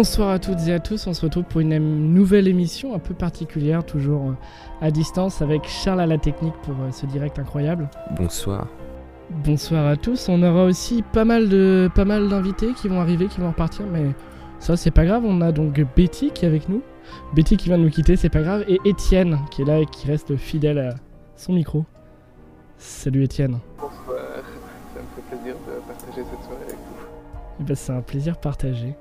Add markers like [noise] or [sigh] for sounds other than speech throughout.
Bonsoir à toutes et à tous, on se retrouve pour une nouvelle émission un peu particulière, toujours euh, à distance avec Charles à la technique pour euh, ce direct incroyable. Bonsoir. Bonsoir à tous, on aura aussi pas mal de pas mal d'invités qui vont arriver, qui vont repartir, mais ça c'est pas grave, on a donc Betty qui est avec nous, Betty qui vient de nous quitter, c'est pas grave, et Étienne qui est là et qui reste fidèle à son micro. Salut Étienne. Bonsoir, ça me fait plaisir de partager cette soirée avec vous. Eh ben, c'est un plaisir partagé.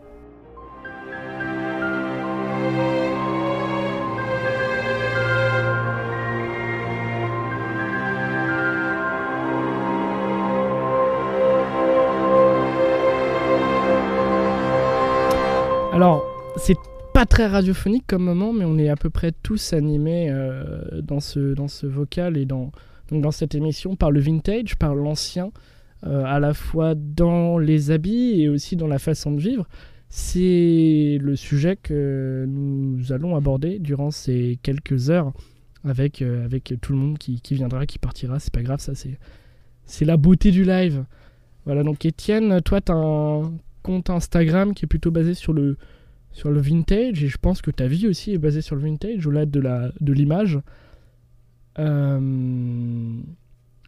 Alors, c'est pas très radiophonique comme moment, mais on est à peu près tous animés euh, dans, ce, dans ce vocal et dans, dans cette émission par le vintage, par l'ancien, euh, à la fois dans les habits et aussi dans la façon de vivre. C'est le sujet que nous allons aborder durant ces quelques heures avec, euh, avec tout le monde qui, qui viendra, qui partira. C'est pas grave, ça c'est, c'est la beauté du live. Voilà, donc Étienne, toi tu as un compte Instagram qui est plutôt basé sur le, sur le vintage et je pense que ta vie aussi est basée sur le vintage au-delà de, la, de l'image. Euh,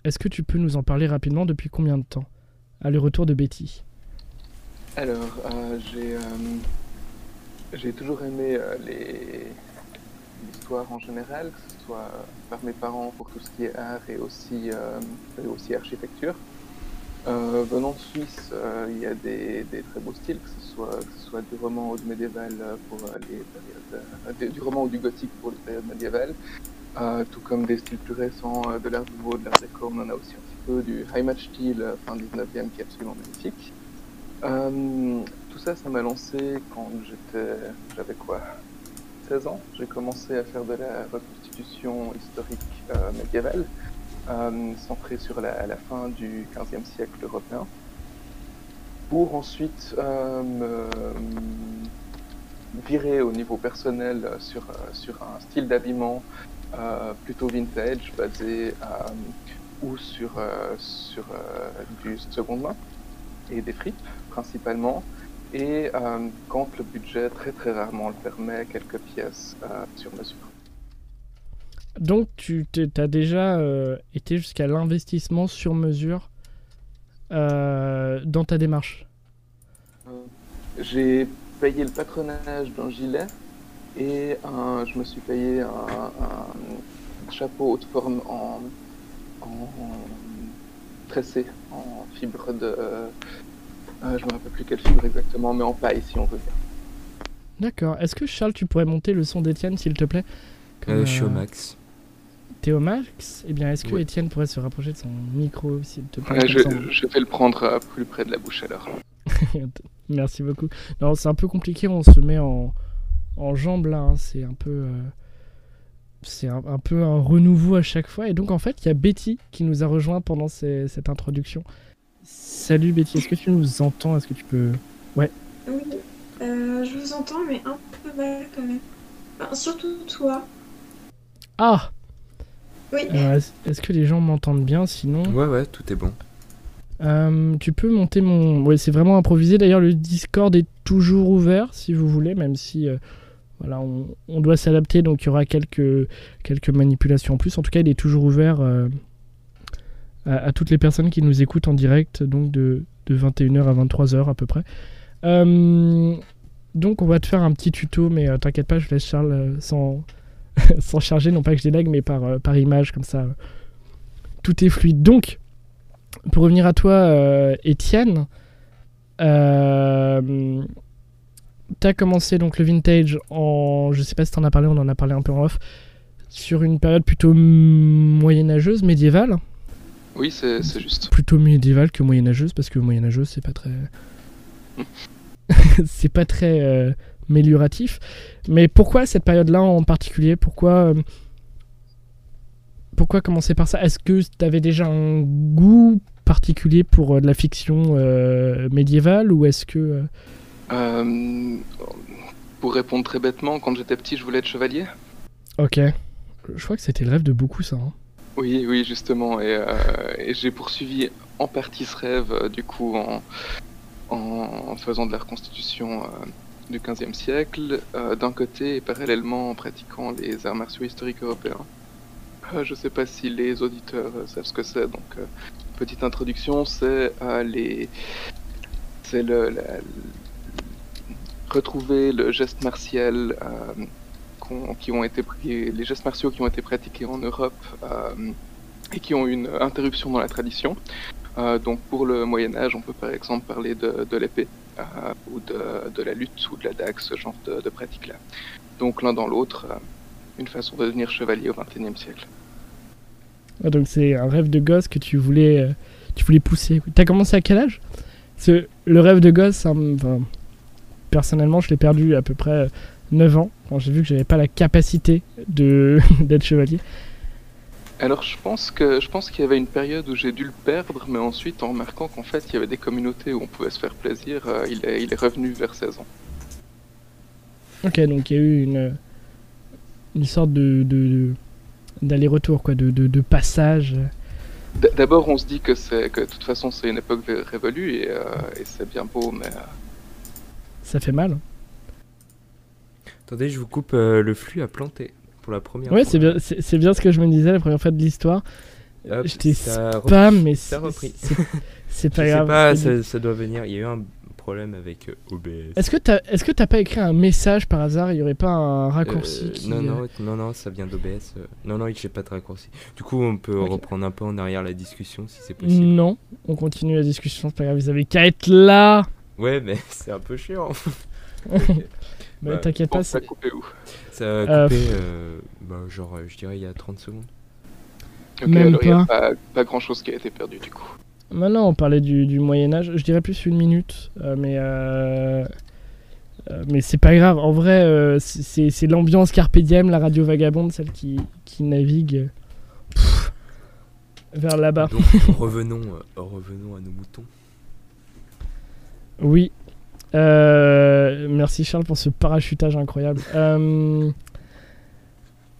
est-ce que tu peux nous en parler rapidement depuis combien de temps? Allez, retour de Betty. Alors, euh, j'ai, euh, j'ai toujours aimé euh, l'histoire en général, que ce soit par mes parents pour tout ce qui est art et aussi, architecture. Venant de Suisse, il y a des, très beaux styles, que ce soit, du roman ou du médiéval pour les périodes, des- du roman ou du gothique pour les périodes médiévales, tout comme des styles plus récents de l'art nouveau, de l'art déco, on en a aussi un petit peu du Heimatstyle euh, fin 19e qui est absolument magnifique. Euh, tout ça, ça m'a lancé quand j'étais, j'avais quoi 16 ans. J'ai commencé à faire de la reconstitution historique euh, médiévale, euh, centrée sur la, fin du 15e siècle européen, pour ensuite me virer au niveau personnel sur, sur un style d'habillement plutôt vintage, basé ou sur, sur du seconde main et des fripes principalement. Et euh, quand le budget très très rarement le permet, quelques pièces euh, sur mesure. Donc tu as déjà euh, été jusqu'à l'investissement sur mesure dans ta démarche? J'ai payé le patronage d'un gilet et un- je me suis payé un, un chapeau haute forme en, en tressé, en fibre de... euh, euh, je me rappelle plus quelle fibre exactement, mais en paille si on veut bien. D'accord. Est-ce que Charles, tu pourrais monter le son d'Étienne, s'il te plaît? Comme, Euh, je suis au euh, max. T'es au max? Eh bien, est-ce que Ouais. Étienne pourrait se rapprocher de son micro, s'il te plaît? Ouais, je, vais le prendre euh, plus près de la bouche alors. [laughs] Merci beaucoup. Non, c'est un peu compliqué, on se met en, en jambes là. hein, C'est un peu... euh, C'est un, un peu un renouveau à chaque fois. Et donc, en fait, il y a Betty qui nous a rejoint pendant ces- cette introduction. Salut Betty, est-ce que tu nous entends? Est-ce que tu peux... Oui, euh, je vous entends, mais un peu mal quand même. Enfin, surtout toi. Ah Oui, Euh, Est-ce que les gens m'entendent bien Sinon, Ouais, ouais, tout est bon. Euh, tu peux monter mon. Ouais, c'est vraiment improvisé. D'ailleurs, le Discord est toujours ouvert si vous voulez, même si euh, voilà, on, on doit s'adapter, donc il y aura quelques quelques manipulations en plus. En tout cas, il est toujours ouvert euh, à, toutes les personnes qui nous écoutent en direct, donc de, de 21h à 23h à peu près. Euh, donc, on va te faire un petit tuto, mais euh, t'inquiète pas, je laisse Charles euh, sans [laughs] charger, non pas que je délègue, mais par euh, par image comme ça. tout est fluide. Donc pour revenir à toi, Étienne, t'as commencé donc le vintage en, je sais pas si t'en as parlé, on en a parlé un peu en off, sur une période plutôt moyenâgeuse, médiévale, Oui, c'est juste. plutôt médiévale que moyenâgeuse, parce que moyenâgeuse c'est pas très, [laughs] c'est pas très euh, mélioratif. Mais pourquoi cette période-là en particulier? Pourquoi euh, pourquoi commencer par ça? Est-ce que tu avais déjà un goût particulier pour euh, de la fiction euh, médiévale ou est-ce que pour répondre très bêtement, quand j'étais petit, je voulais être chevalier. Ok. Je crois que c'était le rêve de beaucoup ça. hein. Oui, oui, justement. Et, euh, et j'ai poursuivi en partie ce rêve, euh, du coup, en, faisant de la reconstitution euh, du XVe siècle, d'un côté et parallèlement en pratiquant les arts martiaux historiques européens. Je ne sais pas si les auditeurs savent ce que c'est, donc petite introduction, c'est le, retrouver le geste martial qui ont été les gestes martiaux qui ont été pratiqués en Europe euh, et qui ont une interruption dans la tradition. Euh, donc pour le Moyen Âge, on peut par exemple parler de, l'épée euh, ou de, la lutte ou de la dague, ce genre de, de pratique-là. Donc l'un dans l'autre, une façon de devenir chevalier au XXIe siècle. Ah, donc c'est un rêve de gosse que tu voulais, tu voulais pousser. T'as commencé à quel âge? Le rêve de gosse, enfin, personnellement, je l'ai perdu à peu près euh, 9 ans quand j'ai vu que j'avais pas la capacité de [laughs] d'être chevalier. Alors je pense que je pense qu'il y avait une période où j'ai dû le perdre, mais ensuite en remarquant qu'en fait il y avait des communautés où on pouvait se faire plaisir, euh, il, est, il est revenu vers 16 ans. Ok, donc il y a eu une, une sorte de, d'aller-retour, quoi, de, de, de passage. D'abord on se dit que c'est que de toute façon c'est une époque révolue et, euh, et c'est bien beau, mais euh, Ça fait mal. Attendez, je vous coupe euh, le flux à planter pour la première Ouais, fois. c'est bien, c'est, c'est bien ce que je me disais la première fois de l'histoire. Hop, J'étais ça a repris. Spam, mais ça c'est, repris. c'est, [laughs] c'est Je pas sais grave. pas, C'est ça, ça doit venir. Il y a eu un problème avec euh, OBS. Est-ce que t'as, est-ce que t'as pas écrit un message par hasard Il y aurait pas un raccourci Euh, qui... non, non, non, non, ça vient d'OBS. Non, non, j'ai pas de raccourci. Du coup, on peut reprendre un peu en arrière la discussion si c'est possible. Non, on continue la discussion, c'est pas grave, vous avez qu'à être là Ouais, mais [laughs] c'est un peu chiant. [laughs] Bah, Bah, t'inquiète pas, ça a coupé où Ça a Euh, coupé, euh, bah, genre, euh, je dirais, il y a 30 secondes. Ok, Même alors il n'y a pas. pas, pas grand chose qui a été perdu du coup. Maintenant, on parlait du, du Moyen-Âge, je dirais plus une minute, euh, mais... euh, mais c'est pas grave, en vrai, euh, c'est- l'ambiance Carpe Diem, la radio vagabonde, celle qui, qui navigue pff, vers là-bas. Donc, [laughs] revenons, revenons à nos moutons. Oui. Euh, merci Charles pour ce parachutage incroyable. Euh,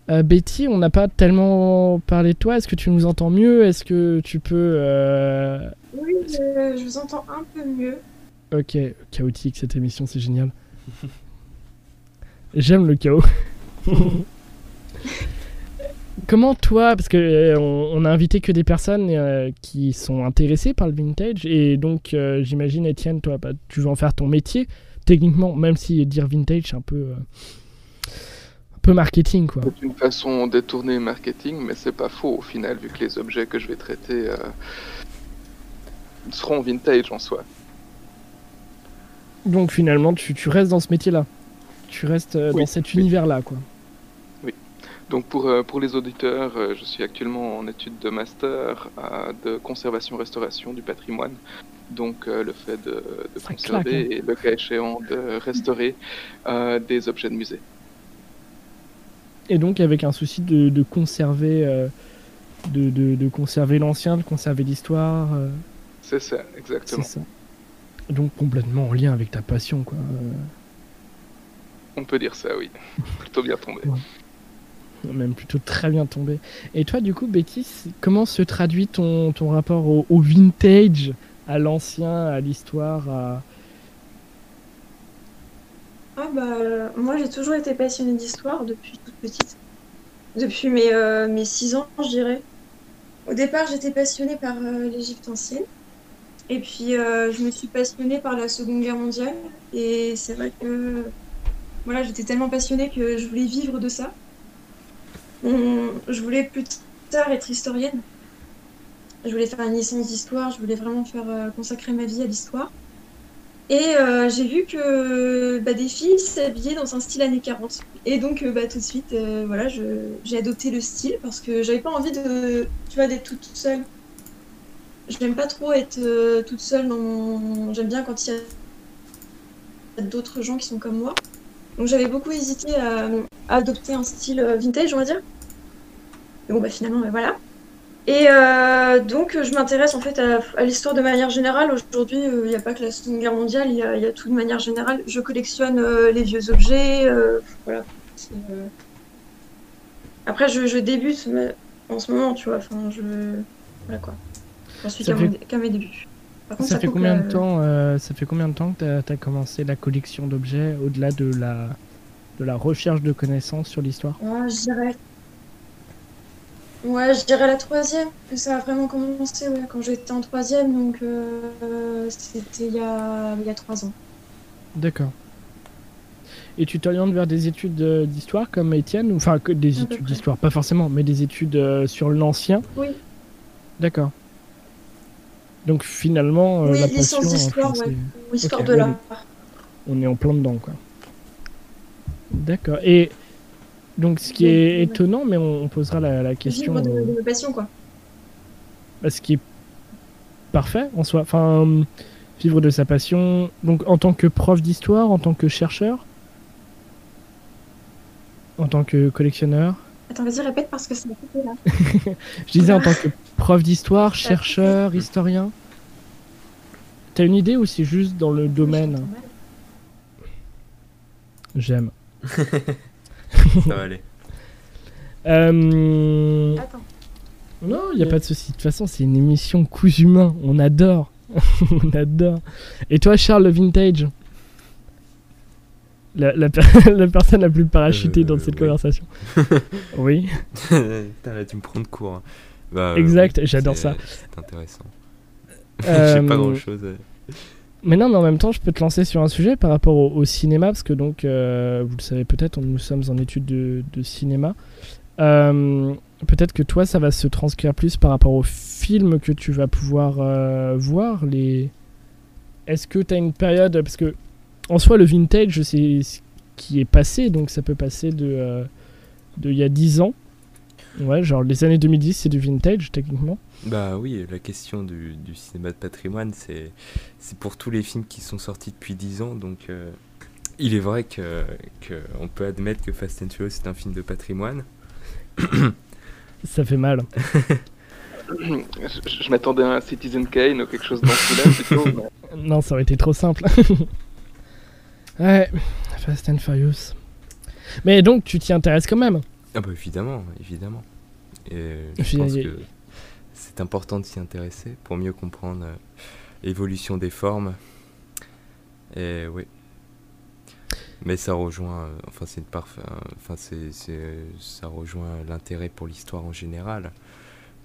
euh, Betty, on n'a pas tellement parlé de toi. Est-ce que tu nous entends mieux? Est-ce que tu peux... Oui, je, je vous entends un peu mieux. Ok, chaotique cette émission, c'est génial. [laughs] J'aime le chaos. [laughs] Comment toi, parce que euh, on, on a invité que des personnes euh, qui sont intéressées par le vintage, et donc euh, j'imagine Étienne, toi, bah, tu veux en faire ton métier, techniquement, même si dire vintage c'est un peu, un peu marketing quoi. C'est une façon détournée marketing, mais c'est pas faux au final, vu que les objets que je vais traiter euh, seront vintage en soi. Donc finalement, tu, tu restes dans ce métier-là, tu restes euh, Oui, dans cet oui. univers-là quoi. Donc pour, euh, pour les auditeurs, euh, je suis actuellement en étude de master euh, de conservation-restauration du patrimoine. Donc euh, le fait de, conserver claque, hein. et le cas échéant de restaurer des objets de musée. Et donc avec un souci de, de conserver, de, de- de conserver l'ancien, de conserver l'histoire. C'est ça, c'est exactement. ça. Donc complètement en lien avec ta passion quoi. On peut dire ça, oui. [laughs] Plutôt bien tombé. Même plutôt très bien tombé. Et toi du coup Betty, comment se traduit ton, ton rapport au, vintage, à l'ancien, à l'histoire. Ah bah, moi j'ai toujours été passionnée d'histoire depuis toute petite. Depuis mes, euh, mes 6 ans, je dirais. Au départ, j'étais passionnée par euh, l'Égypte ancienne. Et puis, euh, je me suis passionnée par la Seconde Guerre mondiale. Et c'est vrai que voilà, j'étais tellement passionnée que je voulais vivre de ça. Je voulais plus tard être historienne. Je voulais faire une licence d'histoire. Je voulais vraiment faire euh, consacrer ma vie à l'histoire. Et euh, j'ai vu que bah, des filles s'habillaient dans un style années 40. Et donc, euh, bah, tout de suite, voilà, j'ai adopté le style parce que j'avais pas envie de, tu vois, d'être toute, toute seule. J'aime pas trop être toute seule mon... J'aime bien quand il y a d'autres gens qui sont comme moi. Donc j'avais beaucoup hésité à, à adopter un style euh, vintage, on va dire. Mais bon, bah finalement, bah, voilà. Et euh, donc, je m'intéresse en fait à, à l'histoire de manière générale. Aujourd'hui, il n'y a pas que la Seconde Guerre mondiale, il y, a- il y a tout de manière générale. Je collectionne euh, les vieux objets. euh, voilà. Euh, Après, je, je débute en ce moment, tu vois. Enfin, je. Voilà quoi. J'en suis fait- qu'à mes débuts. Contre, Ça fait combien de temps euh, Ça fait combien de temps que tu as, commencé la collection d'objets au-delà de la de la recherche de connaissances sur l'histoire? Ouais, je dirais. Ouais, je dirais la troisième. que Ça a vraiment commencé ouais, quand j'étais en troisième, donc euh, c'était il y a, il y a trois ans. D'accord. Et tu t'orientes vers des études euh, d'histoire comme Étienne Enfin, que des études d'histoire, pas forcément, mais des études sur l'ancien? Oui. D'accord. Donc finalement, euh, Oui, la passion, d'histoire, enfin, ouais. c'est- Histoire de l'art. on est en plein dedans, quoi. D'accord. Et donc, ce qui Oui, est oui. étonnant, mais on, on posera la, la question. De, de ma passion, quoi. bah, ce qui est parfait en soi. Enfin, vivre de sa passion. Donc, en tant que prof d'histoire, en tant que chercheur, en tant que collectionneur? Attends, vas-y, répète parce que c'est coupé là. [laughs] Je disais en tant que prof d'histoire, chercheur, historien. T'as une idée ou c'est juste dans le domaine J'aime. [laughs] Ça va aller. Euh... Attends. Non, il n'y a pas de souci. De toute façon, c'est une émission cousu humain. On adore. [laughs] On adore. Et toi, Charles, le vintage? La, la, per- [laughs] la personne la plus parachutée Euh, dans cette oui. conversation. oui, Putain, là, tu me prends de court. hein. Bah, euh, Exact, oui, j'adore ça. C'est intéressant. Euh, [laughs] [laughs] J'ai pas grand chose. mais non, mais en même temps, je peux te lancer sur un sujet par rapport au, au cinéma, parce que donc, euh, vous le savez peut-être, nous sommes en études de, de cinéma. Euh, peut-être que toi, ça va se transcrire plus par rapport aux films que tu vas pouvoir euh, voir. Les... Est-ce que tu as une période. Parce que, en soi, le vintage, c'est ce qui est passé, donc ça peut passer de. euh, de il y a 10 ans. Ouais, genre les années 2010, c'est du vintage, techniquement. Bah oui, la question du, du cinéma de patrimoine, c'est pour tous les films qui sont sortis depuis 10 ans. Donc, euh, il est vrai que, que on peut admettre que Fast and Furious c'est un film de patrimoine. [coughs] Ça fait mal. [coughs] Je, je m'attendais à un Citizen Kane ou quelque chose dans ce là plutôt. mais- [coughs] Non, ça aurait été trop simple. ouais, Fast and Furious. Mais donc, tu t'y intéresses quand même. Ah bah évidemment, évidemment. Et Je pense que c'est important de s'y intéresser pour mieux comprendre euh, l'évolution des formes. Et oui. Mais ça rejoint, euh, enfin c'est une parfa- enfin c'est, c'est- ça rejoint l'intérêt pour l'histoire en général,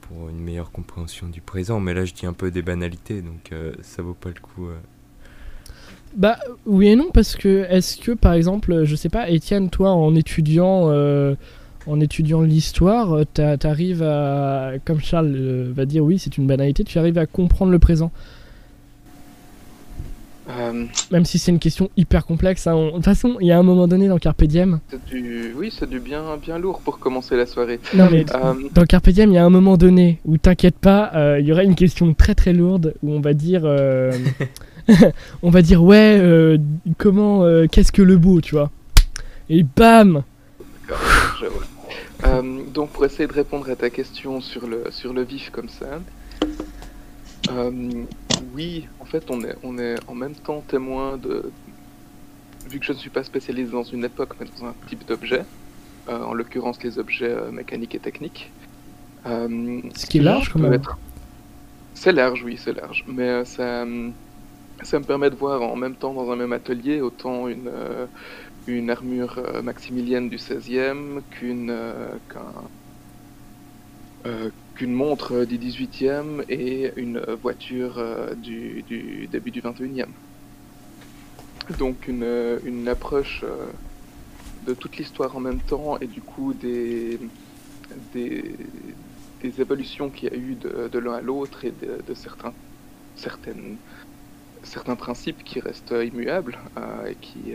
pour une meilleure compréhension du présent. Mais là je dis un peu des banalités, donc euh, ça vaut pas le coup. euh. Bah, oui et non, parce que est-ce que, par exemple, je sais pas, Étienne, toi, en étudiant, euh, en étudiant l'histoire, euh, t'a- t'arrives à, comme Charles euh, va dire, oui, c'est une banalité, tu arrives à comprendre le présent. Euh, Même si c'est une question hyper complexe. hein. On- De toute façon, il y a un moment donné dans Carpe Diem. du, oui, c'est du bien, bien lourd pour commencer la soirée. Non, mais Euh, Dans Carpe Diem, il y a un moment donné où t'inquiète pas, euh, il y aura une question très très lourde où on va dire, [laughs] on va dire ouais, comment, qu'est-ce que le beau, tu vois Et bam je vois. Euh, donc pour essayer de répondre à ta question sur le, sur le vif comme ça, euh, oui, en fait on est, on est en même temps témoin de, vu que je ne suis pas spécialisé dans une époque mais dans un type d'objet, euh, en l'occurrence les objets mécaniques et techniques. Ce qui est large quand même. être- C'est large, oui, c'est large. Mais ça, ça me permet de voir en même temps dans un même atelier autant une, une armure euh, maximilienne du 16e qu'une euh, euh, qu'une montre du 18e et une voiture du, du début du 21e. Donc une, une approche de toute l'histoire en même temps et du coup des, des, des évolutions qu'il y a eu de, l'un à l'autre et de, certains, certaines, certains principes qui restent immuables et qui,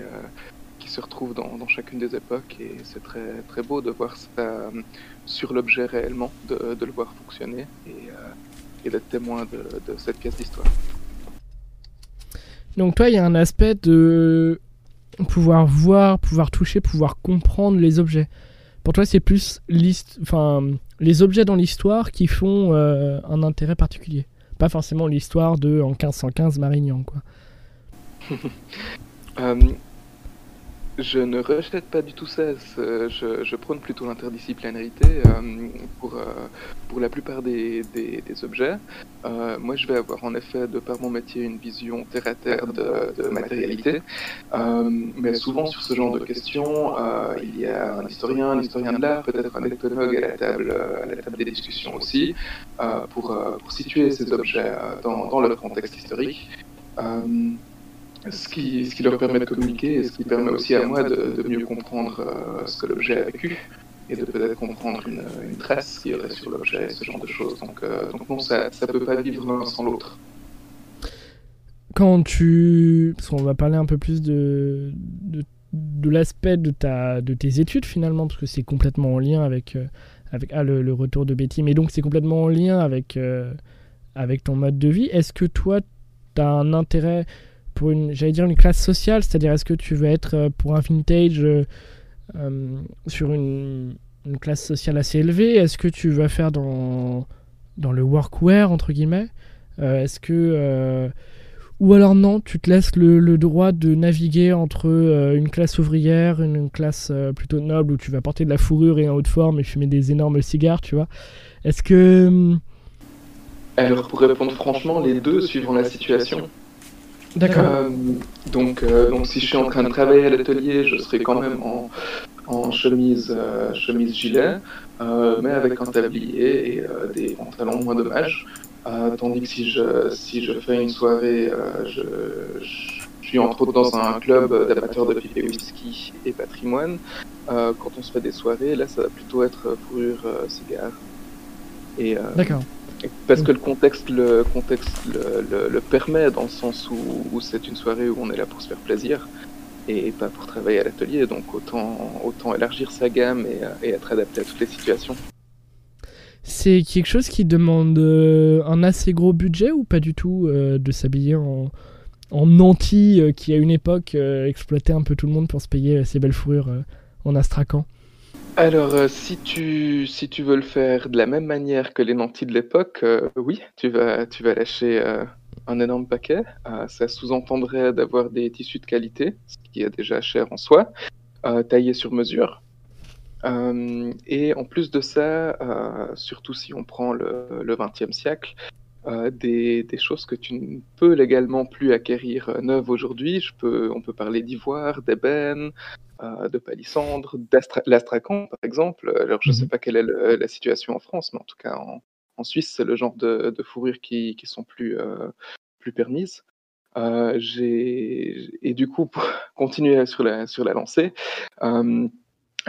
qui se retrouvent dans, dans chacune des époques. Et c'est très, très beau de voir ça euh, sur l'objet réellement, de, de le voir fonctionner et, euh, et d'être témoin de, de cette pièce d'histoire. Donc toi, il y a un aspect de pouvoir voir, pouvoir toucher, pouvoir comprendre les objets. Pour toi, c'est plus enfin, les objets dans l'histoire qui font euh, un intérêt particulier. Pas forcément l'histoire de en 1515 Marignan, quoi. [laughs] [laughs] Euh, Je ne rejette pas du tout ça. Je, je prône plutôt l'interdisciplinarité euh, pour, euh, pour la plupart des, des, objets. Euh, moi, je vais avoir en effet, de par mon métier, une vision terre à terre de, de matérialité. mais souvent, sur ce genre de questions, il y a un historien, un historien de l'art, peut-être un ethnologue à la table, à la table des discussions aussi, pour, pour situer ces objets dans, dans leur contexte historique ce qui, ce qui leur permet de communiquer et ce qui permet aussi à moi de, mieux comprendre euh, ce que l'objet a vécu et de peut-être comprendre une, une trace qui aurait sur l'objet, ce genre de choses. Donc, euh, donc non, ça ne peut pas vivre l'un sans l'autre. Quand tu... Parce qu'on va parler un peu plus de, de, de l'aspect de, ta, de tes études finalement, parce que c'est complètement en lien avec, euh, avec ah, le, retour de Betty, mais donc c'est complètement en lien avec, avec ton mode de vie. Est-ce que toi, tu as un intérêt pour une, j'allais dire une classe sociale, c'est-à-dire est-ce que tu veux être euh, pour un vintage euh, euh, sur une, classe sociale assez élevée? Est-ce que tu vas faire dans, dans le workwear, entre guillemets? Est-ce que... ou alors non, tu te laisses le, droit de naviguer entre une classe ouvrière, une, classe plutôt noble où tu vas porter de la fourrure et en haute forme et fumer des énormes cigares, tu vois? Est-ce que... Alors pour répondre franchement, les deux suivant la situation. D'accord. Euh, donc, euh, donc si je suis en train de travailler à l'atelier, je serai quand même en, en chemise, euh, chemise gilet, mais avec un tablier et des pantalons moins dommages. tandis que si je, si je fais une soirée, je, je, suis entre autres dans un club d'amateurs de pipe et whisky et patrimoine. quand on se fait des soirées, là, ça va plutôt être fourrure cigare. D'accord. Parce que le contexte le, contexte le, le, permet, dans le sens où, c'est une soirée où on est là pour se faire plaisir et pas pour travailler à l'atelier. Donc autant, autant élargir sa gamme et, et, être adapté à toutes les situations. C'est quelque chose qui demande euh, un assez gros budget ou pas du tout euh, de s'habiller en, en euh, qui à une époque exploitait un peu tout le monde pour se payer ses belles fourrures en astracan alors, euh, si tu si tu veux le faire de la même manière que les nantis de l'époque, euh, oui, tu vas tu vas lâcher, euh, un énorme paquet. ça sous-entendrait d'avoir des tissus de qualité, ce qui est déjà cher en soi, taillés sur mesure. et en plus de ça, surtout si on prend le XXe siècle, des des choses que tu ne peux légalement plus acquérir, neuves aujourd'hui. On peut parler d'ivoire, d'ébène, de palissandre, l'astracan par exemple. Alors je ne sais mmh pas quelle est la situation en France, mais en tout cas en, Suisse, c'est le genre de, fourrures qui, sont plus, euh, plus permises. Euh, et du coup, pour [laughs] continuer sur la, sur la lancée,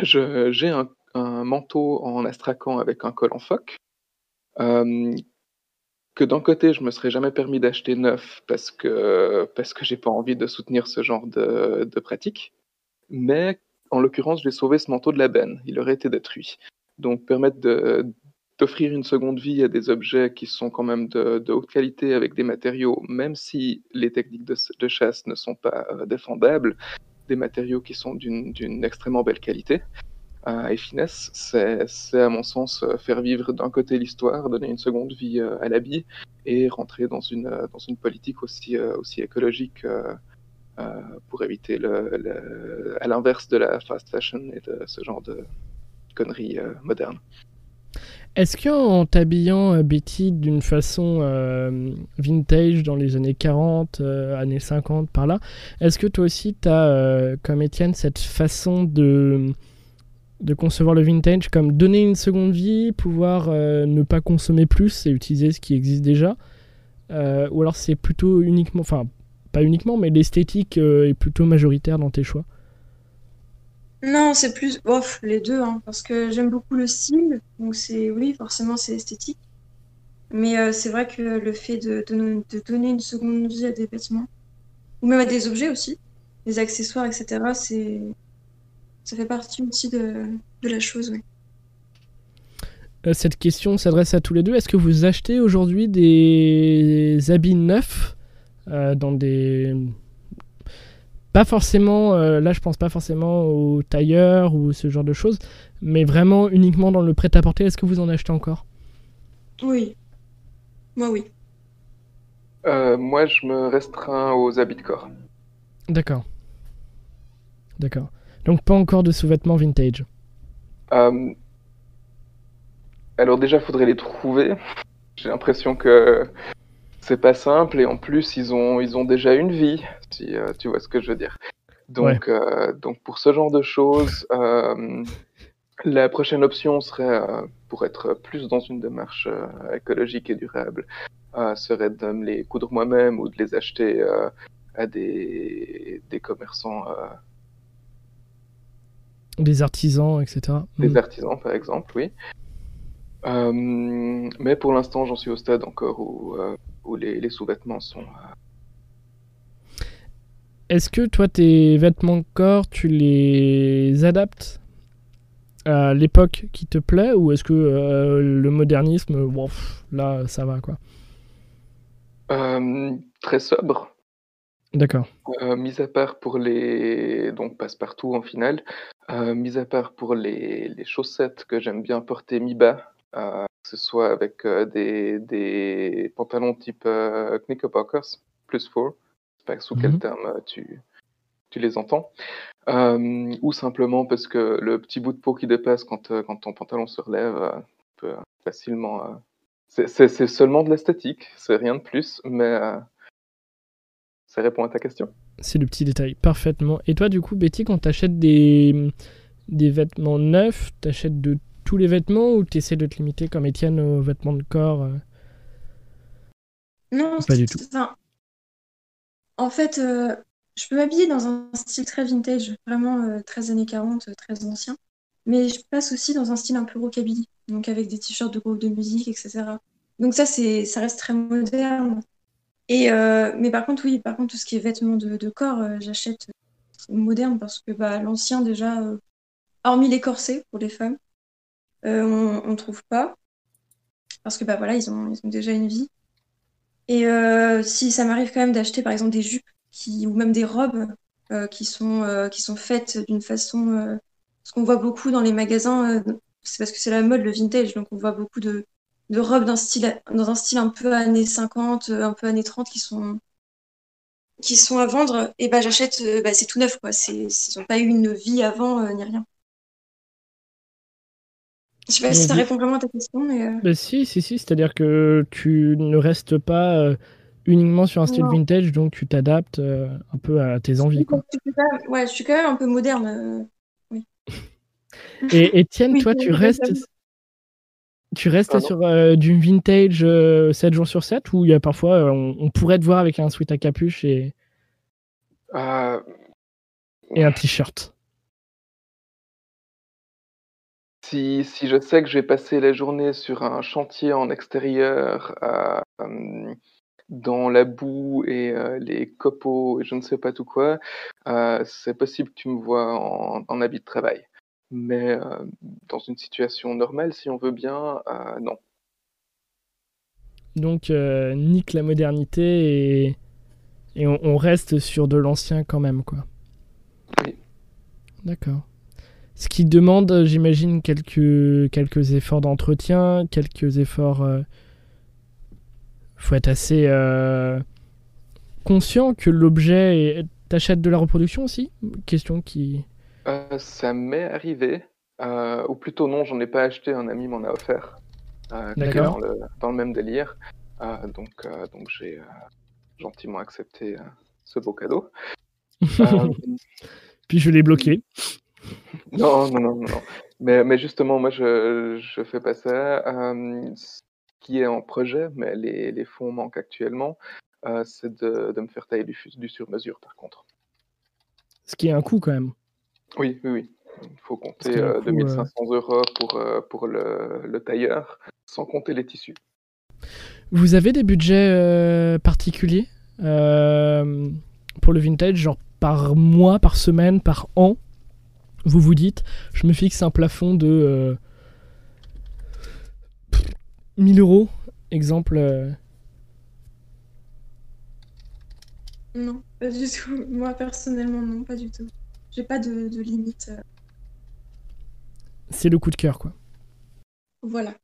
j'ai un, manteau en astracan avec un col en phoque. que d'un côté, je me serais jamais permis d'acheter neuf parce que parce que j'ai pas envie de soutenir ce genre de, de pratique mais en l'occurrence, j'ai sauvé ce manteau de la benne. Il aurait été détruit. Donc, permettre d'offrir une seconde vie à des objets qui sont quand même de, haute qualité avec des matériaux, même si les techniques de, chasse ne sont pas euh, défendables, des matériaux qui sont d'une extrêmement belle qualité. Euh, et finesse, c'est à mon sens euh, faire vivre d'un côté l'histoire, donner une seconde vie à l'habit et rentrer dans une, politique aussi, aussi écologique euh, pour éviter à l'inverse de la fast fashion et de ce genre de conneries euh, modernes. Est-ce qu'en t'habillant euh, Betty d'une façon vintage dans les années 40, années 50, par là, est-ce que toi aussi tu as, comme Étienne, cette façon de, de concevoir le vintage comme donner une seconde vie, pouvoir ne pas consommer plus et utiliser ce qui existe déjà Ou alors c'est plutôt uniquement, enfin pas uniquement, mais l'esthétique euh, est plutôt majoritaire dans tes choix Non, c'est plus off les deux, hein, parce que j'aime beaucoup le style, donc c'est oui, forcément c'est esthétique. Mais euh, c'est vrai que le fait de, de, donner une seconde vie à des vêtements, ou même à des objets aussi, des accessoires, etc., c'est ça fait partie aussi de, de la chose, oui. Euh, cette question s'adresse à tous les deux. Est-ce que vous achetez aujourd'hui des habits neufs dans des pas forcément, euh, là je pense pas forcément aux tailleurs ou ce genre de choses, mais vraiment uniquement dans le prêt-à-porter. Est-ce que vous en achetez encore? Oui. Moi oui. Euh, moi je me restreins aux habits de corps. D'accord. D'accord. Donc pas encore de sous-vêtements vintage. Euh, alors déjà, faudrait les trouver. J'ai l'impression que c'est pas simple et en plus, ils ont, ils ont déjà une vie, si euh, tu vois ce que je veux dire. Donc, euh, donc pour ce genre de choses, la prochaine option serait, pour être plus dans une démarche écologique et durable, serait de me les coudre moi-même ou de les acheter à des, des commerçants des artisans, etc. Des mm. artisans, par exemple, oui. Euh, mais pour l'instant, j'en suis au stade encore où, euh, où les, sous-vêtements sont. Euh, Est-ce que toi, tes vêtements de corps, tu les adaptes à l'époque qui te plaît ou est-ce que le modernisme, bon, là, ça va quoi? Très sobre. D'accord. mis à part pour les donc passe-partout en finale, mis à part pour les, les chaussettes que j'aime bien porter mi-bas, euh, que ce soit avec euh, des, des, pantalons type euh, Knickerbockers, plus 4, je sais pas sous quel mmh terme tu, tu les entends, ou simplement parce que le petit bout de peau qui dépasse quand, quand ton pantalon se relève peut facilement. c'est seulement de l'esthétique, c'est rien de plus, mais ça répond à ta question. C'est le petit détail, parfaitement. Et toi, du coup, Betty, quand tu achètes des, des vêtements neufs, tu achètes de tous les vêtements ou tu essaies de te limiter comme Étienne aux vêtements de corps euh? Non, pas du tout. En fait, euh, je peux m'habiller dans un style très vintage, vraiment euh, très années 40, très ancien. Mais je passe aussi dans un style un peu rockabilly, donc avec des t-shirts de groupe de musique, etc. Donc ça, c'est, ça reste très moderne. Et mais par contre, oui, par contre, tout ce qui est vêtements de, corps, j'achète moderne parce que bah, l'ancien déjà, hormis les corsets pour les femmes, euh, on ne trouve pas. Parce que bah, voilà, ils ont, ils ont déjà une vie. Et euh, si ça m'arrive quand même d'acheter par exemple des jupes qui, ou même des robes euh, qui, sont, qui sont faites d'une façon. ce qu'on voit beaucoup dans les magasins, c'est parce que c'est la mode, le vintage, donc on voit beaucoup de, de robes style, dans un style un peu années 50, un peu années 30 qui sont, qui sont à vendre. Et bah, j'achète, bah, c'est tout neuf, quoi. Ils n'ont pas eu une vie avant ni rien. Je sais pas si ça répond vraiment à ta question, mais. Euh. Bah, si, si, si. C'est-à-dire que tu ne restes pas euh, uniquement sur un style vintage, donc tu t'adaptes euh, un peu à tes envies. Quoi. Ouais, je suis quand même un peu moderne. Oui. [laughs] Et Étienne, [laughs] toi, tu restes. Tu restes sur du vintage 7 jours sur 7 ou il y a parfois on, pourrait te voir avec un sweat à capuche et, et un t-shirt? Si, si je sais que je vais passer la journée sur un chantier en extérieur, euh, dans la boue et euh, les copeaux et je ne sais pas tout quoi, euh, c'est possible que tu me vois en, habit de travail. Mais dans une situation normale, si on veut bien, non. Donc, nique la modernité et, et on, on reste sur de l'ancien quand même, quoi. Oui. D'accord. Ce qui demande, j'imagine, quelques, quelques efforts d'entretien, quelques efforts. Il euh, faut être assez euh, conscient que l'objet. T'achètes de la reproduction aussi? Question qui. Euh, ça m'est arrivé. ou plutôt, non, j'en ai pas acheté, un ami m'en a offert. D'accord. Dans le, dans le, même délire. donc, donc j'ai gentiment accepté ce beau cadeau. [laughs] Puis je l'ai bloqué. [laughs] Non, non, non, non. Mais, mais justement, moi, je, je fais pas ça. ce qui est en projet, mais les, les fonds manquent actuellement, euh, c'est de, de me faire tailler du, du sur-mesure, par contre. Ce qui est un coût quand même. Oui, oui, oui. Il faut compter 2500 euh, euros pour, euh, pour le, le tailleur, sans compter les tissus. Vous avez des budgets particuliers pour le vintage, genre par mois, par semaine, par an? Vous vous dites, je me fixe un plafond de 1000 euh, euros, exemple. Euh. Non, pas du tout. [laughs] Moi personnellement, non, pas du tout. J'ai pas de, de limite. Euh. C'est le coup de cœur, quoi. Voilà.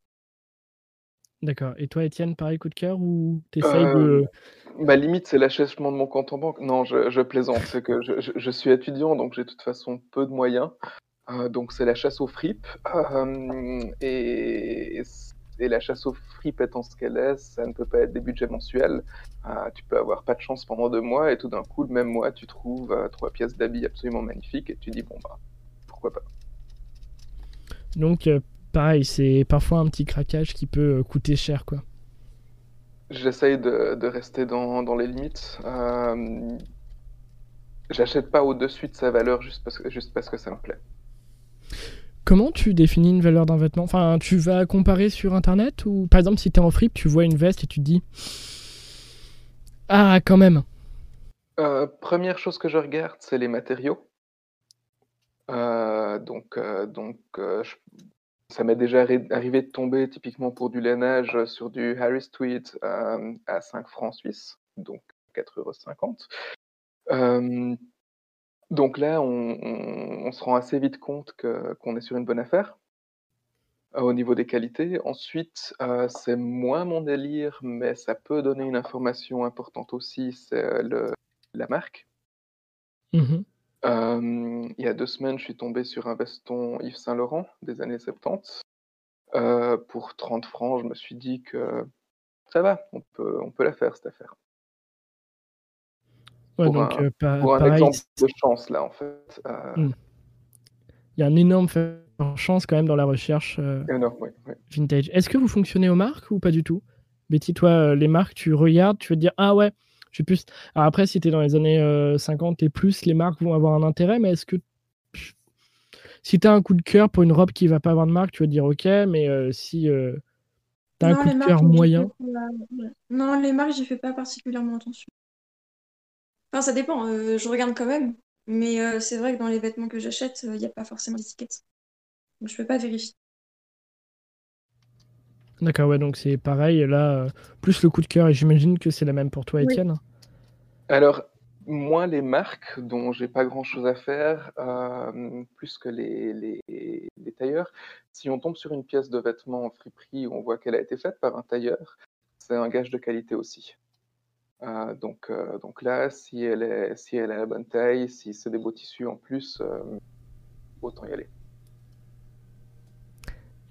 D'accord. Et toi, Étienne, pareil, coup de cœur ou t'essayes Euh, de... Ma limite, c'est l'achèvement de mon compte en banque. Non, je, je plaisante. C'est que je, je- je suis étudiant, donc j'ai de toute façon peu de moyens. Euh, donc c'est la chasse aux fripes. Euh, et, et la chasse aux fripes étant ce qu'elle est, ça ne peut pas être des budgets mensuels. Euh, tu peux avoir pas de chance pendant deux mois et tout d'un coup, le même mois, tu trouves euh, trois pièces d'habits absolument magnifiques et tu dis, bon, bah, pourquoi pas. Donc, euh, pareil, c'est parfois un petit craquage qui peut euh, coûter cher, quoi. J'essaye de, de rester dans, dans les limites. Euh, J'achète pas au-dessus de sa valeur juste parce, que, juste parce que ça me plaît. Comment tu définis une valeur d'un vêtement? Enfin, tu vas comparer sur Internet ou, par exemple, si tu es en fripe, tu vois une veste et tu te dis Ah, quand même Euh, première chose que je regarde, c'est les matériaux. Euh, donc, donc je- ça m'est déjà arri- arrivé de tomber typiquement pour du lainage sur du Harris Tweed euh, à 5 francs suisses, donc 4,50 euros. Euh, donc là, on, se rend assez vite compte qu'on est sur une bonne affaire euh, au niveau des qualités. Ensuite, euh, c'est moins mon délire, mais ça peut donner une information importante aussi, c'est euh, la marque. Mhm. Euh, il y a deux semaines, je suis tombé sur un veston Yves Saint Laurent des années 70. Euh, pour 30 francs, je me suis dit que ça va, on peut, on peut la faire cette affaire. Ouais, Pour donc, un- pa- Pour un pareil, exemple de chance, là, en fait. Euh, Mm. il y a un énorme chance quand même dans la recherche énorme, oui, oui. vintage. Est-ce que vous fonctionnez aux marques ou pas du tout? Betty, toi, euh, les marques, tu regardes, tu veux te dire Ah ouais, je plus. Alors après, si tu es dans les années euh, 50 et plus, les marques vont avoir un intérêt, mais est-ce que. Si tu as un coup de cœur pour une robe qui va pas avoir de marque, tu vas te dire Ok, mais euh, si tu as un coup de cœur moyen. pas-. Non, les marques, j'y fais pas particulièrement attention. Enfin, ça dépend, euh, je regarde quand même. Mais euh, c'est vrai que dans les vêtements que j'achète, il n'y a pas forcément d'étiquette. Donc je peux pas vérifier. D'accord, ouais, donc c'est pareil. Là, euh, plus le coup de cœur, et j'imagine que c'est la même pour toi, Oui. Étienne. Alors, moi, les marques dont j'ai pas grand-chose à faire, euh, plus que les, les, les tailleurs, si on tombe sur une pièce de vêtement en friperie où on voit qu'elle a été faite par un tailleur, c'est un gage de qualité aussi. Euh, donc, euh, donc là, si elle, est, si elle a la bonne taille, si c'est des beaux tissus en plus, euh, autant y aller.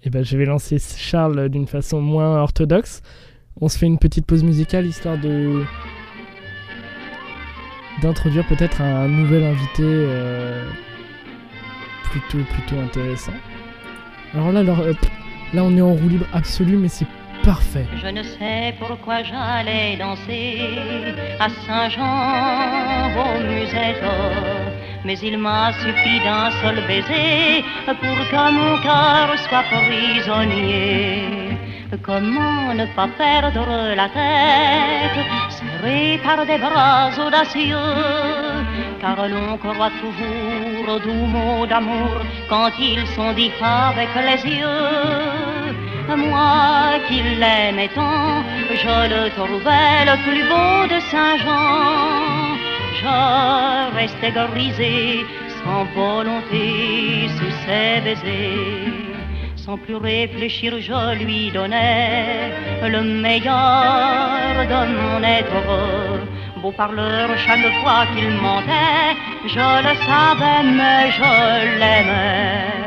Et ben, je vais lancer Charles d'une façon moins orthodoxe. On se fait une petite pause musicale histoire de d'introduire peut-être un nouvel invité euh, plutôt plutôt intéressant. Alors là, euh, là, on est en roue libre absolue, mais c'est parfait. Je ne sais pourquoi j'allais danser à Saint-Jean au musette, mais il m'a suffi d'un seul baiser pour que mon cœur soit prisonnier. Comment ne pas perdre la tête, serré par des bras audacieux, car l'on croit toujours aux doux mots d'amour quand ils sont dits avec les yeux. Moi qui l'aimais tant, je le trouvais le plus beau de Saint-Jean. Je restais grisé, sans volonté, sous ses baisers. Sans plus réfléchir, je lui donnais le meilleur de mon être. Beau parleur, chaque fois qu'il mentait, je le savais, mais je l'aimais.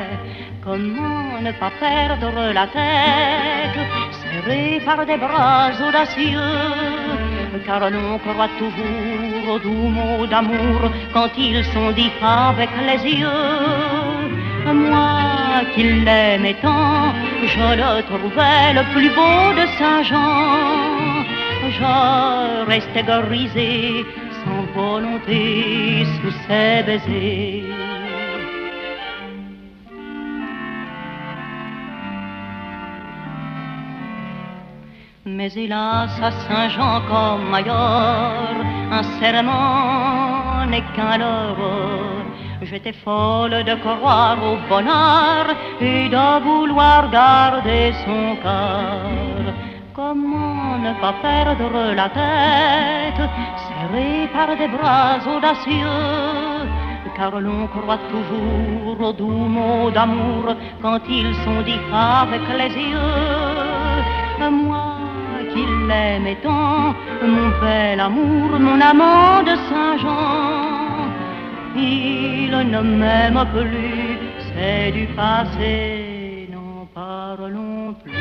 Comment ne pas perdre la tête, serré par des bras audacieux, car l'on croit toujours aux doux mots d'amour quand ils sont dits avec les yeux. Moi qui l'aimais tant, je le trouvais le plus beau de Saint-Jean. Je restais grisé, sans volonté, sous ses baisers. Mais hélas, à Saint-Jean comme ailleurs, un serment n'est qu'un leurre. J'étais folle de croire au bonheur et de vouloir garder son cœur. Comment ne pas perdre la tête, serré par des bras audacieux, car l'on croit toujours aux doux mots d'amour quand ils sont dits avec les yeux. moi qui l'aimais tant, mon bel amour, mon amant de Saint-Jean. Il ne m'aime plus, c'est du passé, n'en parlons plus.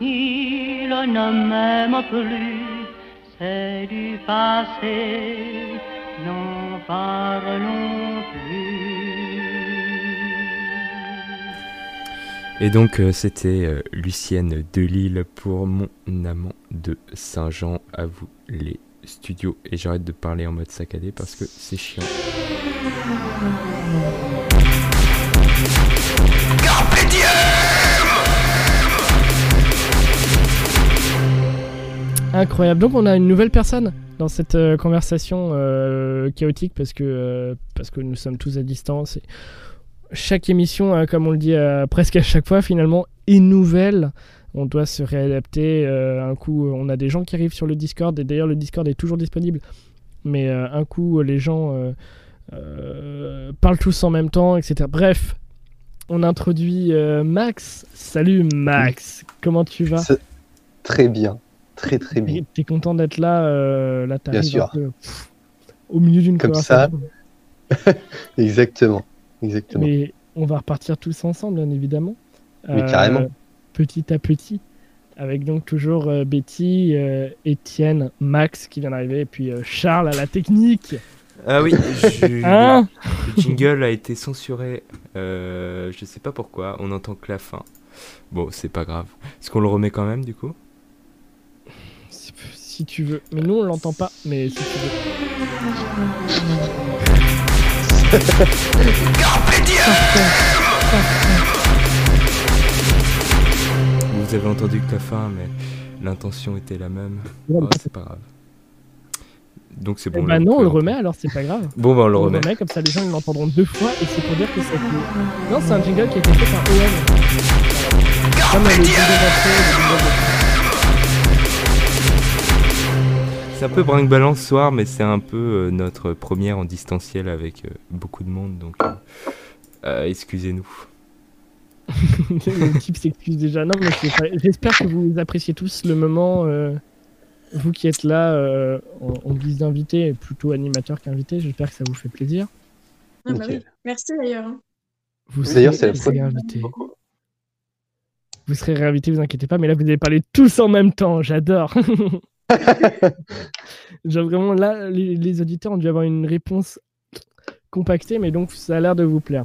Il ne m'aime plus, c'est du passé, n'en parlons plus. Et donc euh, c'était euh, Lucienne Delille pour mon amant de Saint-Jean à vous les studios. Et j'arrête de parler en mode saccadé parce que c'est chiant. Incroyable. Donc on a une nouvelle personne dans cette euh, conversation chaotique parce que, parce que nous sommes tous à distance. Et chaque émission, hein, comme on le dit euh, presque à chaque fois, finalement, est nouvelle. On doit se réadapter. euh, un coup, on a des gens qui arrivent sur le Discord. Et d'ailleurs, le Discord est toujours disponible. Mais euh, un coup, les gens euh, euh, parlent tous en même temps, etc. Bref, on introduit euh, Max. Salut Max. Comment tu vas? Très bien, très très bien. T'es content d'être là, euh, là Bien sûr. un peu, pff, au milieu d'une Comme ça. [laughs] Exactement, exactement. Mais on va repartir tous ensemble, bien évidemment. Euh, Mais carrément. Petit à petit. Avec donc toujours euh, Betty, euh, Étienne, Max qui vient d'arriver, et puis euh, Charles à la technique. Ah oui, je- [laughs] Hein le jingle a été censuré. Euh, je sais pas pourquoi, on entend que la fin. Bon, c'est pas grave. Est-ce qu'on le remet quand même du coup? Si, si tu veux. Mais nous, on l'entend pas, mais si tu veux. Vous avez entendu que la fin, mais l'intention était la même. Oh, c'est pas grave. Donc c'est Eh bon. bah non, on le remet, alors c'est pas grave. Bon, bah on le On le remet. comme ça les gens ils l'entendront deux fois, et c'est pour dire que c'est. Non, c'est un jingle qui a été fait par OM. Comme d'entrée, de- C'est un peu brinque-balance ce soir, mais c'est un peu euh, notre première en distanciel avec euh, beaucoup de monde, donc euh, euh, excusez-nous. [laughs] le type s'excuse déjà. Non, mais j'espère que vous appréciez tous le moment. euh, vous qui êtes là euh, en, en guise d'invité, plutôt animateur qu'invité, j'espère que ça vous fait plaisir. Ah bah oui. Merci d'ailleurs. Vous D'ailleurs, serez- c'est la vous serez première. invité. Vous serez réinvité, vous inquiétez pas, mais là vous allez parler tous en même temps, j'adore. [laughs] [laughs] Genre vraiment là, les, les auditeurs ont dû avoir une réponse compactée, mais donc ça a l'air de vous plaire.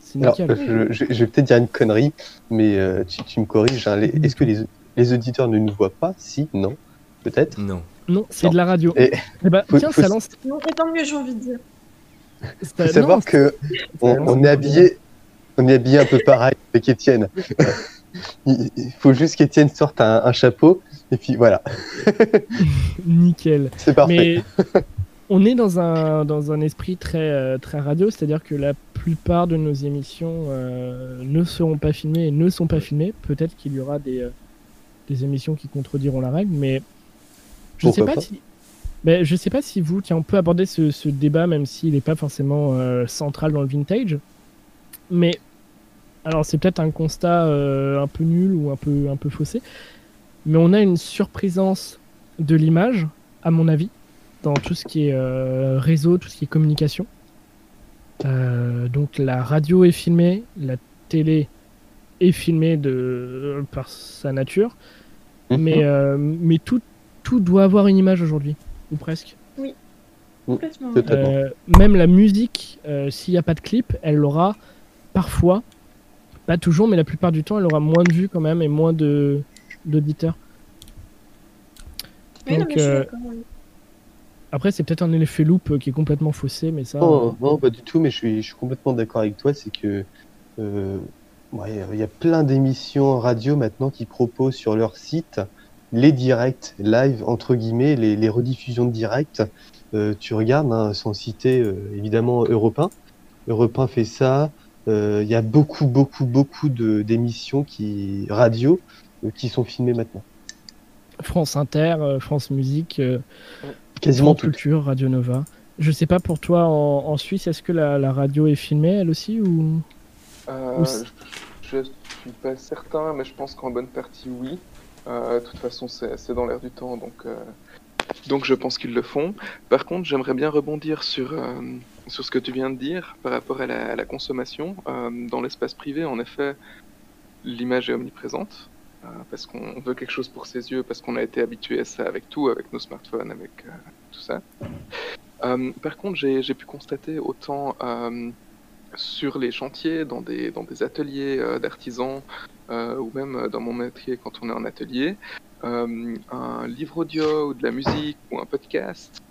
C'est Alors, je, je- je vais peut-être dire une connerie, mais euh, tu, tu me corriges. hein, les- Est-ce que les, les auditeurs ne nous voient pas? Si, non, peut-être? Non. Non, c'est non. de la radio. Et- Eh bah, faut- tiens, faut- ça lance. Non, et tant mieux, j'ai envie de dire. ça- faut savoir non, que on, ça- on est habillé, on est habillé un peu pareil avec Étienne. [laughs] il, il faut juste qu'Étienne sorte un, un chapeau et puis voilà, [laughs] Nickel. c'est parfait. Mais on est dans un, dans un esprit très, euh, très radio, c'est-à-dire que la plupart de nos émissions euh, ne seront pas filmées et ne sont pas filmées. Peut-être qu'il y aura des, euh, des émissions qui contrediront la règle, mais je sais Pourquoi pas, pas si. Ben, je sais pas si vous, tiens, on peut aborder ce, ce débat, même s'il n'est pas forcément euh, central dans le vintage. Mais alors, c'est peut-être un constat euh, un peu nul ou un peu, un peu faussé, mais on a une surprisance de l'image, à mon avis, dans tout ce qui est euh, réseau, tout ce qui est communication. Euh, donc la radio est filmée, la télé est filmée de, par sa nature, mais, Mhm. euh, mais tout, tout doit avoir une image aujourd'hui, ou presque. Complètement. Totalement. Euh, même la musique, euh, s'il n'y a pas de clip, elle aura parfois, pas toujours, mais la plupart du temps, elle aura moins de vues quand même et moins de d'auditeurs. Oui, non, donc, mais je suis euh. Après, c'est peut-être un effet loop qui est complètement faussé, mais ça. Non, non, pas du tout, mais je suis, je suis complètement d'accord avec toi. C'est que euh, ouais, il y a plein d'émissions radio maintenant qui proposent sur leur site les directs live entre guillemets, les, les rediffusions de directs. Euh, tu regardes, hein, sans citer euh, évidemment Europe 1. Europe 1 fait ça. Euh, Il y a beaucoup, beaucoup, beaucoup de d'émissions qui radio qui sont filmées maintenant. France Inter, euh, France Musique, euh, Quasiment France. Culture, Radio Nova. Je sais pas pour toi en, en Suisse, est-ce que la, la radio est filmée elle aussi ou? Euh, Ou je, je suis pas certain, mais je pense qu'en bonne partie, oui. Euh, de toute façon, c'est dans l'air du temps, donc, euh, donc je pense qu'ils le font. Par contre, j'aimerais bien rebondir sur, euh, sur ce que tu viens de dire par rapport à la, à la consommation. Euh, dans l'espace privé, en effet, l'image est omniprésente. Euh, parce qu'on veut quelque chose pour ses yeux, parce qu'on a été habitué à ça avec tout, avec nos smartphones, avec euh, tout ça. Euh, par contre, j'ai pu constater autant sur les chantiers, dans des, ateliers d'artisans, ou même dans mon métier quand on est en atelier, un livre audio ou de la musique ou un podcast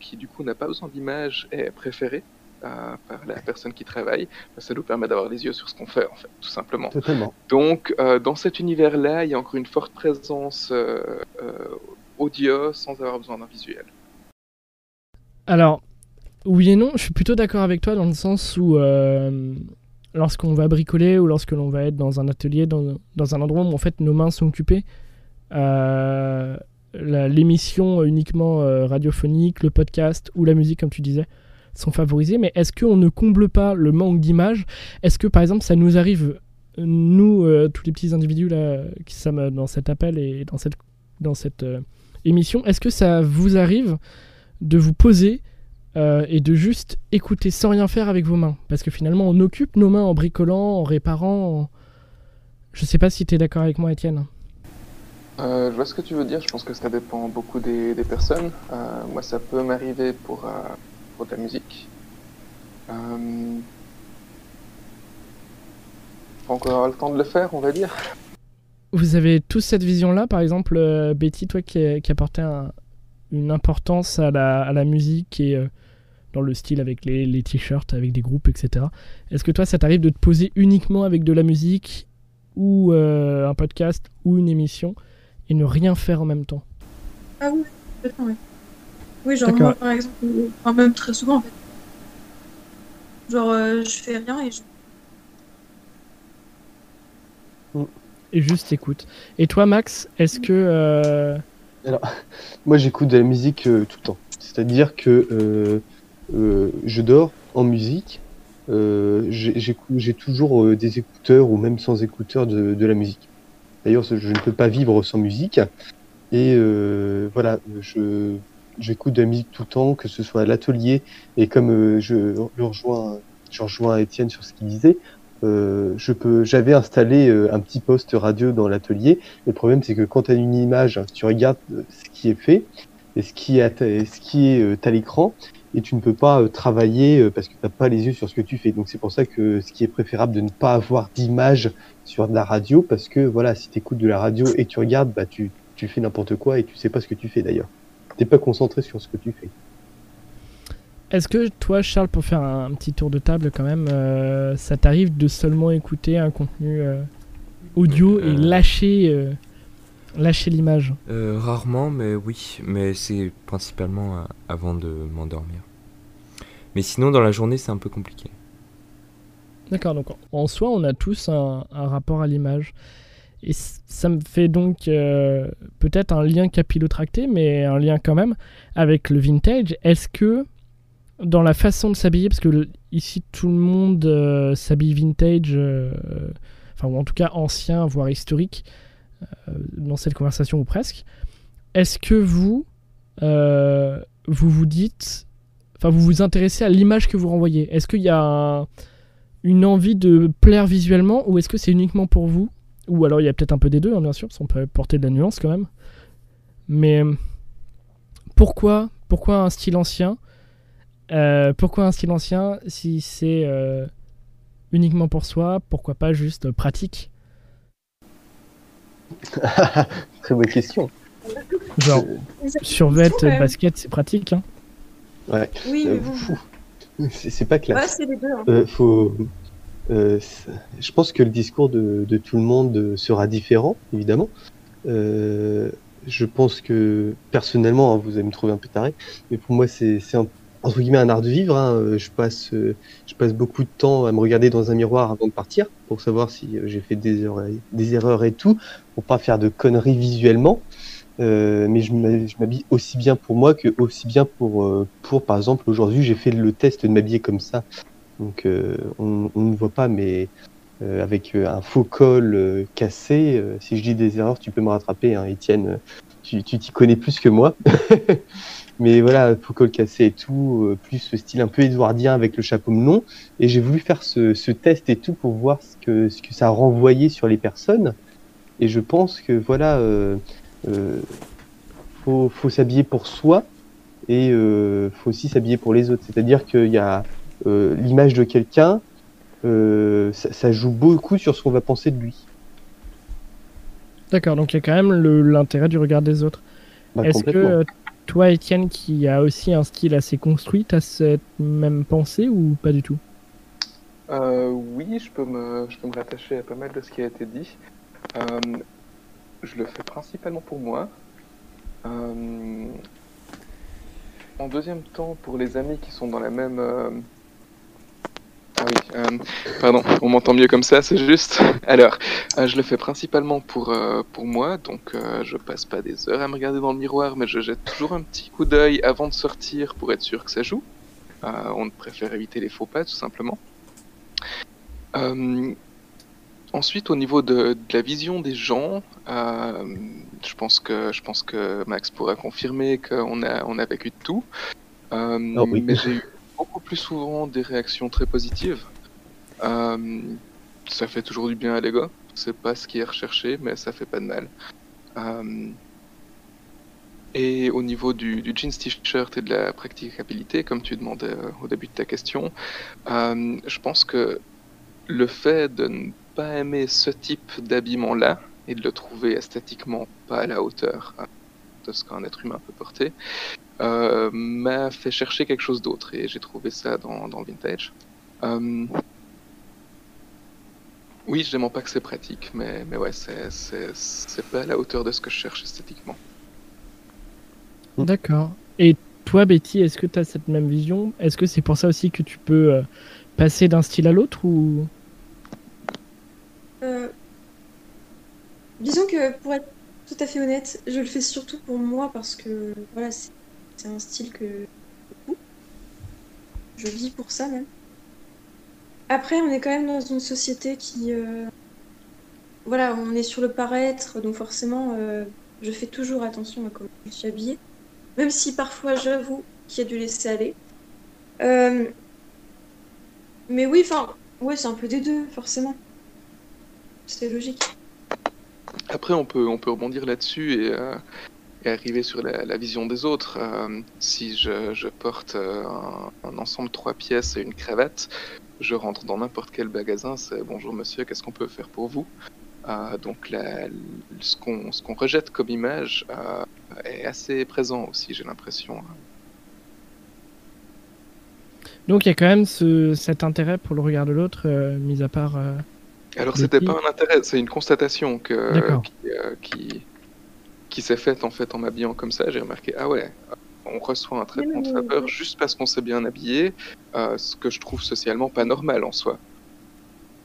qui du coup n'a pas besoin d'image est préféré euh, par la personne qui travaille. Ça nous permet d'avoir les yeux sur ce qu'on fait en fait, tout simplement. Totalement. Donc, euh, dans cet univers-là, il y a encore une forte présence euh, euh, audio sans avoir besoin d'un visuel. Alors, oui et non, je suis plutôt d'accord avec toi dans le sens où euh, lorsqu'on va bricoler ou lorsque l'on va être dans un atelier, dans, dans un endroit où en fait nos mains sont occupées, euh, l'émission uniquement euh, radiophonique, le podcast ou la musique, comme tu disais, sont favorisés. Mais est-ce qu'on ne comble pas le manque d'image Est-ce que par exemple ça nous arrive, nous, euh, tous les petits individus là, qui sommes dans cet appel et dans cette, euh, émission, est-ce que ça vous arrive de vous poser euh, et de juste écouter sans rien faire avec vos mains? Parce que finalement, on occupe nos mains en bricolant, en réparant. en- Je sais pas si tu es d'accord avec moi, Étienne. Euh, je vois ce que tu veux dire, je pense que ça dépend beaucoup des, personnes. Euh, moi, ça peut m'arriver pour, euh, pour de la musique. Euh... Pas encore le temps de le faire, on va dire. Vous avez tous cette vision-là, par exemple, euh, Betty, toi qui, qui apportais un- une importance à la, à la musique et euh, dans le style avec les, les t-shirts, avec des groupes, etc. Est-ce que toi, ça t'arrive de te poser uniquement avec de la musique ou euh, un podcast ou une émission et ne rien faire en même temps? Ah oui, complètement, oui. Oui, genre moi, par exemple, euh, enfin, même très souvent, en fait. Genre, euh, je fais rien et je... et juste écoute. Et toi, Max, est-ce que euh, [laughs] Moi, j'écoute de la musique euh, tout le temps. C'est-à-dire que euh, euh, je dors en musique. euh, j'ai j'écoute- j'ai toujours euh, des écouteurs ou même sans écouteurs de, de la musique. D'ailleurs, je ne peux pas vivre sans musique. Et euh, voilà, je j'écoute de la musique tout le temps, que ce soit à l'atelier. Et comme euh, je, je rejoins, je rejoins Étienne sur ce qu'il disait, euh, je peux, j'avais installé euh, un petit poste radio dans l'atelier. Le problème, c'est que quand tu as une image, tu regardes ce qui est fait et ce qui est à, ce qui est à l'écran et tu ne peux pas travailler parce que tu n'as pas les yeux sur ce que tu fais. Donc c'est pour ça que ce qui est préférable de ne pas avoir d'image sur de la radio parce que voilà, si tu écoutes de la radio et tu regardes, bah, tu, tu fais n'importe quoi et tu sais pas ce que tu fais d'ailleurs. T'es pas concentré sur ce que tu fais. Est-ce que toi, Charles, pour faire un, un petit tour de table quand même, euh, ça t'arrive de seulement écouter un contenu euh, audio et Euh. lâcher, euh, lâcher l'image? Euh, rarement, mais oui. Mais c'est principalement avant de m'endormir. Mais sinon, dans la journée, c'est un peu compliqué. D'accord, donc en soi, on a tous un, un rapport à l'image. Et ça me fait donc euh, peut-être un lien capillotracté, mais un lien quand même avec le vintage. Est-ce que dans la façon de s'habiller, parce que ici tout le monde euh, s'habille vintage, euh, enfin ou en tout cas ancien, voire historique, dans cette conversation ou presque, est-ce que vous, vous vous dites, enfin vous vous intéressez à l'image que vous renvoyez? Est-ce qu'il y a un- une envie de plaire visuellement ou est-ce que c'est uniquement pour vous? Ou alors il y a peut-être un peu des deux, hein, bien sûr, parce qu'on peut porter de la nuance quand même. Mais euh, pourquoi, pourquoi un style ancien Euh, Pourquoi un style ancien si c'est euh, uniquement pour soi Pourquoi pas juste pratique? [laughs] Très bonne question. Genre, survêt, Ouais. basket, c'est pratique. Hein? Ouais. Oui, Euh, mais bon. C'est c'est pas classe. Ouais, c'est les deux. hein. Euh, faut, euh, je pense que le discours de, de tout le monde euh, sera différent, évidemment. Euh, je pense que personnellement, hein, vous allez me trouver un peu taré, mais pour moi, c'est un- entre guillemets un art de vivre. hein. Euh, Je passe, euh, je passe beaucoup de temps à me regarder dans un miroir avant de partir pour savoir si j'ai fait des erreurs, et tout, pour pas faire de conneries visuellement. Euh, mais je m'ha- je m'habille aussi bien pour moi que aussi bien pour, pour par exemple, aujourd'hui, j'ai fait le test de m'habiller comme ça. Donc, euh, on, ne voit pas, mais euh, avec euh, un faux col cassé, si je dis des erreurs, tu peux me rattraper, hein, Étienne. Tu t'y connais plus que moi. [laughs] mais voilà, faux col cassé et tout, plus ce style un peu édouardien avec le chapeau melon. Et j'ai voulu faire ce, test et tout pour voir ce que, ça renvoyait sur les personnes. Et je pense que voilà, faut, s'habiller pour soi et faut aussi s'habiller pour les autres. C'est-à-dire qu'il y a l'image de quelqu'un, euh, ça, ça joue beaucoup sur ce qu'on va penser de lui. D'accord, donc il y a quand même l'intérêt du regard des autres. Bah, Est-ce que euh, toi, Étienne, qui a aussi un style assez construit, t'as cette même pensée ou pas du tout? Euh, oui, je peux, me, je peux me rattacher à pas mal de ce qui a été dit. Euh, je le fais principalement pour moi. Euh, en deuxième temps, pour les amis qui sont dans la même... Ah oui, euh, pardon, on m'entend mieux comme ça, c'est juste. Alors, euh, je le fais principalement pour, euh, pour moi, donc je passe pas des heures à me regarder dans le miroir, mais je jette toujours un petit coup d'œil avant de sortir pour être sûr que ça joue. On préfère éviter les faux pas, tout simplement. Ensuite, au niveau de, de la vision des gens, je pense que je pense que Max pourra confirmer qu'on a on a vécu de tout. Ah oui. Mais j'ai eu beaucoup plus souvent des réactions très positives. Euh, ça fait toujours du bien à l'ego. C'est pas ce qui est recherché, mais ça fait pas de mal. Euh, et au niveau du, du jeans t-shirt et de la praticabilité, comme tu demandais euh, au début de ta question, je pense que le fait de ne pas aimer ce type d'habillement-là et de le trouver esthétiquement pas à la hauteur hein, de ce qu'un être humain peut porter, euh, m'a fait chercher quelque chose d'autre et j'ai trouvé ça dans, dans le vintage. Euh, oui, je ne pas que c'est pratique, mais, mais ouais, c'est- c'est c'est pas à la hauteur de ce que je cherche esthétiquement. D'accord. Et toi, Betty, est-ce que tu as cette même vision? Est-ce que c'est pour ça aussi que tu peux euh, passer d'un style à l'autre ou? Euh, disons que pour être tout à fait honnête, je le fais surtout pour moi parce que voilà, c'est c'est un style que je vis pour ça même. Après, on est quand même dans une société qui, euh, voilà, on est sur le paraître, donc forcément, euh, je fais toujours attention à comment je suis habillée, même si parfois j'avoue qu'il y a du laisser aller. Euh, mais oui, enfin, c'est un peu des deux, forcément. C'est logique. Après, on peut, on peut rebondir là-dessus et, et arriver sur la, la vision des autres. Euh, si je, je porte euh, un, un ensemble de trois pièces et une cravate, je rentre dans n'importe quel magasin, c'est bonjour monsieur, qu'est-ce qu'on peut faire pour vous? Euh, Donc la- ce qu'on rejette comme image euh, est assez présent aussi, j'ai l'impression. Donc il y a quand même ce, cet intérêt pour le regard de l'autre, euh, mis à part. Alors c'était pas un intérêt, c'est une constatation que, qui, qui, qui s'est faite en fait en m'habillant comme ça. J'ai remarqué, ah ouais, on reçoit un traitement de faveur juste parce qu'on s'est bien habillé, euh, ce que je trouve socialement pas normal en soi.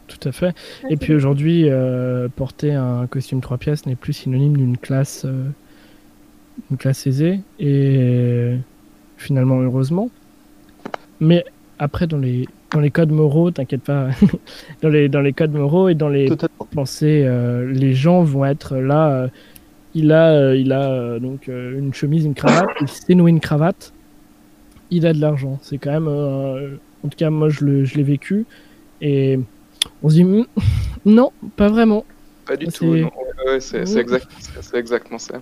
Tout à fait. Et puis aujourd'hui, euh, porter un costume trois pièces n'est plus synonyme d'une classe, euh, une classe aisée. Et finalement, heureusement. Mais après, dans les, dans les codes moraux, t'inquiète pas, [laughs] dans, les, dans les codes moraux et dans les Totalement. pensées, euh, les gens vont être là. Il a, euh, il a euh, donc euh, une chemise, une cravate, il sait nouer une cravate. Il a de l'argent. C'est quand même. euh, en tout cas, moi, je le- je l'ai vécu. Et on se dit, Hmm, [laughs] non, pas vraiment. Pas du C'est- tout. non. Ouais, c'est c'est Ouais. exactement ça. C'est exactement ça.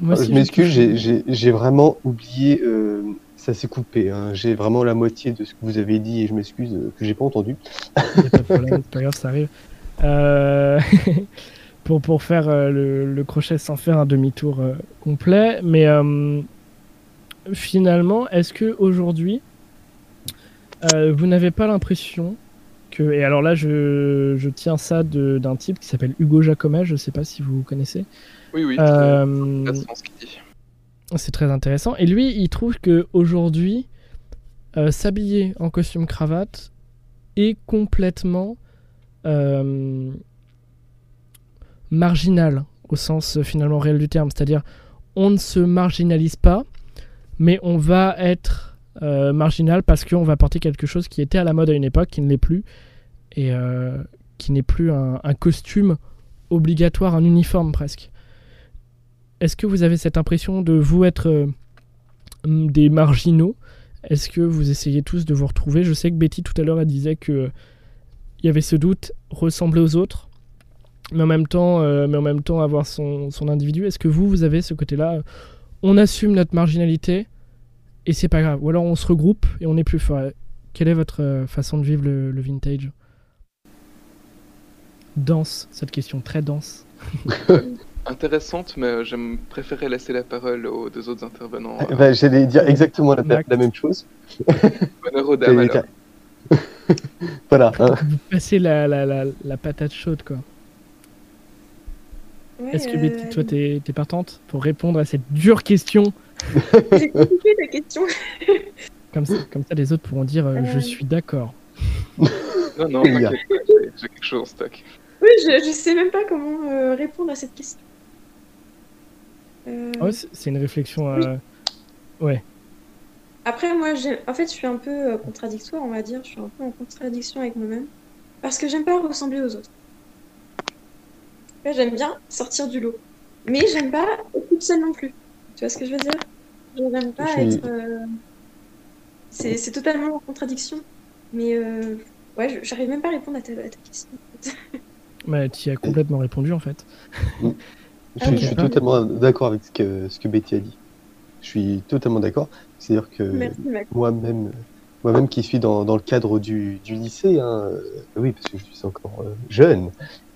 Moi aussi, je m'excuse, j'ai- j'ai j'ai vraiment oublié, euh, ça s'est coupé. hein. J'ai vraiment la moitié de ce que vous avez dit et je m'excuse euh, que j'ai pas entendu. Pas de problème, c'est pas grave, ça arrive. Euh, [laughs] pour, pour faire euh, le, le crochet sans faire un demi-tour euh, complet. Mais euh, finalement, est-ce que aujourd'hui, vous n'avez pas l'impression que. Et alors là, je, je tiens ça d'un type qui s'appelle Hugo Jacomet, je sais pas si vous connaissez. Oui, oui. Euh. C'est très intéressant. Et lui, il trouve que aujourd'hui, euh, s'habiller en costume cravate est complètement euh, marginal au sens euh, finalement réel du terme. C'est-à-dire, on ne se marginalise pas, mais on va être euh, marginal parce qu'on va porter quelque chose qui était à la mode à une époque, qui ne l'est plus, et euh, qui n'est plus un, costume obligatoire, un uniforme presque. Est-ce que vous avez cette impression de vous être des marginaux? Est-ce que vous essayez tous de vous retrouver? Je sais que Betty tout à l'heure elle disait que il y avait ce doute ressembler aux autres, mais en même temps, euh, mais en même temps avoir son, son individu. Est-ce que vous, vous avez ce côté-là euh, On assume notre marginalité et c'est pas grave. Ou alors on se regroupe et on est plus fort. Quelle est votre euh, façon de vivre le, le vintage? Dense, cette question très dense. [laughs] Intéressante, mais j'aime préférer laisser la parole aux deux autres intervenants. Ah, bah, J'allais dire exactement la, même chose. [laughs] Bonheur aux dames, alors. [laughs] voilà. hein. Vous passez la, la, la, la patate chaude, quoi. Ouais, Est-ce que euh, Betty, toi, t'es t'es partante pour répondre à cette dure question? [laughs] J'ai compris ta question. [laughs] comme ça, comme ça, les autres pourront dire euh, je Euh. suis d'accord. [laughs] Non, non, j'ai- quelque chose en stock. Oui, je, je sais même pas comment euh, répondre à cette question. Euh, Ouais, c'est une réflexion. euh, Ouais. Après, moi, j'ai- en fait, je suis un peu euh, contradictoire, on va dire. Je suis un peu en contradiction avec moi-même. Parce que j'aime pas ressembler aux autres. Ouais, j'aime bien sortir du lot. Mais j'aime pas être toute seule non plus. Tu vois ce que je veux dire? Je n'aime pas Je être. euh, C'est c'est totalement en contradiction. Mais euh, ouais, j'arrive même pas à répondre à ta, à ta question. Mais [laughs] tu y as complètement répondu en fait. Je, oui, [laughs] je suis totalement d'accord avec ce que, ce que Betty a dit. Je suis totalement d'accord. C'est-à-dire que moi-même, moi-même qui suis dans, dans le cadre du, du lycée, hein, euh, oui, parce que je suis encore euh, jeune,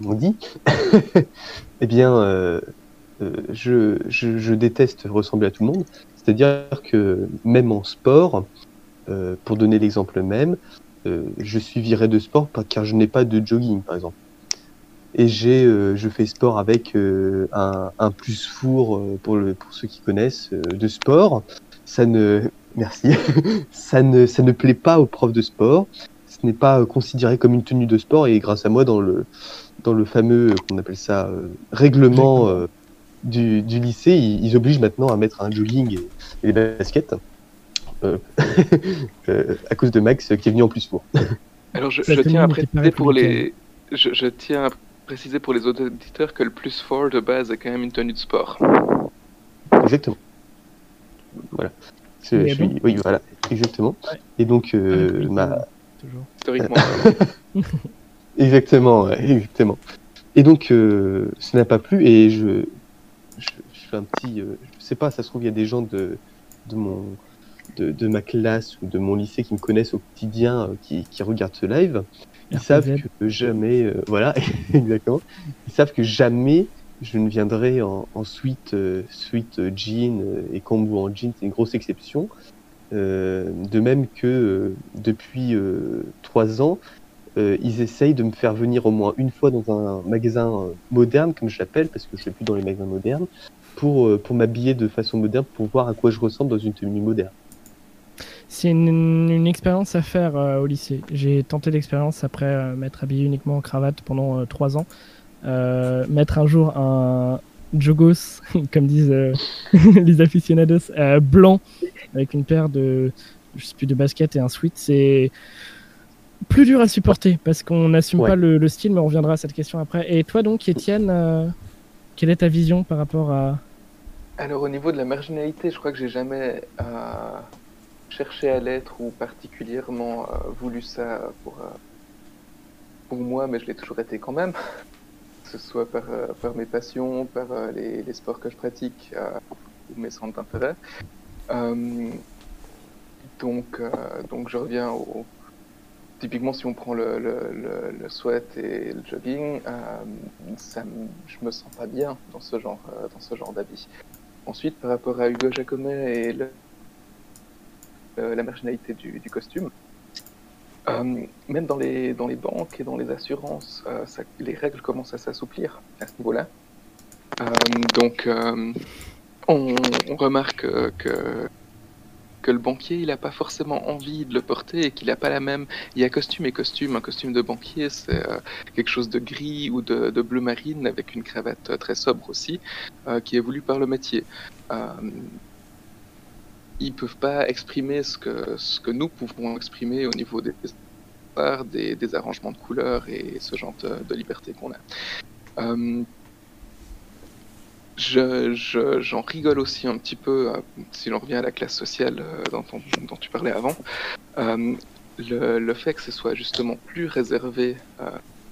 on dit, [laughs] eh bien, euh, je, je, déteste ressembler à tout le monde. C'est-à-dire que même en sport, pour donner l'exemple même, euh, je suis viré de sport car je n'ai pas de jogging, par exemple. Et j'ai, je fais sport avec un, un plus four pour, le, pour ceux qui connaissent de sport. Ça ne, merci, [laughs] ça ne, ça ne plaît pas aux profs de sport. Ce n'est pas euh, considéré comme une tenue de sport et grâce à moi dans le, dans le fameux, euh, qu'on appelle ça, euh, règlement euh, du, du lycée, ils, ils obligent maintenant à mettre un jogging et, et les baskets. [laughs] Euh, à cause de Max qui est venu en plus four. [laughs] Alors, je, tiens à préciser pour les... Je, je tiens à préciser pour les auditeurs que le plus fort de base est quand même une tenue de sport. Exactement. Voilà. Je, suis-. Oui, voilà, exactement. Ouais. Et donc, euh, Républicaine. ma, Toujours. Historiquement. [laughs] Exactement, ouais, exactement. Et donc, euh, ça n'a pas plu et je, je, je fais un petit, euh, je sais pas, ça se trouve, il y a des gens de, de mon, de, de ma classe ou de mon lycée qui me connaissent au quotidien, euh, qui, qui regardent ce live. Ils RPZ. savent que jamais, euh, voilà, [laughs] exactement. Ils savent que jamais je ne viendrai en, suite, euh, suite euh, jean euh, et combo en jean, c'est une grosse exception. De même que depuis trois ans, ils essayent de me faire venir au moins une fois dans un magasin moderne, comme je l'appelle, parce que je ne vais plus dans les magasins modernes, pour, pour m'habiller de façon moderne, pour voir à quoi je ressemble dans une tenue moderne. C'est une, une expérience à faire au lycée. J'ai tenté l'expérience après m'être habillé uniquement en cravate pendant trois ans. Euh, mettre un jour un jogos, [laughs] comme disent euh, [laughs] les aficionados, euh, blanc avec une paire de, je sais plus, de baskets et un sweat, c'est plus dur à supporter parce qu'on n'assume Ouais. pas le, le style, mais on reviendra à cette question après. Et toi donc, Étienne, euh, quelle est ta vision par rapport à Alors au niveau de la marginalité, je crois que j'ai jamais euh, cherché à l'être ou particulièrement euh, voulu ça pour, euh, pour moi, mais je l'ai toujours été quand même. Que ce soit par, euh, par mes passions, par euh, les, sports que je pratique euh, ou mes centres d'intérêt. Donc, donc je reviens au... Typiquement, si on prend le, sweat et le jogging, ça, je me sens pas bien dans ce genre, dans ce genre d'habit. Ensuite, par rapport à Hugo Jacomet et la marginalité du costume, euh, même dans les, dans les banques et dans les assurances, euh, les règles commencent à s'assouplir à ce niveau-là. Euh, donc, on, remarque que, que le banquier, il n'a pas forcément envie de le porter et qu'il n'a pas la même. Il y a costume et costume. Un costume de banquier, c'est quelque chose de gris ou de, bleu marine avec une cravate très sobre aussi, qui est voulu par le métier. Ils peuvent pas exprimer ce que, ce que nous pouvons exprimer au niveau des, des, des arrangements de couleurs et ce genre de, liberté qu'on a. Euh, je, j'en rigole aussi un petit peu, euh, si l'on revient à la classe sociale euh, dont, dont, tu parlais avant, euh, le, le, fait que ce soit justement plus réservé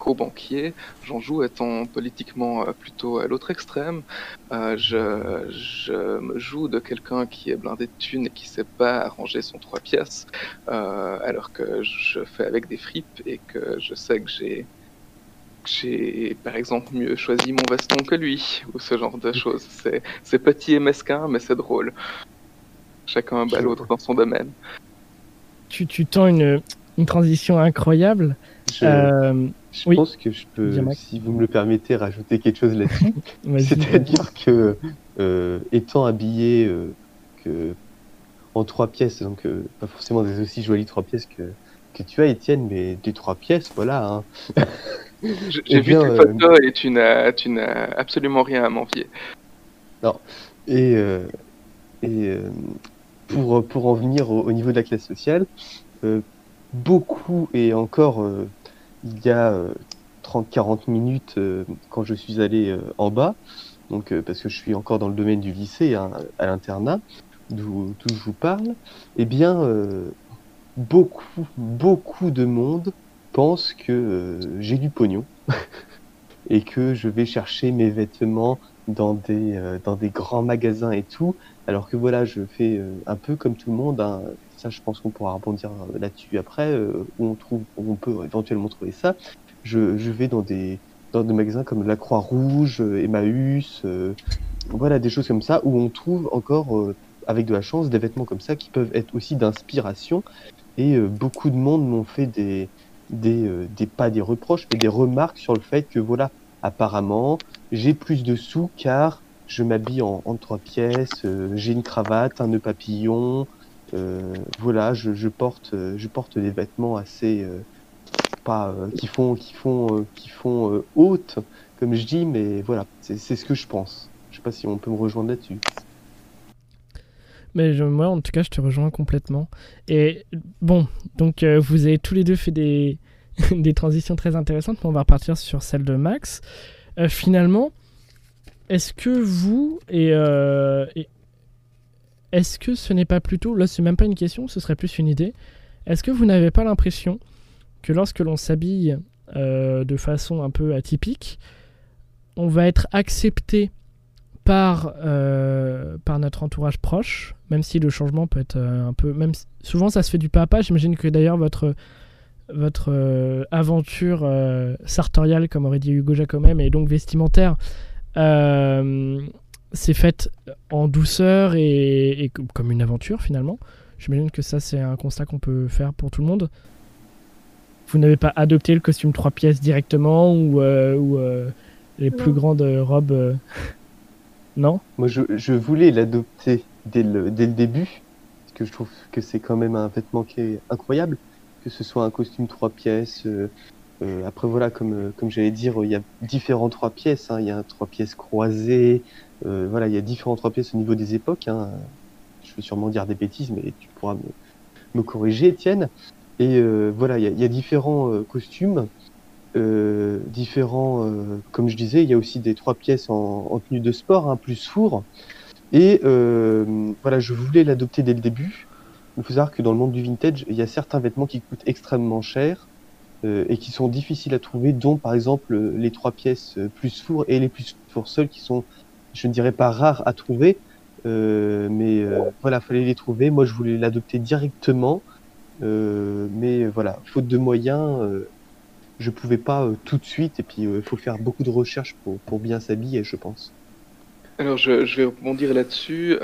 qu'aux banquiers, j'en joue étant politiquement plutôt à l'autre extrême. je, je me joue de quelqu'un qui est blindé de thunes et qui sait pas arranger son trois pièces, alors que je fais avec des fripes et que je sais que j'ai j'ai par exemple mieux choisi mon veston que lui, ou ce genre de choses. C'est petit et mesquin, mais c'est drôle. Chacun bat l'autre dans son domaine. Tu, tu tends une, une transition incroyable. Je, euh, pense que je peux, si vous me le permettez, rajouter quelque chose là-dessus. [laughs] C'est-à-dire que, euh, étant habillé euh, que en trois pièces, donc pas forcément des aussi jolies trois pièces que, que tu as, Étienne, mais des trois pièces, voilà. Hein. [laughs] J'ai vu tes euh, photos et tu n'as, tu n'as absolument rien à m'envier. Non. Et, euh, et euh, pour, pour en venir au, niveau de la classe sociale, beaucoup, et encore il y a 30-40 minutes quand je suis allé en bas, donc parce que je suis encore dans le domaine du lycée, hein, à l'internat, d'où je vous parle, eh bien, beaucoup, beaucoup de monde pense que euh, j'ai du pognon [laughs] et que je vais chercher mes vêtements dans des, euh, dans des grands magasins et tout, alors que voilà, je fais euh, un peu comme tout le monde. Hein. Je pense qu'on pourra rebondir là-dessus après, où on trouve, où on peut éventuellement trouver ça. Je, vais dans des, dans des magasins comme la Croix-Rouge, Emmaüs, voilà, des choses comme ça, où on trouve encore, avec de la chance, des vêtements comme ça qui peuvent être aussi d'inspiration. Et beaucoup de monde m'ont fait des, des, euh, pas des reproches, mais des remarques sur le fait que voilà, apparemment, j'ai plus de sous car je m'habille en, trois pièces, euh, j'ai une cravate, un nœud papillon, euh, voilà, je, porte, euh, je porte des vêtements assez pas qui font, qui font, qui font haute, comme je dis, mais voilà, c'est ce que je pense. Je sais pas si on peut me rejoindre là-dessus. Mais moi, en tout cas, je te rejoins complètement. Et bon, donc vous avez tous les deux fait des, [laughs] des transitions très intéressantes, mais on va repartir sur celle de Max. Euh, finalement, est-ce que vous euh, et, est-ce que ce n'est pas plutôt là c'est même pas une question, ce serait plus une idée. Est-ce que vous n'avez pas l'impression que lorsque l'on s'habille euh, de façon un peu atypique, on va être accepté par, par notre entourage proche, même si le changement peut être un peu. Même souvent ça se fait du pas. J'imagine que d'ailleurs votre euh, aventure euh, sartoriale, comme aurait dit Hugo Jacomet, mais donc vestimentaire, euh, c'est faite en douceur et, comme une aventure finalement. J'imagine que ça, c'est un constat qu'on peut faire pour tout le monde. Vous n'avez pas adopté le costume trois pièces directement ou, ou les plus grandes robes [laughs] Non? Moi, je, je voulais l'adopter dès le, dès le début, parce que je trouve que c'est quand même un vêtement qui est incroyable que ce soit un costume trois pièces. Euh, euh, après voilà, comme euh, comme j'allais dire, il y a différents trois pièces. Hein. Il y a un trois pièces croisé. Voilà, il y a différents trois pièces au niveau des époques. Hein. Je vais sûrement dire des bêtises, mais tu pourras me, corriger, Étienne. Et voilà, il y, a, différents costumes. Euh, différents, euh, comme je disais, il y a aussi des trois pièces en, en tenue de sport, hein, plus four. Et euh, voilà, je voulais l'adopter dès le début. Il faut savoir que dans le monde du vintage, il y a certains vêtements qui coûtent extrêmement cher euh, et qui sont difficiles à trouver, dont par exemple les trois pièces euh, plus four et les plus four seuls qui sont, je ne dirais pas rares à trouver, euh, mais euh, voilà, fallait les trouver. Moi, je voulais l'adopter directement, euh, mais voilà, faute de moyens, je pouvais pas tout de suite. Et puis, il faut faire beaucoup de recherches pour, bien s'habiller, je pense. Alors, je, vais rebondir là-dessus.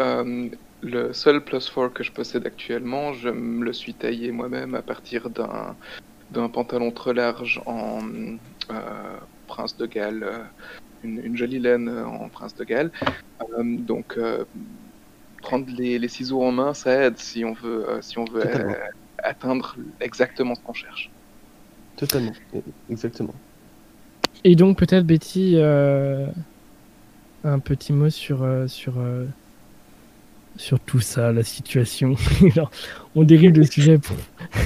Le seul plus 4 que je possède actuellement, je me le suis taillé moi-même à partir d'un d'un pantalon très large en Prince de Galles, une, une, jolie laine en Prince de Galles. Euh, donc prendre les, les, ciseaux en main, ça aide si on veut, si on veut atteindre exactement ce qu'on cherche. Totalement, exactement. Et donc peut-être Betty, un petit mot sur, sur sur tout ça, la situation. [laughs] on dérive de sujet pour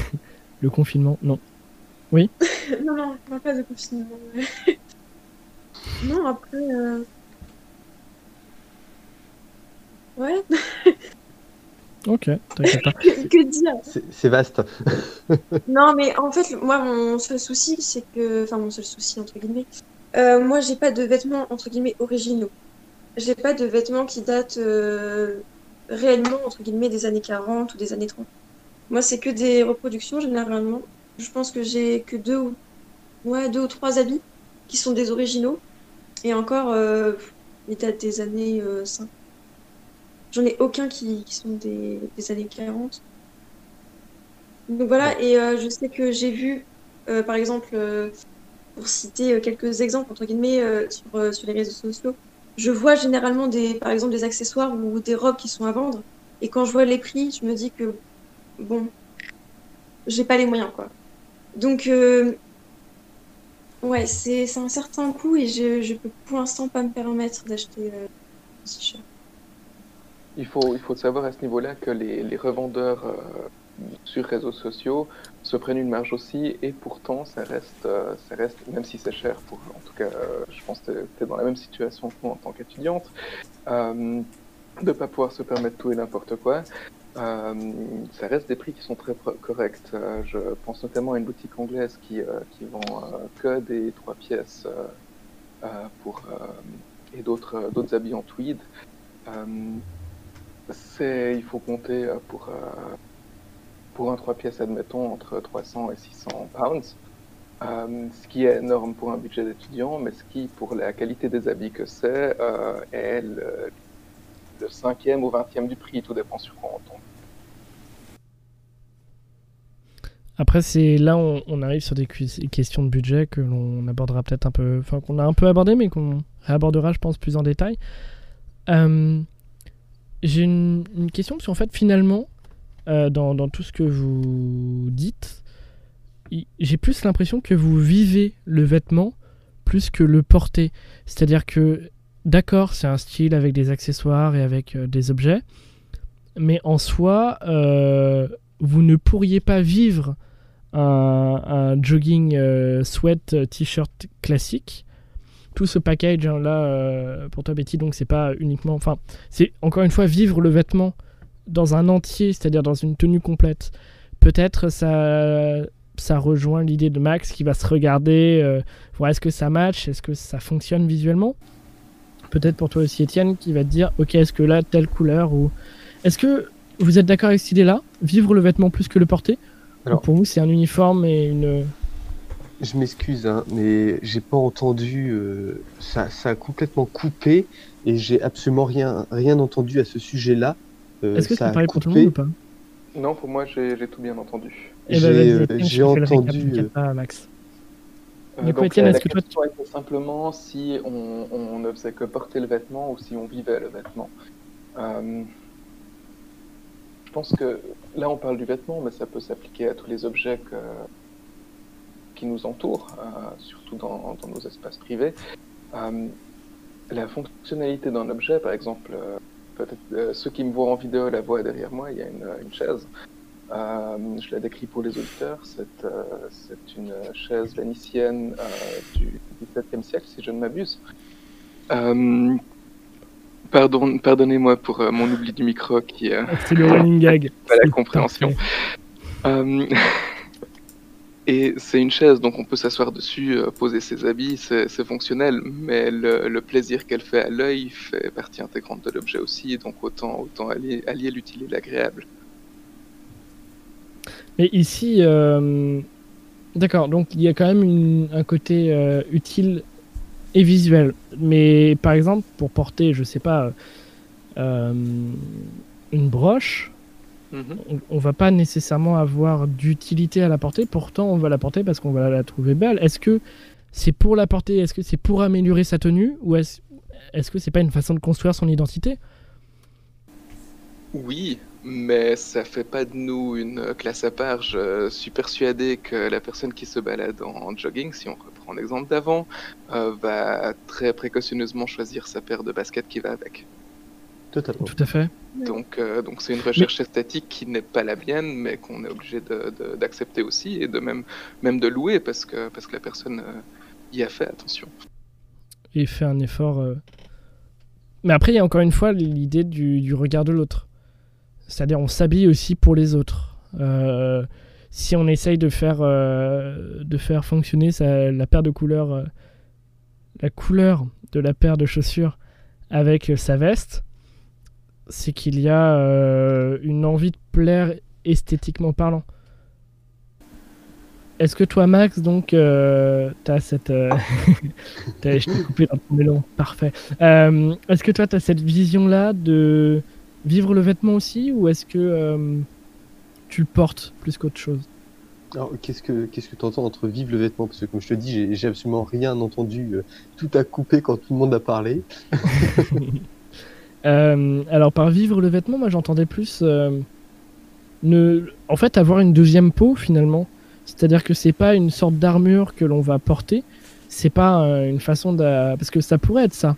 [laughs] le confinement. Non. Oui? [laughs] Non, non, pas de confinement. Non, après. Euh... Ouais. ok, t'inquiète pas. [laughs] que, dire? C'est vaste. [laughs] non, mais en fait, moi, mon seul souci, c'est que. Enfin, mon seul souci, entre guillemets. Euh, moi, j'ai pas de vêtements, entre guillemets, originaux. J'ai pas de vêtements qui datent euh, réellement, entre guillemets, des années 40 ou des années 30. Moi, c'est que des reproductions, généralement. Je pense que j'ai que deux ou... Ouais, deux ou trois habits qui sont des originaux. Et encore, euh, ils datent des années 5. Euh, J'en ai aucun qui, sont des, années 40. Donc voilà, et euh, je sais que j'ai vu, euh, par exemple, pour citer quelques exemples, entre guillemets, sur, sur les réseaux sociaux, je vois généralement des, par exemple, des accessoires ou des robes qui sont à vendre. Et quand je vois les prix, je me dis que, bon, j'ai pas les moyens, quoi. Donc, euh, ouais, c'est un certain coût et je, je peux pour l'instant pas me permettre d'acheter euh, aussi cher. Il faut, il faut savoir à ce niveau-là que les, les revendeurs euh, sur réseaux sociaux se prennent une marge aussi et pourtant ça reste, euh, ça reste même si c'est cher pour en tout cas euh, je pense que tu es dans la même situation que moi en tant qu'étudiante de pas pouvoir se permettre tout et n'importe quoi euh, ça reste des prix qui sont très corrects je pense notamment à une boutique anglaise qui, qui vend que des trois pièces et d'autres habits en tweed il faut compter pour pour un 3 pièces, admettons, entre 300 et 600 pounds. Euh, ce qui est énorme pour un budget d'étudiant, mais ce qui, pour la qualité des habits que c'est, euh, est le, cinquième ou vingtième du prix, tout dépend sur quoi on tombe. Après, c'est là on, on, arrive sur des questions de budget que l'on abordera peut-être un peu, enfin qu'on a un peu abordé, mais qu'on réabordera, je pense, plus en détail. Euh, j'ai une, question parce qu'en fait, finalement, euh, dans, tout ce que vous dites, j'ai plus l'impression que vous vivez le vêtement plus que le porter. C'est-à-dire que, d'accord, c'est un style avec des accessoires et avec euh, des objets, mais en soi, vous ne pourriez pas vivre un, jogging sweat t-shirt classique tout ce package hein, là pour toi Betty donc c'est pas uniquement enfin c'est encore une fois vivre le vêtement dans un entier, c'est-à-dire dans une tenue complète, peut-être ça, ça rejoint l'idée de Max qui va se regarder, euh, voir est-ce que ça match, est-ce que ça fonctionne visuellement. Peut-être pour toi aussi Étienne qui va te dire ok est-ce que là telle couleur ou est-ce que vous êtes d'accord avec cette idée-là, vivre le vêtement plus que le porter? Alors, Pour vous c'est un uniforme et une je m'excuse, hein, mais j'ai pas entendu. Euh, ça, ça, a complètement coupé et j'ai absolument rien, rien entendu à ce sujet-là. Euh, Est-ce que ça pareil pour tout le monde ou pas? Non, pour moi, j'ai tout bien entendu. Eh ben, j'ai euh, entendu. Euh, Max. du coup, Étienne, est-ce que toi. Tu... simplement si on, on, ne faisait que porter le vêtement ou si on vivait le vêtement. Pense que là, on parle du vêtement, mais ça peut s'appliquer à tous les objets que, qui nous entourent, euh, surtout dans, nos espaces privés. Euh, la fonctionnalité d'un objet, par exemple, peut-être euh, ceux qui me voient en vidéo la voient derrière moi, il y a une, chaise. Je la décris pour les auditeurs. C'est une chaise vénitienne euh, du XVIIe siècle, si je ne m'abuse. Euh, pardon, Pardonnez-moi pour mon oubli du micro qui est. C'est le running gag. [laughs] Pas la compréhension. [laughs] Et c'est une chaise, donc on peut s'asseoir dessus, euh, poser ses habits, c'est fonctionnel, mais le, le plaisir qu'elle fait à l'œil fait partie intégrante de l'objet aussi, donc autant, autant allier, allier l'utile et l'agréable. Mais ici, euh, d'accord, donc il y a quand même une, un côté euh, utile et visuel. Mais par exemple, pour porter, je sais pas, euh, une broche, Mhm. on, va pas nécessairement avoir d'utilité à la porter, pourtant on va la porter parce qu'on va la trouver belle. Est-ce que c'est pour la porter, est-ce que c'est pour améliorer sa tenue, ou est-ce est -ce que c'est pas une façon de construire son identité? Oui, mais ça fait pas de nous une classe à part. Je suis persuadé que la personne qui se balade en jogging, si on reprend l'exemple d'avant, euh, va très précautionneusement choisir sa paire de baskets qui va avec. Totalement. Tout à fait. Donc, euh, donc c'est une recherche esthétique qui n'est pas la mienne, mais qu'on est obligé de- de- d'accepter aussi et de même, même de louer parce que, parce que la personne euh, y a fait attention. Et fait un effort. euh. Mais après, il y a encore une fois l'idée du, du regard de l'autre. C'est-à-dire, on s'habille aussi pour les autres. Euh, si on essaye de faire, euh, de faire fonctionner sa- la paire de couleurs, euh, la couleur de la paire de chaussures avec sa veste, c'est qu'il y a une envie de plaire esthétiquement parlant. Est-ce que toi, Max, donc, euh, t'as cette. [laughs] je t'ai coupé dans ton élan, parfait. Est-ce que toi, t'as cette vision-là de vivre le vêtement aussi, ou est-ce que euh, tu le portes plus qu'autre chose? Alors, qu'est-ce que qu'est-ce que tu entends entre vivre le vêtement? Parce que comme je te dis, j'ai- j'ai absolument rien entendu. euh, Tout a coupé quand tout le monde a parlé. [laughs] Euh, alors par vivre le vêtement, moi j'entendais plus ne, en fait avoir une deuxième peau finalement. C'est-à-dire que c'est pas une sorte d'armure que l'on va porter, c'est pas une façon de, parce que ça pourrait être ça.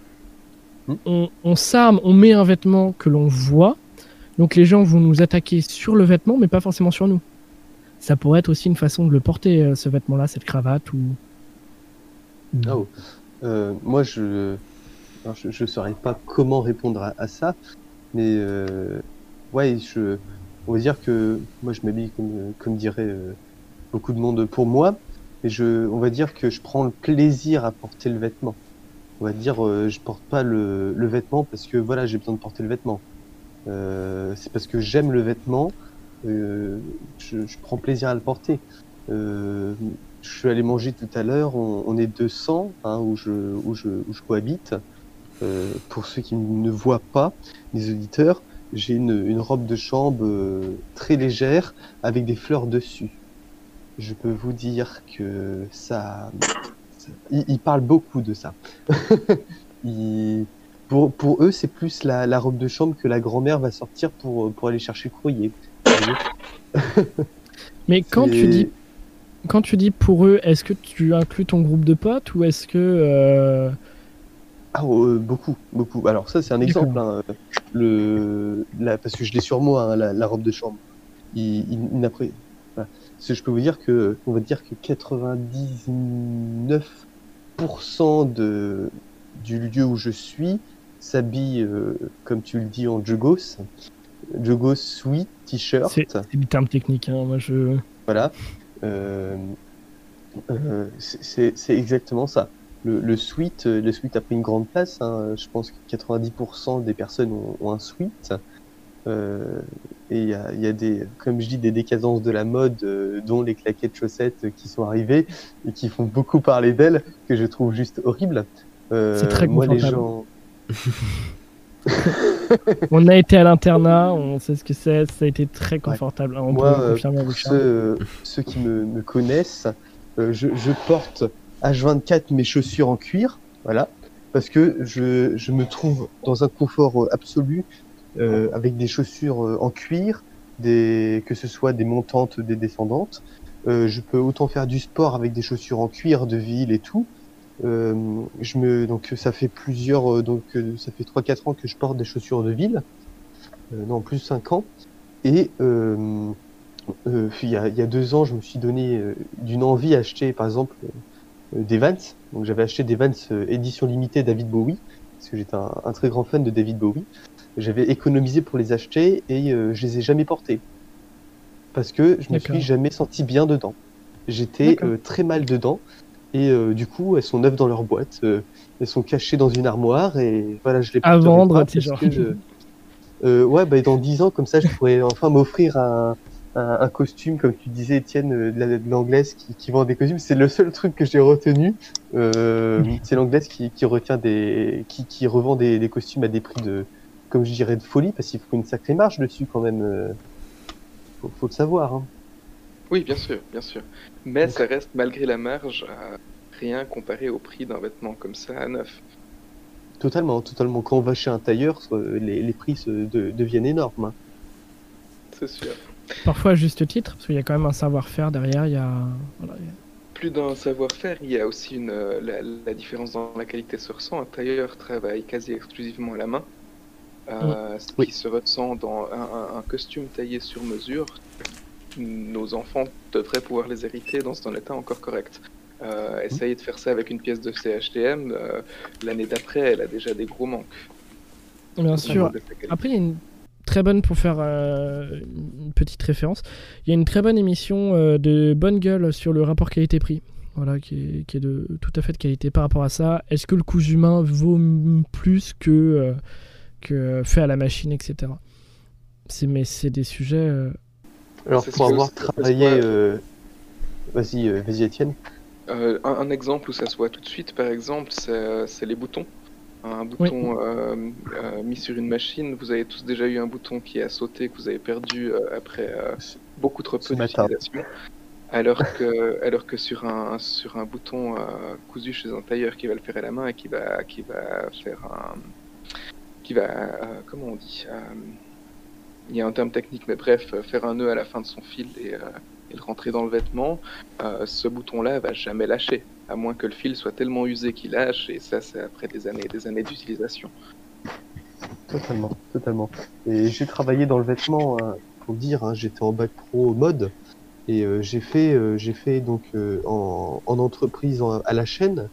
On, s'arme, on met un vêtement que l'on voit, donc les gens vont nous attaquer sur le vêtement, mais pas forcément sur nous. Ça pourrait être aussi une façon de le porter, euh, ce vêtement-là, cette cravate ou. Oh. Moi, je je saurais pas comment répondre à, ça, mais euh, ouais, je on va dire que moi je m'habille comme comme dirait beaucoup de monde pour moi, mais je on va dire que je prends le plaisir à porter le vêtement. On va dire euh, je porte pas le, le vêtement parce que voilà j'ai besoin de porter le vêtement. Euh, c'est parce que j'aime le vêtement, euh, je, je prends plaisir à le porter. Euh, je suis allé manger tout à l'heure, on, on est 200 hein, où, je, où, je, où je cohabite. Euh, pour ceux qui ne voient pas, les auditeurs, j'ai une, une robe de chambre euh, très légère avec des fleurs dessus. Je peux vous dire que ça... ils, ils parlent beaucoup de ça. [laughs] Ils- pour, pour eux, c'est plus la, la robe de chambre que la grand-mère va sortir pour, pour aller chercher le courrier. [laughs] Mais quand tu dis quand tu dis pour eux, est-ce que tu inclus ton groupe de potes ou est-ce que euh, Ah, euh, beaucoup, beaucoup. Alors ça, c'est un exemple. hein, le, la, parce que je l'ai sur moi, hein, la, la robe de chambre. Il, il, il voilà. Parce que je peux vous dire que, on va dire que 99% de, du lieu où je suis s'habille, euh, comme tu le dis, en jogos. Jogos, sweat, t-shirt. c'est c'est du terme technique hein, Moi je Voilà. Euh, euh, c'est- exactement ça. Le, le suite, le suite a pris une grande place. hein. Je pense que 90% des personnes ont, ont un suite. Euh, et il y a, il y a des, comme je dis, des décadences de la mode, euh, dont les claquettes chaussettes qui sont arrivées et qui font beaucoup parler d'elles, que je trouve juste horribles. Euh, C'est très moi, les confortable. gens, [laughs] On a été à l'internat, on sait ce que c'est, ça a été très confortable. On Moi, peut confirmer avec ceux, ceux qui me, me connaissent, euh, je, je porte H24 mes chaussures en cuir, voilà, parce que je, je me trouve dans un confort absolu euh, avec des chaussures euh, en cuir, que ce soit des montantes, des descendantes. Euh, je peux autant faire du sport avec des chaussures en cuir de ville et tout. Donc ça fait plusieurs donc ça fait 3-4 ans que je porte des chaussures de ville. Non, plus 5 ans. Et il, y a, il y a deux ans, je me suis donné d'une envie à par exemple, des Vans. Donc j'avais acheté des Vans édition limitée David Bowie, parce que j'étais un très grand fan de David Bowie. J'avais économisé pour les acheter et euh, je les ai jamais portés. Parce que je me D'accord. suis jamais senti bien dedans. J'étais euh, très mal dedans. Et euh, du coup, elles sont neuves dans leur boîte. euh, elles sont cachées dans une armoire et voilà, je les À vendre, pas genre. je- ouais, bah, dans 10 ans, comme ça, je pourrais enfin m'offrir un, un, un costume, comme tu disais, Étienne, de la- de l'anglaise qui, qui vend des costumes. C'est le seul truc que j'ai retenu. C'est l'anglaise qui, qui retient des, qui, qui revend des, des costumes à des prix de, comme je dirais, de folie, parce qu'il faut une sacrée marge dessus quand même. euh, Faut, faut le savoir. Hein. Oui, bien sûr, bien sûr. Mais ça reste, malgré la marge, à rien comparé au prix d'un vêtement comme ça à neuf. Totalement, totalement. Quand on va chez un tailleur, euh, les, les prix se, de- deviennent énormes. hein. c'est sûr. Parfois à juste titre, parce qu'il y a quand même un savoir-faire derrière. Il y a... Voilà, il y a- Plus d'un savoir-faire, il y a aussi une, euh, la, la différence dans la qualité se ressent. Un tailleur travaille quasi exclusivement à la main, euh, ce qui se ressent dans un, costume taillé sur mesure. Nos enfants devraient pouvoir les hériter dans un état encore correct. Euh, essayer de faire ça avec une pièce de CHTM, euh, l'année d'après, elle a déjà des gros manques. Bien sûr. Après, il y a une très bonne, pour faire euh, une petite référence, il y a une très bonne émission euh, de Bonne Gueule sur le rapport qualité-prix. Voilà, qui est, qui est de tout à fait de qualité par rapport à ça. Est-ce que le coût humain vaut plus que, euh, que fait à la machine, etc. C'est, mais c'est des sujets. euh, Alors, C'est pour avoir travaillé. euh, Vas-y, euh, vas-y, Étienne. Euh, un, un exemple où ça se voit tout de suite, par exemple, c'est euh, c'est les boutons. Un bouton euh, euh, mis sur une machine, vous avez tous déjà eu un bouton qui a sauté, que vous avez perdu euh, après euh, beaucoup trop peu d'utilisation. Alors que, alors que sur, un, sur un bouton euh, cousu chez un tailleur qui va le faire à la main et qui va, qui va faire un. Qui va. euh, comment on dit euh, Il y a un terme technique, mais bref, euh, faire un nœud à la fin de son fil et, le rentrer dans le vêtement, ce bouton-là va jamais lâcher, à moins que le fil soit tellement usé qu'il lâche, et ça, c'est après des années et des années d'utilisation. Totalement, totalement. Et j'ai travaillé dans le vêtement, pour dire, hein, j'étais en bac pro mode et j'ai fait, j'ai fait donc en, en entreprise en- à la chaîne.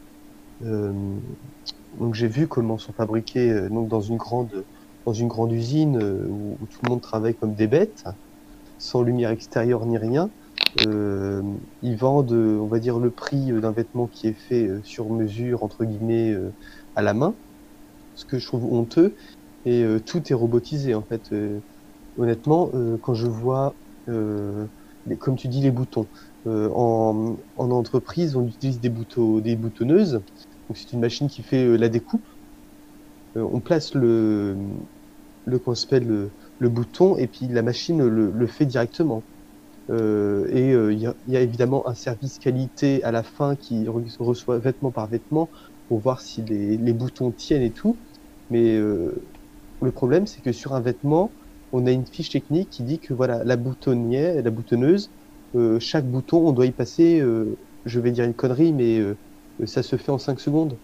Donc j'ai vu comment sont fabriqués euh, donc dans une grande, dans une grande usine euh, où, tout le monde travaille comme des bêtes, sans lumière extérieure ni rien. Euh, ils vendent, on va dire, le prix d'un vêtement qui est fait sur mesure entre guillemets à la main, ce que je trouve honteux et tout est robotisé en fait. Honnêtement, quand je vois, les- comme tu dis, les boutons en, en entreprise, on utilise des, boutons, des boutonneuses. Donc c'est une machine qui fait euh, la découpe. Euh, on place le, le le, bouton et puis la machine le, fait directement. Euh, et il y, a, évidemment un service qualité à la fin qui re- reçoit vêtement par vêtement pour voir si les, les boutons tiennent et tout. Mais le problème, c'est que sur un vêtement, on a une fiche technique qui dit que voilà, la boutonnière, la boutonneuse, chaque bouton, on doit y passer, je vais dire une connerie, mais ça se fait en 5 secondes.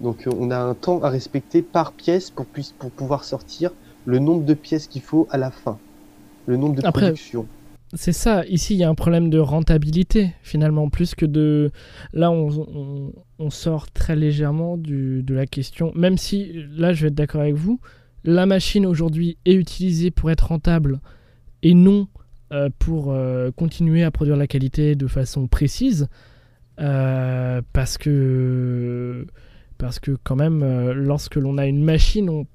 Donc euh, on a un temps à respecter par pièce pour, puisse- pour pouvoir sortir le nombre de pièces qu'il faut à la fin, le nombre de Après, production. C'est ça, ici il y a un problème de rentabilité finalement, plus que de... Là on, on- on sort très légèrement du, de la question, même si là je vais être d'accord avec vous, la machine aujourd'hui est utilisée pour être rentable et non euh, pour euh, continuer à produire la qualité de façon précise, euh, parce que... Parce que quand même, euh, lorsque l'on a une machine,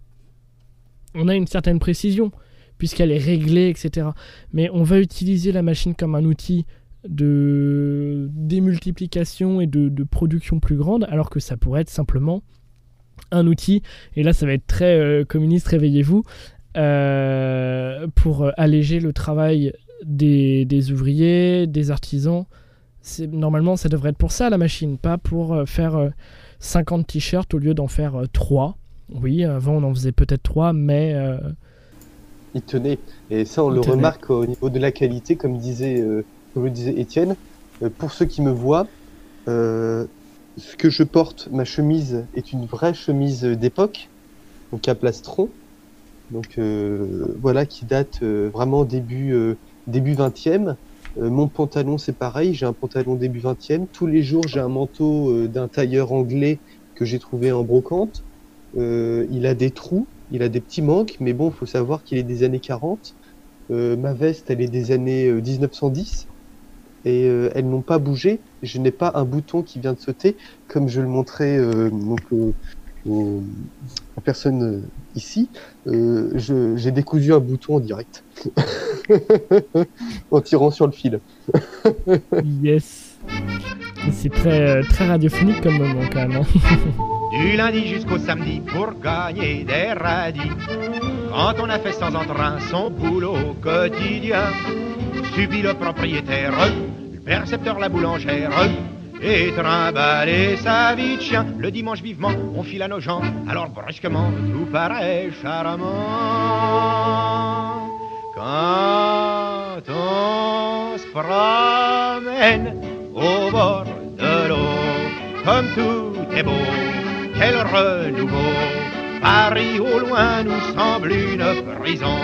on, a une certaine précision, puisqu'elle est réglée, etc mais on va utiliser la machine comme un outil de démultiplication et de, de production plus grande, alors que ça pourrait être simplement un outil, et là ça va être très euh, communiste, réveillez-vous, euh, pour euh, alléger le travail des, des ouvriers, des artisans. Normalement ça devrait être pour ça la machine, pas pour euh, faire euh, 50 t-shirts au lieu d'en faire euh, 3. Oui, avant on en faisait peut-être 3, mais... euh, Il tenait. Et ça, on le tenait. remarque au niveau de la qualité, comme disait, euh, comme le disait Étienne. Euh, pour ceux qui me voient, euh, ce que je porte, ma chemise, est une vraie chemise d'époque, donc à plastron. Donc euh, voilà, qui date euh, vraiment début euh, début 20e. Euh, mon pantalon, c'est pareil, j'ai un pantalon début 20e. Tous les jours, j'ai un manteau euh, d'un tailleur anglais que j'ai trouvé en brocante. Euh, il a des trous, il a des petits manques, mais bon, faut savoir qu'il est des années 40. Euh, ma veste, elle est des années euh, 1910 et elles n'ont pas bougé. Je n'ai pas un bouton qui vient de sauter, comme je le montrais aux, personnes ici. Euh, je- J'ai décousu un bouton en direct [laughs] en tirant sur le fil. yes C'est très, euh, très radiophonique comme moment quand même. hein. [laughs] Du lundi jusqu'au samedi pour gagner des radis. Quand on a fait sans entrain son boulot quotidien, subit le propriétaire, le percepteur, la boulangère, et trimballer sa vie de chien. Le dimanche vivement, on file à nos gens, alors brusquement tout paraît charmant. Quand on se promène au bord de l'eau, comme tout est beau, quel renouveau. Paris au loin nous semble une prison.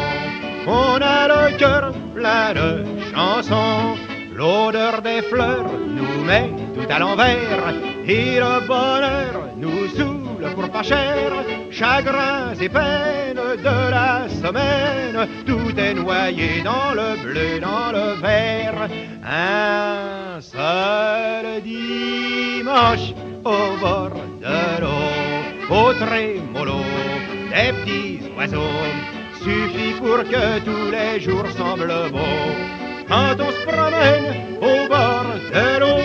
On a le cœur plein de chansons. L'odeur des fleurs nous met tout à l'envers. Et le bonheur nous saoule pour pas cher. Chagrins et peines de la semaine. Tout est noyé dans le bleu, dans le vert. Un seul dimanche au bord de l'eau, au trémolo des petits oiseaux, suffit pour que tous les jours semblent beaux. Quand au bord de l'eau,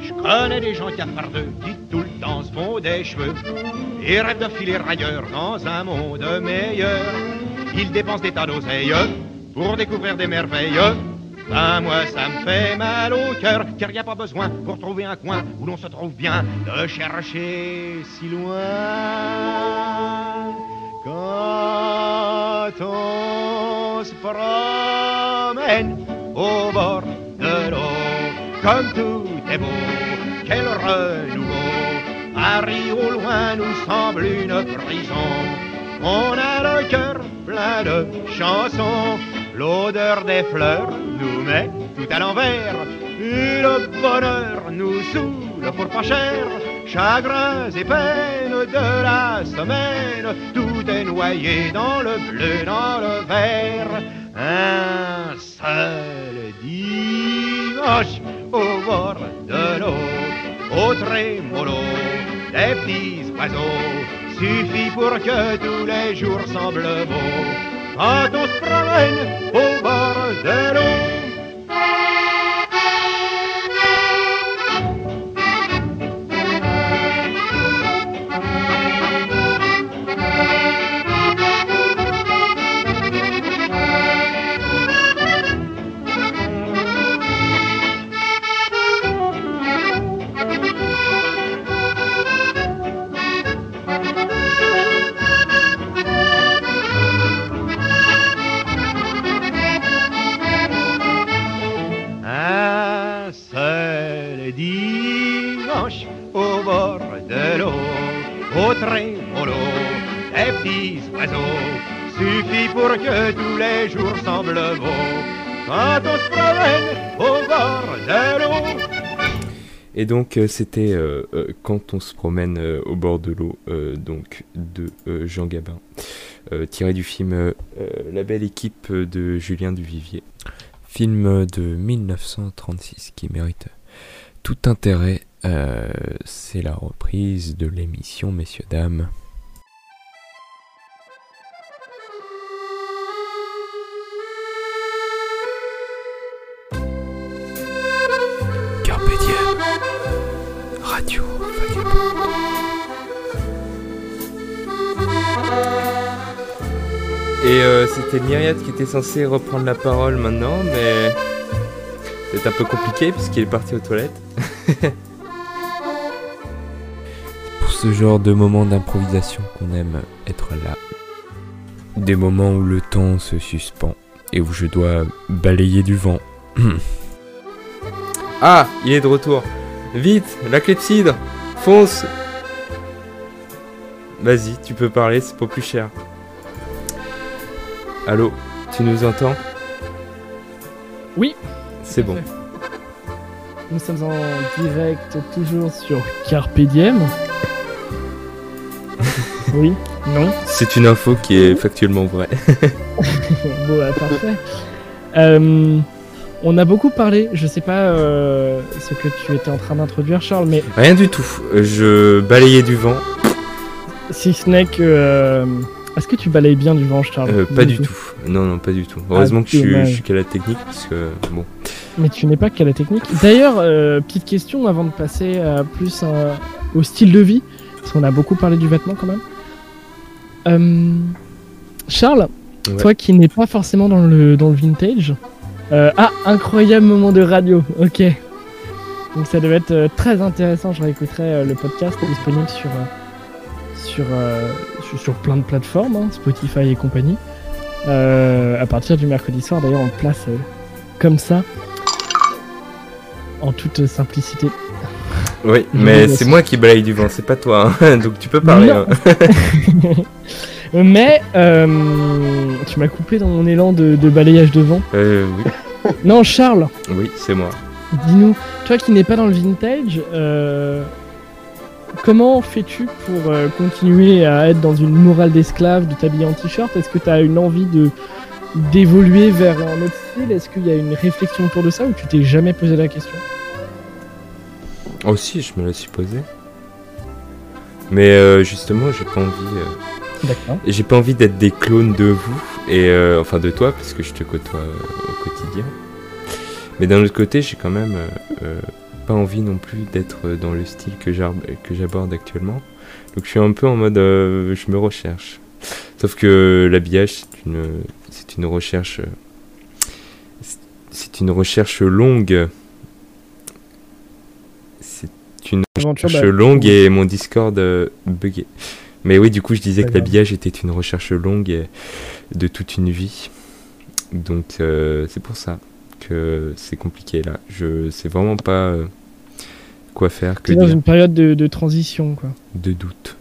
je connais des gens cafardeux qui tout le temps se font des cheveux et rêvent de filer ailleurs dans un monde meilleur. Ils dépensent des tas d'oseilles pour découvrir des merveilles. Ben moi ça me fait mal au cœur Car y a pas besoin pour trouver un coin Où l'on se trouve bien de chercher si loin Quand on se promène au bord de l'eau Comme tout est beau, quel renouveau Paris au loin nous semble une prison On a le cœur plein de chansons L'odeur des fleurs nous met tout à l'envers. Le bonheur nous saoule pour pas cher. Chagrins et peines de la semaine, tout est noyé dans le bleu, dans le vert. Un seul dimanche au bord de l'eau, au trémolo des petits oiseaux, suffit pour que tous les jours semblent beaux quand on se au bord de l'eau. Et donc c'était quand on se promène au bord de l'eau, donc de euh, Jean Gabin, euh, tiré du film euh, La belle équipe de Julien Duvivier, film de 1936 qui mérite tout intérêt. C'est la reprise de l'émission Messieurs dames. Euh, c'était Myriad qui était censé reprendre la parole maintenant, mais c'est un peu compliqué puisqu'il est parti aux toilettes. [laughs] Pour ce genre de moments d'improvisation qu'on aime être là. Des moments où le temps se suspend et où je dois balayer du vent. [coughs] ah, il est de retour. Vite, la clepsydre, fonce. Vas-y, tu peux parler, c'est pas plus cher. Allô, tu nous entends Oui. C'est bon. Nous sommes en direct toujours sur Carpe Diem. [laughs] oui, non. C'est une info qui est factuellement vraie. [laughs] [laughs] bon, bah, parfait. Euh, on a beaucoup parlé, je sais pas euh, ce que tu étais en train d'introduire, Charles, mais Rien du tout. Je balayais du vent. si ce n'est que. euh, Est-ce que tu balayes bien du vent, Charles Euh, pas du tout. Non, non, pas du tout. Heureusement que je suis, je suis qu'à la technique parce que bon. Mais tu n'es pas qu'à la technique. D'ailleurs, euh, petite question avant de passer euh, plus euh, au style de vie, parce qu'on a beaucoup parlé du vêtement quand même. Euh, Charles, Ouais. toi qui n'es pas forcément dans le, dans le vintage, euh, ah, incroyable moment de radio, ok. Donc ça devait être très intéressant, je réécouterai le podcast disponible sur, sur, sur, sur plein de plateformes, hein, Spotify et compagnie. euh, à partir du mercredi soir. D'ailleurs, on le place euh, comme ça, en toute simplicité. Oui, mais c'est moi qui balaye du vent, c'est pas toi. hein. [laughs] Donc tu peux parler. Hein. [laughs] Mais euh, tu m'as coupé dans mon élan de, de balayage de vent. Euh, oui, Non, Charles, oui, c'est moi. dis-nous, toi qui n'es pas dans le vintage, euh, comment fais-tu pour euh, continuer à être dans une morale d'esclave, de t'habiller en t-shirt? Est-ce que tu as une envie de d'évoluer vers un autre style? Est-ce qu'il y a une réflexion autour de ça ou tu t'es jamais posé la question? Aussi, je me la suis posé. Mais euh, justement, j'ai pas envie. euh, D'accord. J'ai pas envie d'être des clones de vous, et euh, enfin de toi, parce que je te côtoie au quotidien. Mais d'un autre côté, j'ai quand même pas envie non plus d'être dans le style que j'aborde actuellement. Donc je suis un peu en mode, euh, je me recherche. Sauf que l'habillage, c'est une, c'est une recherche, c'est- une recherche longue. C'est une recherche longue et mon Discord euh, bugué. Mais oui, du coup, je disais que l'habillage était une recherche longue et de toute une vie. Donc, euh, c'est pour ça que c'est compliqué là. Je sais vraiment pas euh, quoi faire, que dans dire, une période de, de transition, quoi. de doute.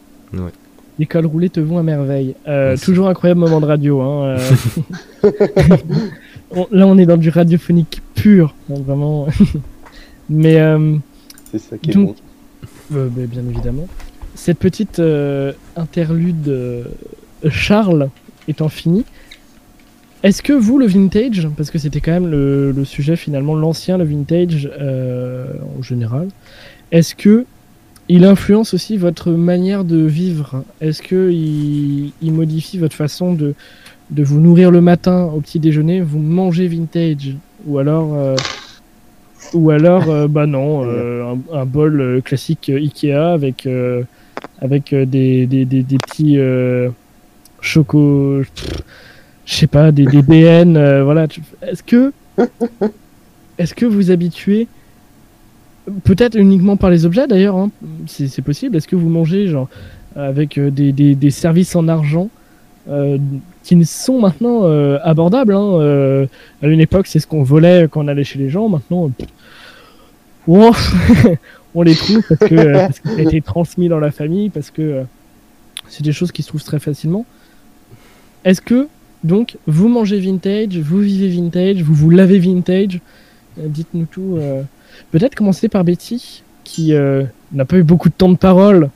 Les cols roulés te vont à merveille. Euh, toujours incroyable moment de radio. Hein, euh. [laughs] On- là, on est dans du radiophonique pur, hein, vraiment. [laughs] Mais euh, C'est ça qui est Donc- bon. euh, bah, bien évidemment, cette petite euh, interlude euh, Charles étant finie, est-ce que vous, le vintage, parce que c'était quand même le, le sujet finalement, l'ancien, le vintage euh, en général, est-ce que il influence aussi votre manière de vivre? Est-ce que il, il modifie votre façon de, de vous nourrir le matin au petit déjeuner Vous mangez vintage? Ou alors, euh, ou alors euh, bah non, [laughs] euh, un, un bol euh, classique Ikea avec, euh, avec des, des, des, des petits euh, choco. pff, Je sais pas, des, des BN. euh, voilà. Est-ce que, est-ce que vous habituez Peut-être uniquement par les objets d'ailleurs, hein, c'est possible. Est-ce que vous mangez genre avec euh, des, services en argent euh, qui sont maintenant euh, abordables hein, À une époque, c'est ce qu'on volait quand on allait chez les gens. Maintenant, on [laughs] les trouve parce que, parce que ça a été transmis dans la famille, parce que c'est des choses qui se trouvent très facilement. Est-ce que donc vous mangez vintage, vous vivez vintage, vous vous lavez vintage Euh, Dites-nous tout. euh. Peut-être commencer par Betty, qui euh, n'a pas eu beaucoup de temps de parole.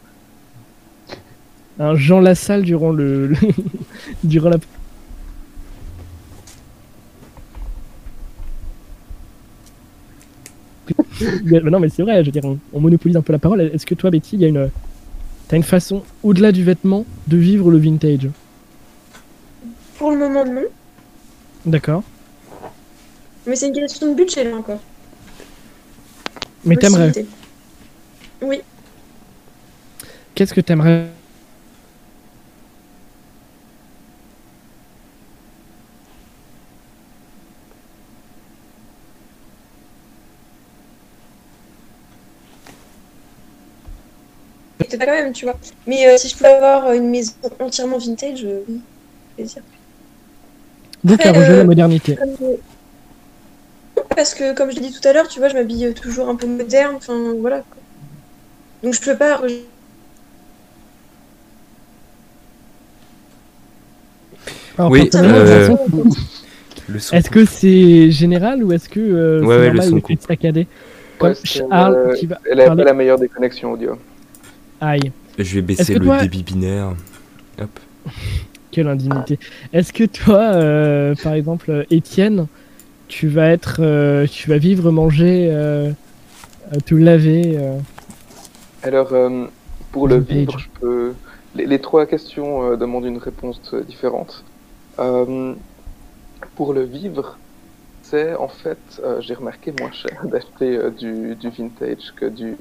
Un Jean Lassalle durant le, [laughs] durant la. Non, mais c'est vrai. Je veux dire, on, on monopolise un peu la parole. Est-ce que toi, Betty, il y a t'as une façon au-delà du vêtement de vivre le vintage? Pour le moment, non. D'accord. Mais c'est une question de budget, là, encore. Mais t'aimerais. Oui. Qu'est-ce que t'aimerais? Pas quand même, tu vois. Mais euh, si je pouvais avoir euh, une maison entièrement vintage, euh, oui. Plaisir. Donc à Après, rejoindre euh, la modernité Parce que, comme je l'ai dit tout à l'heure, tu vois, je m'habille toujours un peu moderne, enfin, voilà. quoi. Donc je peux pas... Alors, Oui, euh. Est-ce que c'est général ou est-ce que euh, Ouais, c'est ouais, le son c'est saccadé Comme Ouais, c'est, Charles euh, qui va Elle a parler. pas la meilleure des connexions audio. Aïe, Je vais baisser le toi- débit binaire. Hop. Quelle indignité. Est-ce que toi, euh, par exemple, Étienne, tu vas être, euh, tu vas vivre, manger, euh, te laver euh, Alors, pour le vivre, je peux... les, les trois questions demandent une réponse différente. Pour le vivre, c'est en fait, j'ai remarqué moins cher [laughs] d'acheter du, du vintage que du,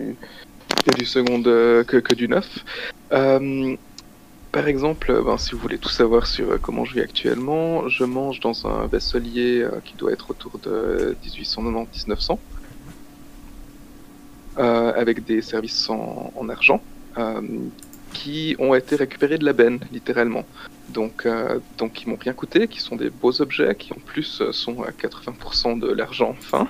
que du second, que, que du neuf. Par exemple, euh, ben, si vous voulez tout savoir sur euh, comment je vis actuellement, je mange dans un vaisselier euh, qui doit être autour de 1890-1900 euh, avec des services en, en argent qui ont été récupérés de la benne, littéralement. donc, donc qui m'ont rien coûté, qui sont des beaux objets, qui en plus sont à 80% de l'argent fin.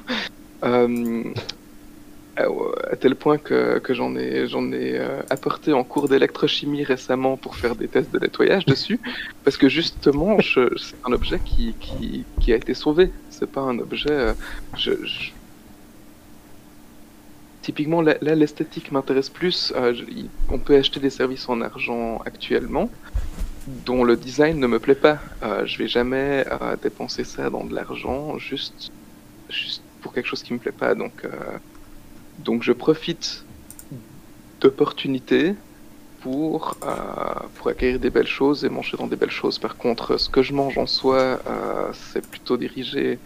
Euh, à tel point que, que j'en ai, j'en ai euh, apporté en cours d'électrochimie récemment pour faire des tests de nettoyage dessus, [laughs] parce que justement, je- c'est un objet qui, qui, qui a été sauvé. C'est pas un objet. euh, je, je- Typiquement, là, l'esthétique m'intéresse plus. Euh, je- on peut acheter des services en argent actuellement, dont le design ne me plaît pas. Euh, je vais jamais euh, dépenser ça dans de l'argent juste, juste pour quelque chose qui me plaît pas. Donc, euh, donc je profite d'opportunités pour, euh, pour acquérir des belles choses et manger dans des belles choses. Par contre, ce que je mange en soi, euh, c'est plutôt dirigé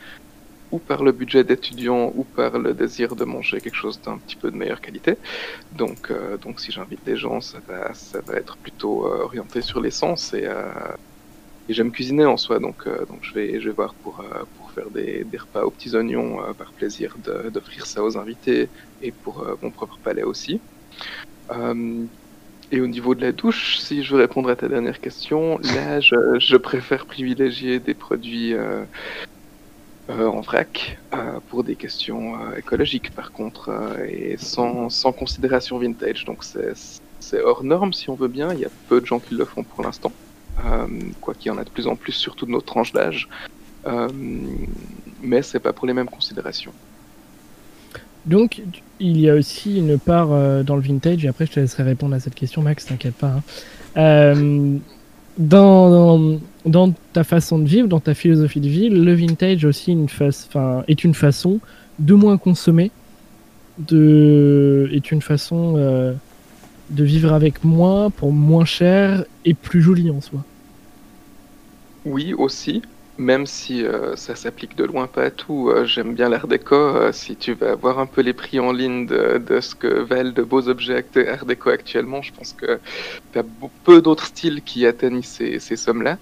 ou par le budget d'étudiant ou par le désir de manger quelque chose d'un petit peu de meilleure qualité. Donc, euh, donc si j'invite des gens, ça va, ça va être plutôt euh, orienté sur l'essence et, et j'aime cuisiner en soi, donc, donc je, vais, je vais voir pour, pour faire des, repas aux petits oignons euh, par plaisir d'offrir ça aux invités et pour euh, mon propre palais aussi. Euh, et au niveau de la douche, si je veux répondre à ta dernière question, là, je, je préfère privilégier des produits en vrac pour des questions écologiques, par contre, et sans, sans considération vintage. Donc c'est hors norme si on veut bien. Il y a peu de gens qui le font pour l'instant, quoi qu'il y en a de plus en plus, surtout de notre tranche d'âge. Euh, mais c'est pas pour les mêmes considérations. Donc, il y a aussi une part euh, dans le vintage, et après je te laisserai répondre à cette question, Max, t'inquiète pas. hein. Euh, dans, dans, dans ta façon de vivre, dans ta philosophie de vie, le vintage aussi une enfin, est une façon de moins consommer, de, est une façon euh, de vivre avec moins pour moins cher et plus joli en soi. Oui, aussi, même si euh, ça s'applique de loin pas à tout. euh, J'aime bien l'art déco. euh, si tu vas voir un peu les prix en ligne de, ce que valent de beaux objets art déco actuellement, je pense que tu as peu d'autres styles qui atteignent ces, sommes-là.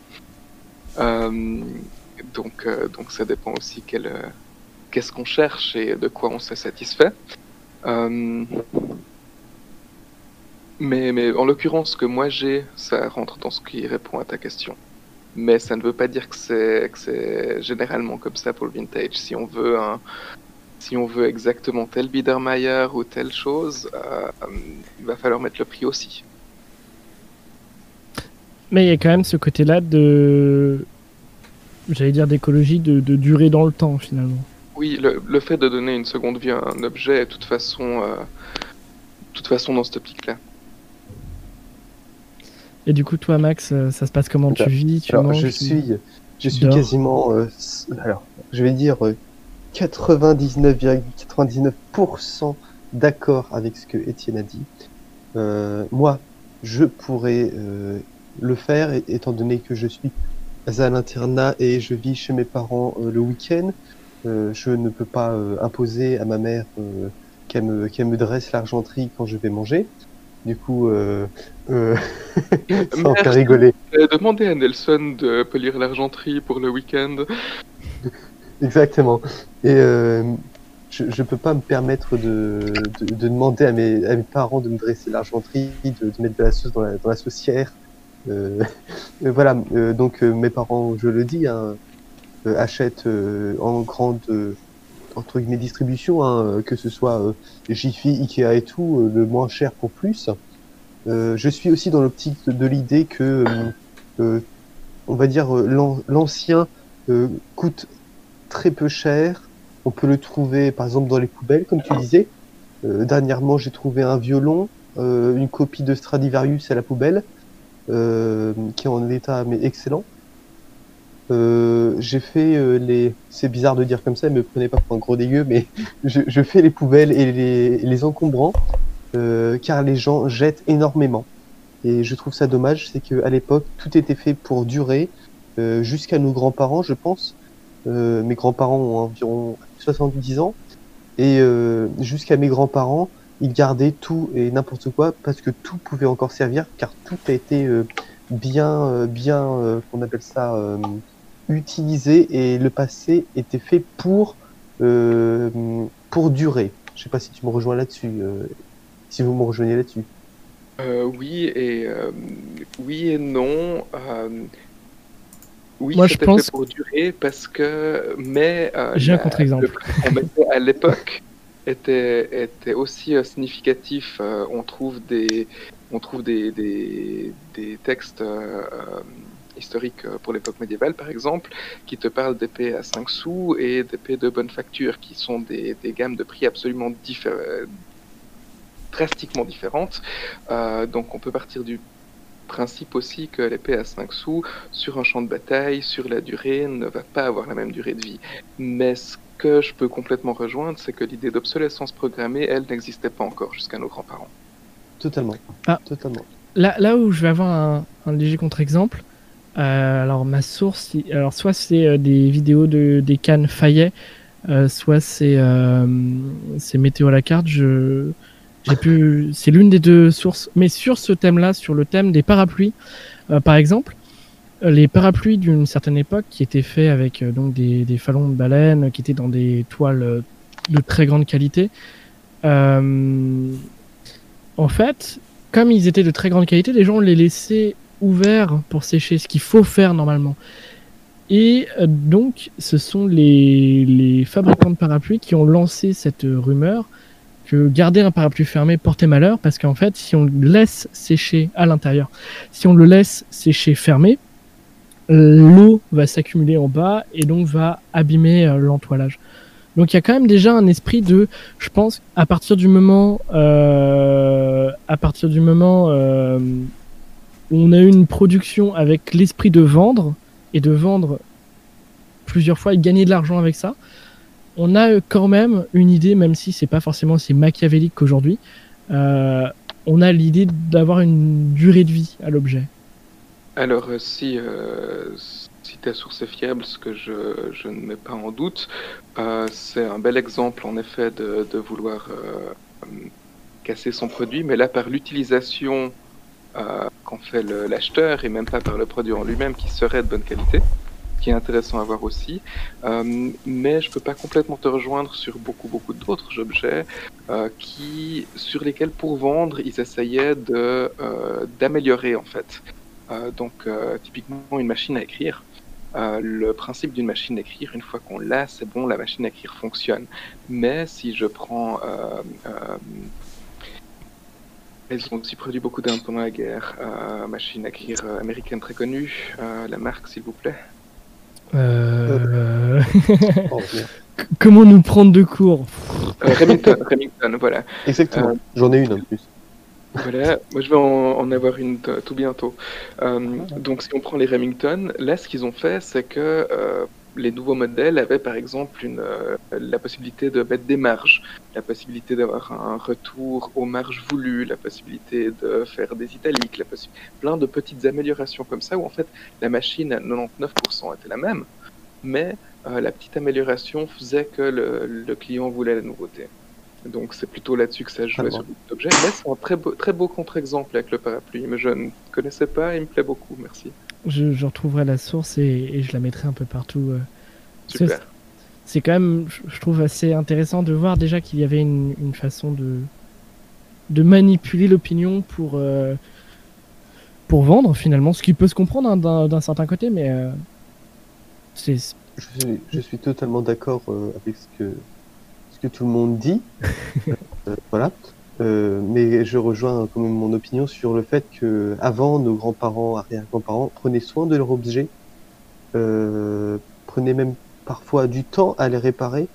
Donc, donc ça dépend aussi qu'est-ce qu'on cherche et de quoi on se satisfait. Mais, mais en l'occurrence, ce que moi j'ai, ça rentre dans ce qui répond à ta question mais ça ne veut pas dire que c'est que c'est généralement comme ça pour le vintage. Si on veut un, si on veut exactement tel Biedermeier ou telle chose, euh, il va falloir mettre le prix aussi. Mais il y a quand même ce côté-là de, j'allais dire d'écologie, de, de durer dans le temps finalement. Oui, le, le fait de donner une seconde vie à un objet est de toute façon, euh, toute façon dans cette optique-là. Et du coup, toi, Max, euh, ça se passe comment? Tu Alors, vis Tu Alors, manges je tu- suis, je suis dors. quasiment, euh, alors, je vais dire euh, 99,99% d'accord avec ce que Étienne a dit. Euh, moi, je pourrais euh, le faire étant donné que je suis à l'internat et je vis chez mes parents euh, le week-end. Euh, je ne peux pas euh, imposer à ma mère euh, qu'elle me, qu'elle me dresse l'argenterie quand je vais manger. Du coup, euh, euh, [laughs] fait Merci. rigoler. Demandez à Nelson de polir l'argenterie pour le week-end. Exactement. Et euh, je ne peux pas me permettre de, de, de demander à mes, à mes parents de me dresser l'argenterie, de, de mettre de la sauce dans la, dans la saucière. Euh, euh, voilà, euh, donc euh, mes parents, je le dis, hein, achètent euh, en grande euh, entre guillemets distribution, hein, que ce soit euh, Jiffy, Ikea et tout, euh, le moins cher pour plus. Euh, je suis aussi dans l'optique de, l'idée que, euh, euh, on va dire, l'an- l'ancien coûte très peu cher. On peut le trouver par exemple dans les poubelles, comme tu disais. Dernièrement, j'ai trouvé un violon, une copie de Stradivarius à la poubelle, qui est en état mais excellent. J'ai fait les. C'est bizarre de dire comme ça, me prenez pas pour un gros dégueu, mais [laughs] je, fais les poubelles et les encombrants, euh, car les gens jettent énormément. Et je trouve ça dommage, c'est qu'à l'époque, tout était fait pour durer, euh, jusqu'à nos grands-parents, je pense. Euh, mes grands-parents ont environ 70 ans. Et euh, jusqu'à mes grands-parents, ils gardaient tout et n'importe quoi parce que tout pouvait encore servir, car tout a été euh, bien, bien, qu'on appelle ça, utilisé et le passé était fait pour, pour durer. Je sais pas si tu me rejoins là-dessus, si vous me rejoignez là-dessus. Euh, oui et euh, oui et non. Euh, oui, Moi, je pense- fait pour durer parce que mais euh, J'ai un contre-exemple. le prix qu'on mettait à l'époque [laughs] était était aussi euh, significatif. Euh, on trouve des on trouve des des, des textes euh, historiques pour l'époque médiévale par exemple qui te parlent d'épées à 5 sous et d'épées de bonne facture qui sont des, des gammes de prix absolument différentes drastiquement différentes. Euh, donc on peut partir du principe aussi que l'épée à 5 sous sur un champ de bataille, sur la durée, ne va pas avoir la même durée de vie. Mais ce que je peux complètement rejoindre, c'est que l'idée d'obsolescence programmée, elle, n'existait pas encore jusqu'à nos grands-parents. Totalement. Ah. Totalement. Là, là où je vais avoir un, un léger contre-exemple, euh, alors ma source, alors soit c'est euh, des vidéos de des cannes Fayet, euh, soit c'est euh, c'est météo à la carte. Je c'est l'une des deux sources. Mais sur ce thème-là, sur le thème des parapluies, euh, par exemple, euh, les parapluies d'une certaine époque qui étaient faits avec euh, donc des, falons de baleine, qui étaient dans des toiles de très grande qualité. En fait, comme ils étaient de très grande qualité, les gens les laissaient ouverts pour sécher, ce qu'il faut faire normalement. Et donc, ce sont les, fabricants de parapluies qui ont lancé cette rumeur que garder un parapluie fermé portait malheur, parce qu'en fait, si on le laisse sécher à l'intérieur, si on le laisse sécher fermé, euh, l'eau va s'accumuler en bas et donc va abîmer euh, l'entoilage. Donc il y a quand même déjà un esprit de, je pense, à partir du moment, euh, à partir du moment euh, où on a eu une production avec l'esprit de vendre et de vendre plusieurs fois et gagner de l'argent avec ça, on a quand même une idée, même si c'est pas forcément aussi machiavélique qu'aujourd'hui, euh, on a l'idée d'avoir une durée de vie à l'objet. Alors, euh, si, euh, si ta source est fiable, ce que je, je ne mets pas en doute, euh, c'est un bel exemple en effet de, de vouloir euh, euh, casser son produit, mais là par l'utilisation euh, qu'en fait l'acheteur et même pas par le produit en lui-même qui serait de bonne qualité, qui est intéressant à voir aussi. Euh, mais je peux pas complètement te rejoindre sur beaucoup beaucoup d'autres objets euh, qui sur lesquels pour vendre ils essayaient de euh, d'améliorer en fait. Donc, typiquement, une machine à écrire. Le principe d'une machine à écrire, une fois qu'on l'a, c'est bon, la machine à écrire fonctionne. Mais si je prends. Euh, ils ont aussi produit beaucoup d'armes pendant la guerre. Machine à écrire américaine très connue. La marque, s'il vous plaît. Euh... Oh. [laughs] Comment nous prendre de court Euh, Remington, Remington, voilà. Exactement. Euh, J'en ai une en plus. Voilà, moi je vais en, en avoir une tout bientôt. Euh, donc si on prend les Remington, là ce qu'ils ont fait c'est que euh, les nouveaux modèles avaient par exemple une, euh, la possibilité de mettre des marges, la possibilité d'avoir un retour aux marges voulues, la possibilité de faire des italiques, la plein de petites améliorations comme ça où en fait la machine à 99% était la même, mais euh, la petite amélioration faisait que le, le client voulait la nouveauté. Donc c'est plutôt là-dessus que ça jouait Ah bon. sur beaucoup d'objets. Mais c'est un très beau, très beau contre-exemple avec le parapluie, mais je ne connaissais pas, il me plaît beaucoup, merci. Je, je retrouverai la source et, et je la mettrai un peu partout. euh. C'est- Super. C'est quand même, je- trouve assez intéressant de voir déjà qu'il y avait une, une façon de, de manipuler l'opinion pour, euh, pour vendre finalement, ce qui peut se comprendre hein, d'un certain côté, mais euh, c'est Je suis, je suis totalement d'accord euh, avec ce que, ce que tout le monde dit. [laughs] Euh, voilà. Euh, mais je rejoins quand même mon opinion sur le fait que avant nos grands-parents, arrière-grands-parents prenaient soin de leurs objets, euh, prenaient même parfois du temps à les réparer.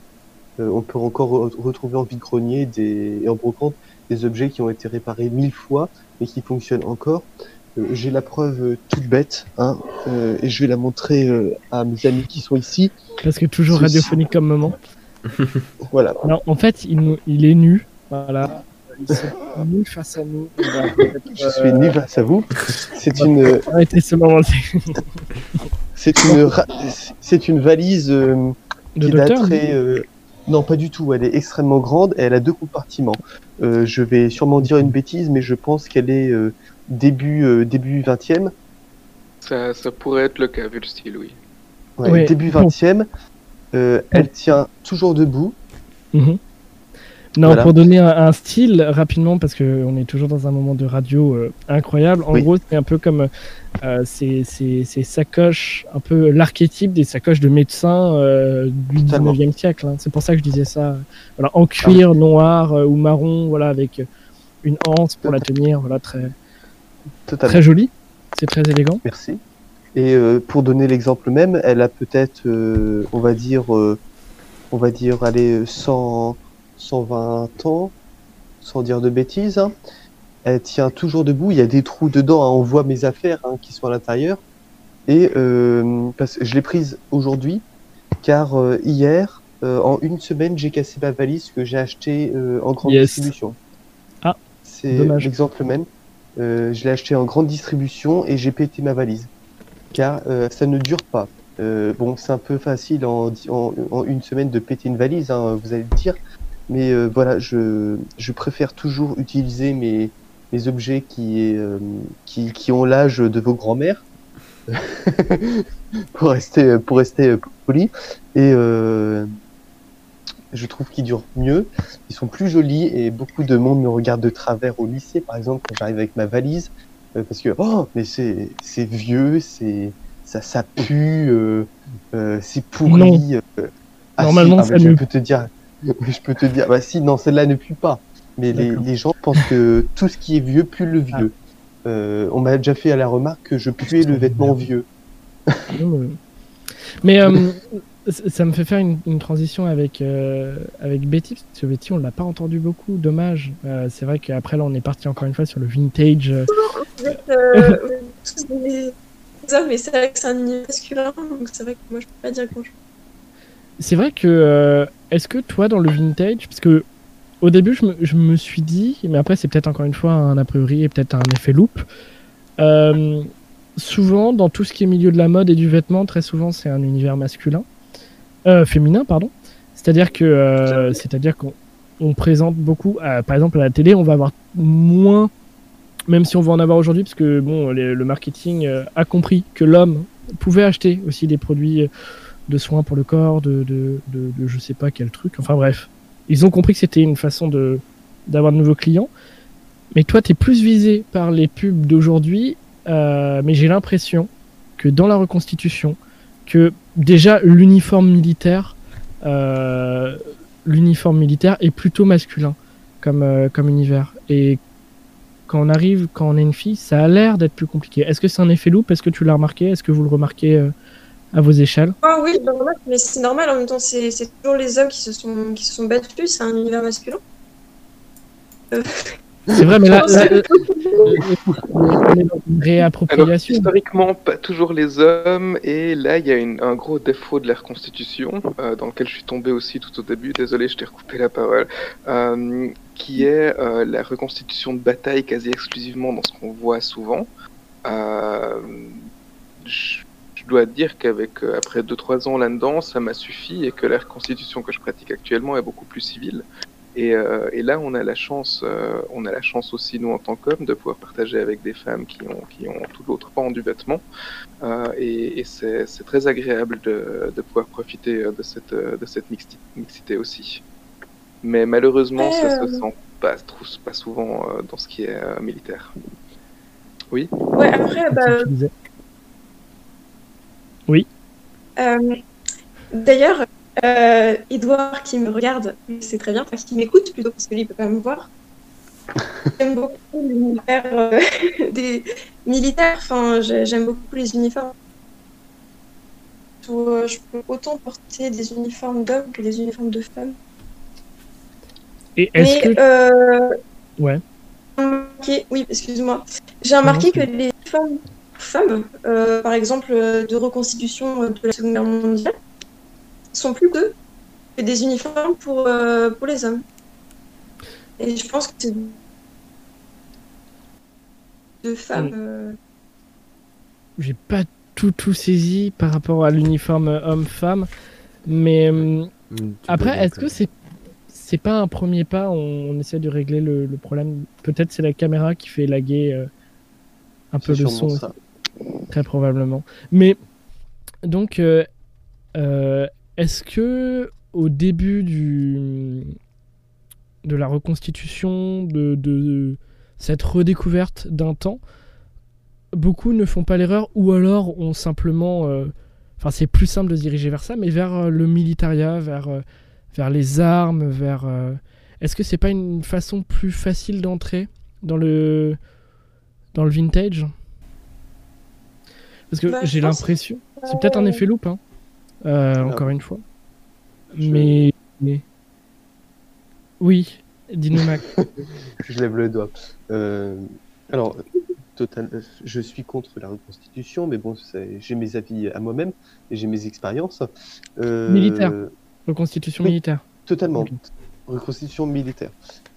Euh, on peut encore re- retrouver en vide-grenier des, et en brocante des objets qui ont été réparés mille fois et qui fonctionnent encore. Euh, J'ai la preuve euh, toute bête, hein, euh, et je vais la montrer euh, à mes amis qui sont ici. parce que toujours radiophonique comme moment. [laughs] Voilà. Non, en fait, il, il est nu. Voilà. Face à nous. Je suis nu face à vous. C'est une, euh, arrêter ce moment-ci. c'est une, ra- c'est une valise euh, qui docteur daterait. euh, non, pas du tout. Elle est extrêmement grande et elle a deux compartiments. Euh, je vais sûrement dire une bêtise, mais je pense qu'elle est euh, début euh, début 20e. Ça, ça pourrait être le cas vu le style, oui. Ouais, début bon. 20e. Euh, elle tient toujours debout. Mhm. Non, Voilà. pour donner un, un style rapidement, parce qu'on est toujours dans un moment de radio euh, incroyable. En Oui. gros, c'est un peu comme euh, ces, ces, ces sacoches, un peu l'archétype des sacoches de médecins euh, du Totalement. 19e siècle. hein. C'est pour ça que je disais ça. Voilà, en cuir noir euh, ou marron, voilà, avec une anse pour la tenir. Voilà, très, Totalement. très joli. C'est très élégant. Merci. Et pour donner l'exemple même, elle a peut-être, on va dire, on va dire, allez, 100, 120 ans, sans dire de bêtises. hein. Elle tient toujours debout. Il y a des trous dedans. hein. On voit mes affaires hein, qui sont à l'intérieur. Et euh, parce que je l'ai prise aujourd'hui, car euh, hier, euh, en une semaine, j'ai cassé ma valise que j'ai achetée en grande Yes. distribution. Ah, c'est l'exemple même. Je l'ai acheté en grande distribution et j'ai pété ma valise car ça ne dure pas. Bon, c'est un peu facile en, di- en, en une semaine de péter une valise, hein, vous allez le dire, mais euh, voilà, je, je préfère toujours utiliser mes, mes objets qui, euh, qui, qui ont l'âge de vos grands-mères, [laughs] pour rester, pour rester poli, et euh, je trouve qu'ils durent mieux, ils sont plus jolis et beaucoup de monde me regarde de travers au lycée, par exemple, quand j'arrive avec ma valise, euh, parce que oh mais c'est c'est vieux c'est ça ça pue euh, euh, c'est pourri euh. Ah, Normalement, si, ça ah, je peux te dire [laughs] je peux te dire bah si non celle-là ne pue pas mais les, gens pensent que [laughs] tout ce qui est vieux pue le vieux Euh, on m'a déjà fait à la remarque que je puais le vêtement vieux Euh, Mais euh, [laughs] ça me fait faire une, une transition avec, euh, avec Betty, parce que Betty, on l'a pas entendu beaucoup, dommage. Euh, c'est vrai qu'après, là, on est parti encore une fois sur le vintage. euh, Vous êtes euh, tous des hommes, mais c'est vrai que c'est un masculin, donc c'est vrai que moi je peux pas dire grand chose. C'est vrai que. Est-ce que toi, dans le vintage, parce que au début, je me, je me suis dit, mais après, c'est peut-être encore une fois un a priori et peut-être un effet loop. euh, souvent, dans tout ce qui est milieu de la mode et du vêtement, très souvent, c'est un univers masculin. Euh, féminin, pardon. C'est-à-dire que, euh, c'est-à-dire qu'on on présente beaucoup, par exemple à la télé, on va avoir moins, même si on va en avoir aujourd'hui, parce que bon, le marketing a compris que l'homme pouvait acheter aussi des produits de soins pour le corps, de, de, de, je sais pas quel truc. Enfin bref, ils ont compris que c'était une façon de d'avoir de nouveaux clients. Mais toi, tu es plus visé par les pubs d'aujourd'hui, euh, mais j'ai l'impression que dans la reconstitution, que déjà l'uniforme militaire, euh, l'uniforme militaire est plutôt masculin comme, euh, comme univers. Et quand on arrive, quand on est une fille, ça a l'air d'être plus compliqué. Est-ce que c'est un effet loup Est-ce que tu l'as remarqué? Est-ce que vous le remarquez à vos échelles Ah oui, mais c'est normal en même temps, c'est toujours les hommes qui se sont, qui se sont battus, c'est un univers masculin. C'est vrai, mais là, [laughs] euh, on est dans une Alors, réappropriation. historiquement, pas toujours les hommes, et là, il y a une- un gros défaut de la reconstitution, euh, dans lequel je suis tombé aussi tout au début, désolé, je t'ai recoupé la parole, euh, qui est euh, la reconstitution de bataille quasi exclusivement dans ce qu'on voit souvent. Euh, je dois dire qu'avec euh, après 2-3 ans là-dedans, ça m'a suffi, et que la reconstitution que je pratique actuellement est beaucoup plus civile. Et, euh, et là, on a la chance, euh, on a la chance aussi nous en tant qu'hommes de pouvoir partager avec des femmes qui ont qui ont tout l'autre pan du vêtement. Euh, et et c'est c'est très agréable de, de pouvoir profiter de cette de cette mixité aussi. Mais malheureusement, ça euh, se sent pas trop- pas souvent euh, dans ce qui est euh, militaire. Oui? Ouais, après, bah, Disais. Euh, D'ailleurs, euh, Edouard qui me regarde, c'est très bien, enfin qui m'écoute plutôt parce que lui il peut pas me voir. J'aime beaucoup l'univers euh, [laughs] des militaires, enfin j'ai- j'aime beaucoup les uniformes. Euh, Je peux autant porter des uniformes d'hommes que des uniformes de femmes. Et est-ce que. euh, Ouais. oui, excuse-moi. J'ai remarqué Non, que les femmes, femmes euh, par exemple, euh, de reconstitution euh, de la Seconde Guerre mondiale, sont plus que des uniformes pour, euh, pour les hommes. Et je pense que c'est de femmes. Mm. euh, J'ai pas tout tout saisi par rapport à l'uniforme homme-femme, mais peux après, est-ce que c'est c'est pas un premier pas? On, on essaie de régler le, le problème. Peut-être c'est la caméra qui fait laguer euh, un peu le son, ça. Très probablement. Mais donc, euh, euh, est-ce que au début du de la reconstitution, de, de cette redécouverte d'un temps, beaucoup ne font pas l'erreur ou alors ont simplement. euh, Enfin, c'est plus simple de se diriger vers ça, mais vers le militaria, vers, vers les armes, vers. Est-ce que c'est pas une façon plus facile d'entrer dans le dans le vintage? Parce que Bah, j'ai l'impression, c'est peut-être un effet loupe, hein, euh, Ah. encore une fois, Je- mais, mais- oui, dis-nous Mac. [laughs] Je lève le doigt. Euh, alors, total, je suis contre la reconstitution, mais bon, j'ai mes avis à moi-même et j'ai mes expériences. Euh, Militaire. Reconstitution Oui. militaire. Totalement. Reconstitution militaire.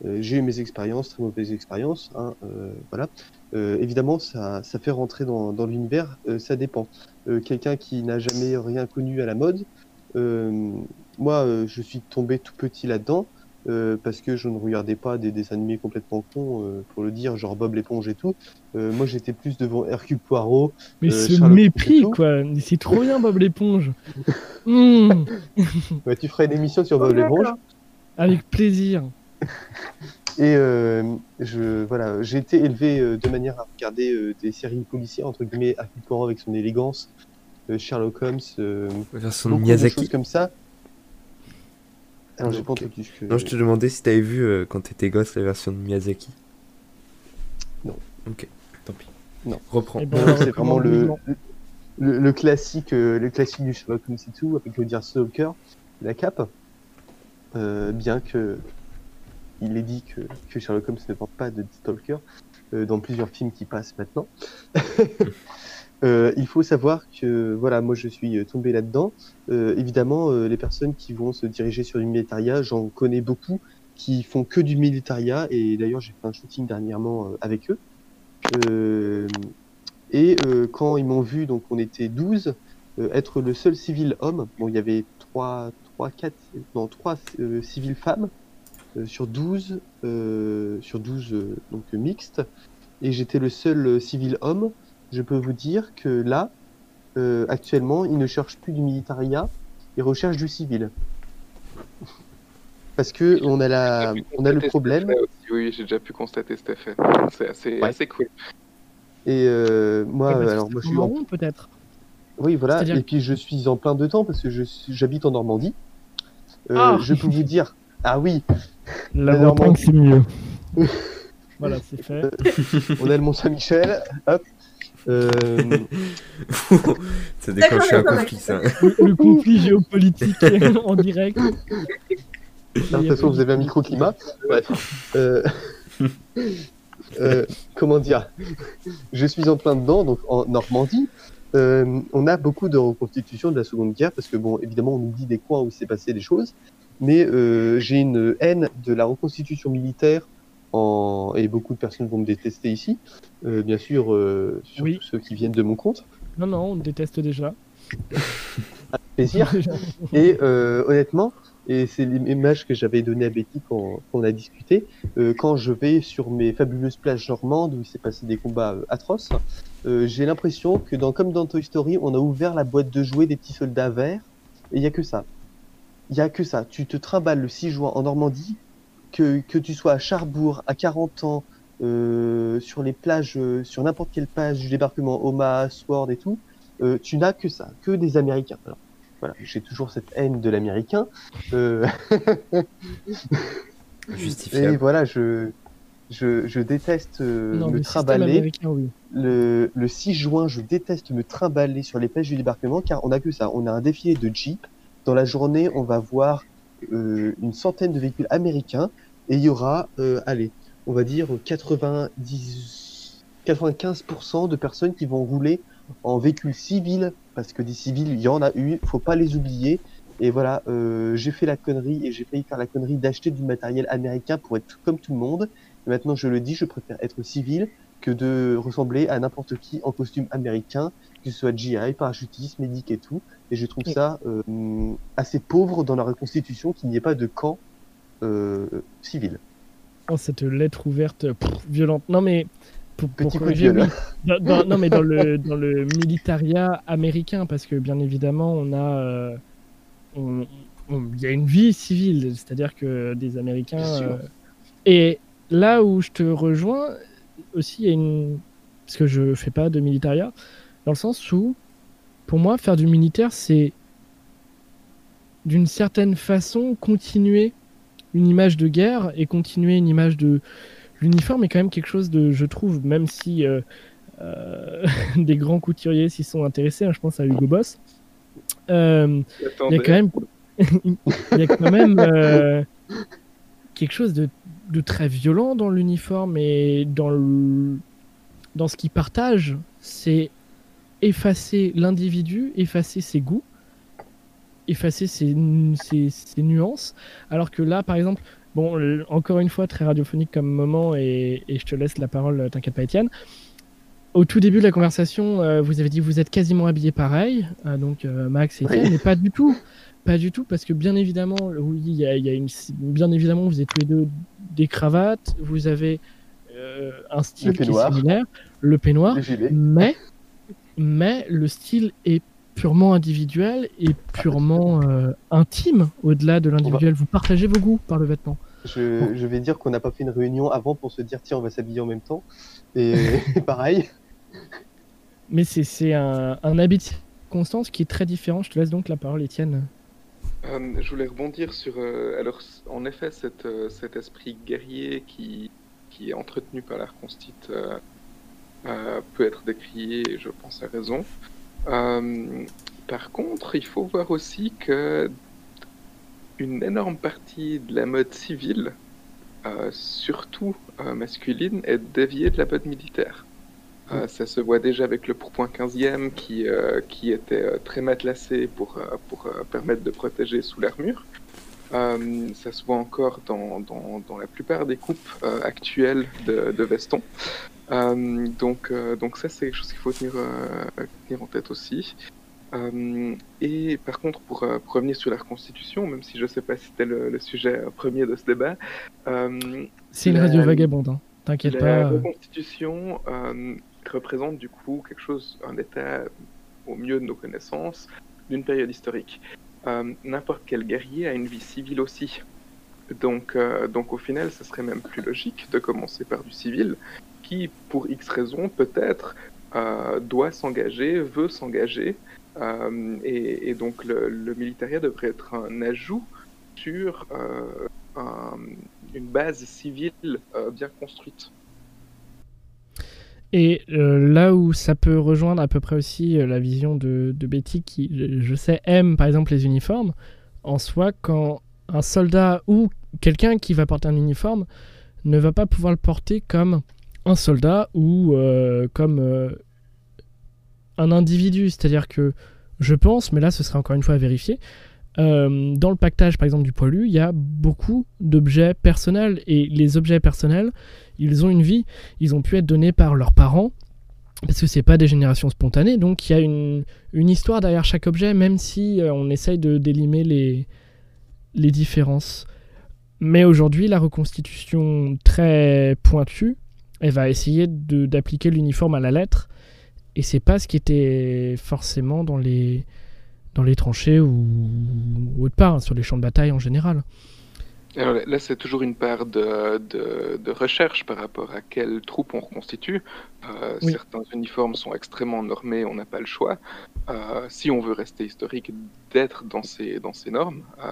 Euh, j'ai eu mes expériences, très mauvaises expériences. hein, euh, voilà. Euh, évidemment, ça, ça fait rentrer dans, dans l'univers. euh, ça dépend. Euh, Quelqu'un qui n'a jamais rien connu à la mode. euh, moi, euh, je suis tombé tout petit là-dedans. euh, parce que je ne regardais pas des dessins animés complètement cons, euh, pour le dire, genre Bob l'éponge et tout. Euh, moi, j'étais plus devant Hercule Poirot. Mais Euh, ce Sherlock mépris, quoi. C'est trop bien, Bob l'éponge. [laughs] Mmh, tu feras une émission sur Bob l'éponge. avec plaisir. Et euh, je, voilà, j'ai été élevé euh, de manière à regarder euh, des séries policières, entre guillemets, Hercule Poirot avec son élégance, euh, Sherlock Holmes, euh, Version de beaucoup de Miyazaki. choses comme ça. Alors, j'ai pas entendu ce que... Non, je te demandais si t'avais vu euh, quand t'étais gosse la version de Miyazaki. Non. Ok, tant pis. Non. Reprends. Eh ben, Non, c'est vraiment le, vivement. le, le classique, euh, le classique du Sherlock Holmes et tout, avec le dire Stalker, la cape. Euh, bien que il est dit que, que Sherlock Holmes ne porte pas de Stalker euh, dans plusieurs films qui passent maintenant. [laughs] Euh, il faut savoir que voilà, moi je suis euh, tombé là-dedans. Euh, évidemment, les personnes qui vont se diriger sur du militaria, j'en connais beaucoup qui font que du militaria et d'ailleurs j'ai fait un shooting dernièrement avec eux. Et quand ils m'ont vu, donc on était 12, euh, être le seul civil homme, bon il y avait 3, 3 4, non, 3 euh, civils femmes sur 12, euh, sur 12 euh, donc mixtes, et j'étais le seul euh, civil homme, je peux vous dire que là, euh, actuellement, ils ne cherchent plus du militaria, ils recherchent du civil. [laughs] Parce que on a, la, on a le problème. Oui, j'ai déjà pu constater cet effet. C'est assez, Ouais. assez cool. et euh, moi, Ouais, alors moi je suis en peut-être. Oui, voilà. C'est-à-dire- Et puis je suis en plein dedans parce que suis- j'habite en Normandie. Euh, Ah. Je peux vous dire, ah oui, La Normandie. Bretagne, c'est mieux. [laughs] voilà, c'est fait. [laughs] on a le Mont Saint-Michel, hop. Euh, [laughs] ça déclenche un conflit, ça. Le, le conflit géopolitique en direct. de toute façon, vous avez un microclimat. Bref. Euh, euh, comment dire? Je suis en plein dedans, donc en Normandie. Euh, on a beaucoup de reconstitutions de la Seconde Guerre parce que, bon, évidemment, on oublie des coins où il s'est passé des choses. Mais euh, j'ai une haine de la reconstitution militaire en... et beaucoup de personnes vont me détester ici. Euh, bien sûr, euh, surtout Oui. ceux qui viennent de mon compte. Non, non, on déteste déjà. [laughs] Plaisir. [laughs] Et honnêtement, et c'est l'image que j'avais donnée à Betty quand, quand on a discuté, quand je vais sur mes fabuleuses plages normandes où il s'est passé des combats atroces, j'ai l'impression que dans, comme dans Toy Story, on a ouvert la boîte de jouets des petits soldats verts et il y a que ça. Il y a que ça. Tu te trimbales le 6 juin en Normandie, que, que tu sois à Charbourg à 40 ans, euh, sur les plages, euh, sur n'importe quelle plage du débarquement, Omaha, Sword et tout, euh, tu n'as que ça, que des Américains. Alors, voilà, j'ai toujours cette haine de l'américain. Euh, [laughs] et Justifiable. voilà, je, je, je déteste euh, non, me trimballer. oui. Le, le 6 juin, je déteste me trimballer sur les plages du débarquement car on a que ça. On a un défilé de Jeep. Dans la journée, on va voir euh, une centaine de véhicules américains et il y aura, euh, allez, on va dire 90, 95% de personnes qui vont rouler en véhicule civil parce que des civils, il y en a eu, faut pas les oublier. Et voilà, euh, j'ai fait la connerie et j'ai failli faire la connerie d'acheter du matériel américain pour être comme tout le monde. Maintenant, je le dis, je préfère être civil que de ressembler à n'importe qui en costume américain, que ce soit GI, parachutiste, médic et tout. Et je trouve Oui. ça euh, assez pauvre dans la reconstitution qu'il n'y ait pas de camp euh, civil. Oh, cette lettre ouverte pff, violente. Non, mais pour, pour Petit coup de corriger, oui. [laughs] Dans- dans- non, mais dans le, dans le militaria américain, parce que bien évidemment, on a. euh, on, il y a une vie civile, c'est-à-dire que des Américains. et là où je te rejoins, aussi, une. Parce que je fais pas de militaria, dans le sens où, pour moi, faire du militaire, c'est d'une certaine façon continuer une image de guerre et continuer une image de l'uniforme est quand même quelque chose de je trouve même si euh, euh, [laughs] des grands couturiers s'y sont intéressés hein, je pense à Hugo Boss euh, il y a quand même [laughs] il y a quand même quelque chose de, de, très violent dans l'uniforme et dans le dans ce qu'il partage c'est effacer l'individu effacer ses goûts effacer ces, nuances. Alors que là, par exemple, bon, encore une fois, très radiophonique comme moment, et, je te laisse la parole, t'inquiète pas, Étienne. Au tout début de la conversation, euh, vous avez dit vous êtes quasiment habillés pareil, euh, donc euh, Max et Étienne, mais pas du tout. Pas du tout, parce que bien évidemment, oui, il y a, une, bien évidemment, vous êtes tous les deux des cravates, vous avez un style qui est similaire, le peignoir, mais, mais le style est purement individuel et purement euh, intime au-delà de l'individuel. Vous partagez vos goûts par le vêtement. Je, vais dire qu'on n'a pas fait une réunion avant pour se dire tiens on va s'habiller en même temps. Et, [laughs] [laughs] pareil. Mais c'est un, un habit de constance qui est très différent. Je te laisse donc la parole Étienne. Euh, je voulais rebondir sur euh, alors en effet cet, cet esprit guerrier qui, est entretenu par constite peut être décrié, je pense à raison. Euh, par contre, il faut voir aussi que une énorme partie de la mode civile, euh, surtout euh, masculine, est déviée de la mode militaire. Mm. ça se voit déjà avec le pourpoint 15e qui, qui était très matelassé pour, pour permettre de protéger sous l'armure. ça se voit encore dans, dans, dans la plupart des coupes actuelles de, de vestons. Euh, donc, euh, donc ça, c'est quelque chose qu'il faut tenir, euh, tenir, en tête aussi. et par contre, pour, revenir sur la reconstitution, même si je ne sais pas si c'était le, sujet premier de ce débat, c'est une radio vagabonde, hein. t'inquiète pas. La reconstitution représente du coup quelque chose, un état au mieux de nos connaissances, d'une période historique. N'importe quel guerrier a une vie civile aussi. Donc, donc au final, ce serait même plus logique de commencer par du civil qui, pour X raisons, peut-être euh, doit s'engager, veut s'engager. Euh, et, donc le, le, devrait être un ajout sur euh, une base civile bien construite. Et là où ça peut rejoindre à peu près aussi la vision de, Betty, qui, je sais, aime par exemple les uniformes, en soi, quand un soldat ou quelqu'un qui va porter un uniforme ne va pas pouvoir le porter comme un soldat ou euh, comme euh, un individu. C'est-à-dire que je pense, mais là ce sera encore une fois à vérifier, euh, dans le pactage par exemple du poilu, il y a beaucoup d'objets personnels et les objets personnels, ils ont une vie, ils ont pu être donnés par leurs parents parce que c'est pas des générations spontanées, donc il y a une, histoire derrière chaque objet, même si on essaye de délimer les, les différences. Mais aujourd'hui, la reconstitution très pointue elle va essayer d'appliquer l'uniforme à la lettre. Et c'est pas ce qui était forcément dans les, dans les tranchées ou, ou autre part, sur les champs de bataille en général. Alors là, c'est toujours une part de, de, recherche par rapport à quelles troupes on reconstitue. Euh, certains uniformes sont extrêmement normés, on n'a pas le choix. Euh, si on veut rester historique, d'être dans ces, dans ces normes, euh,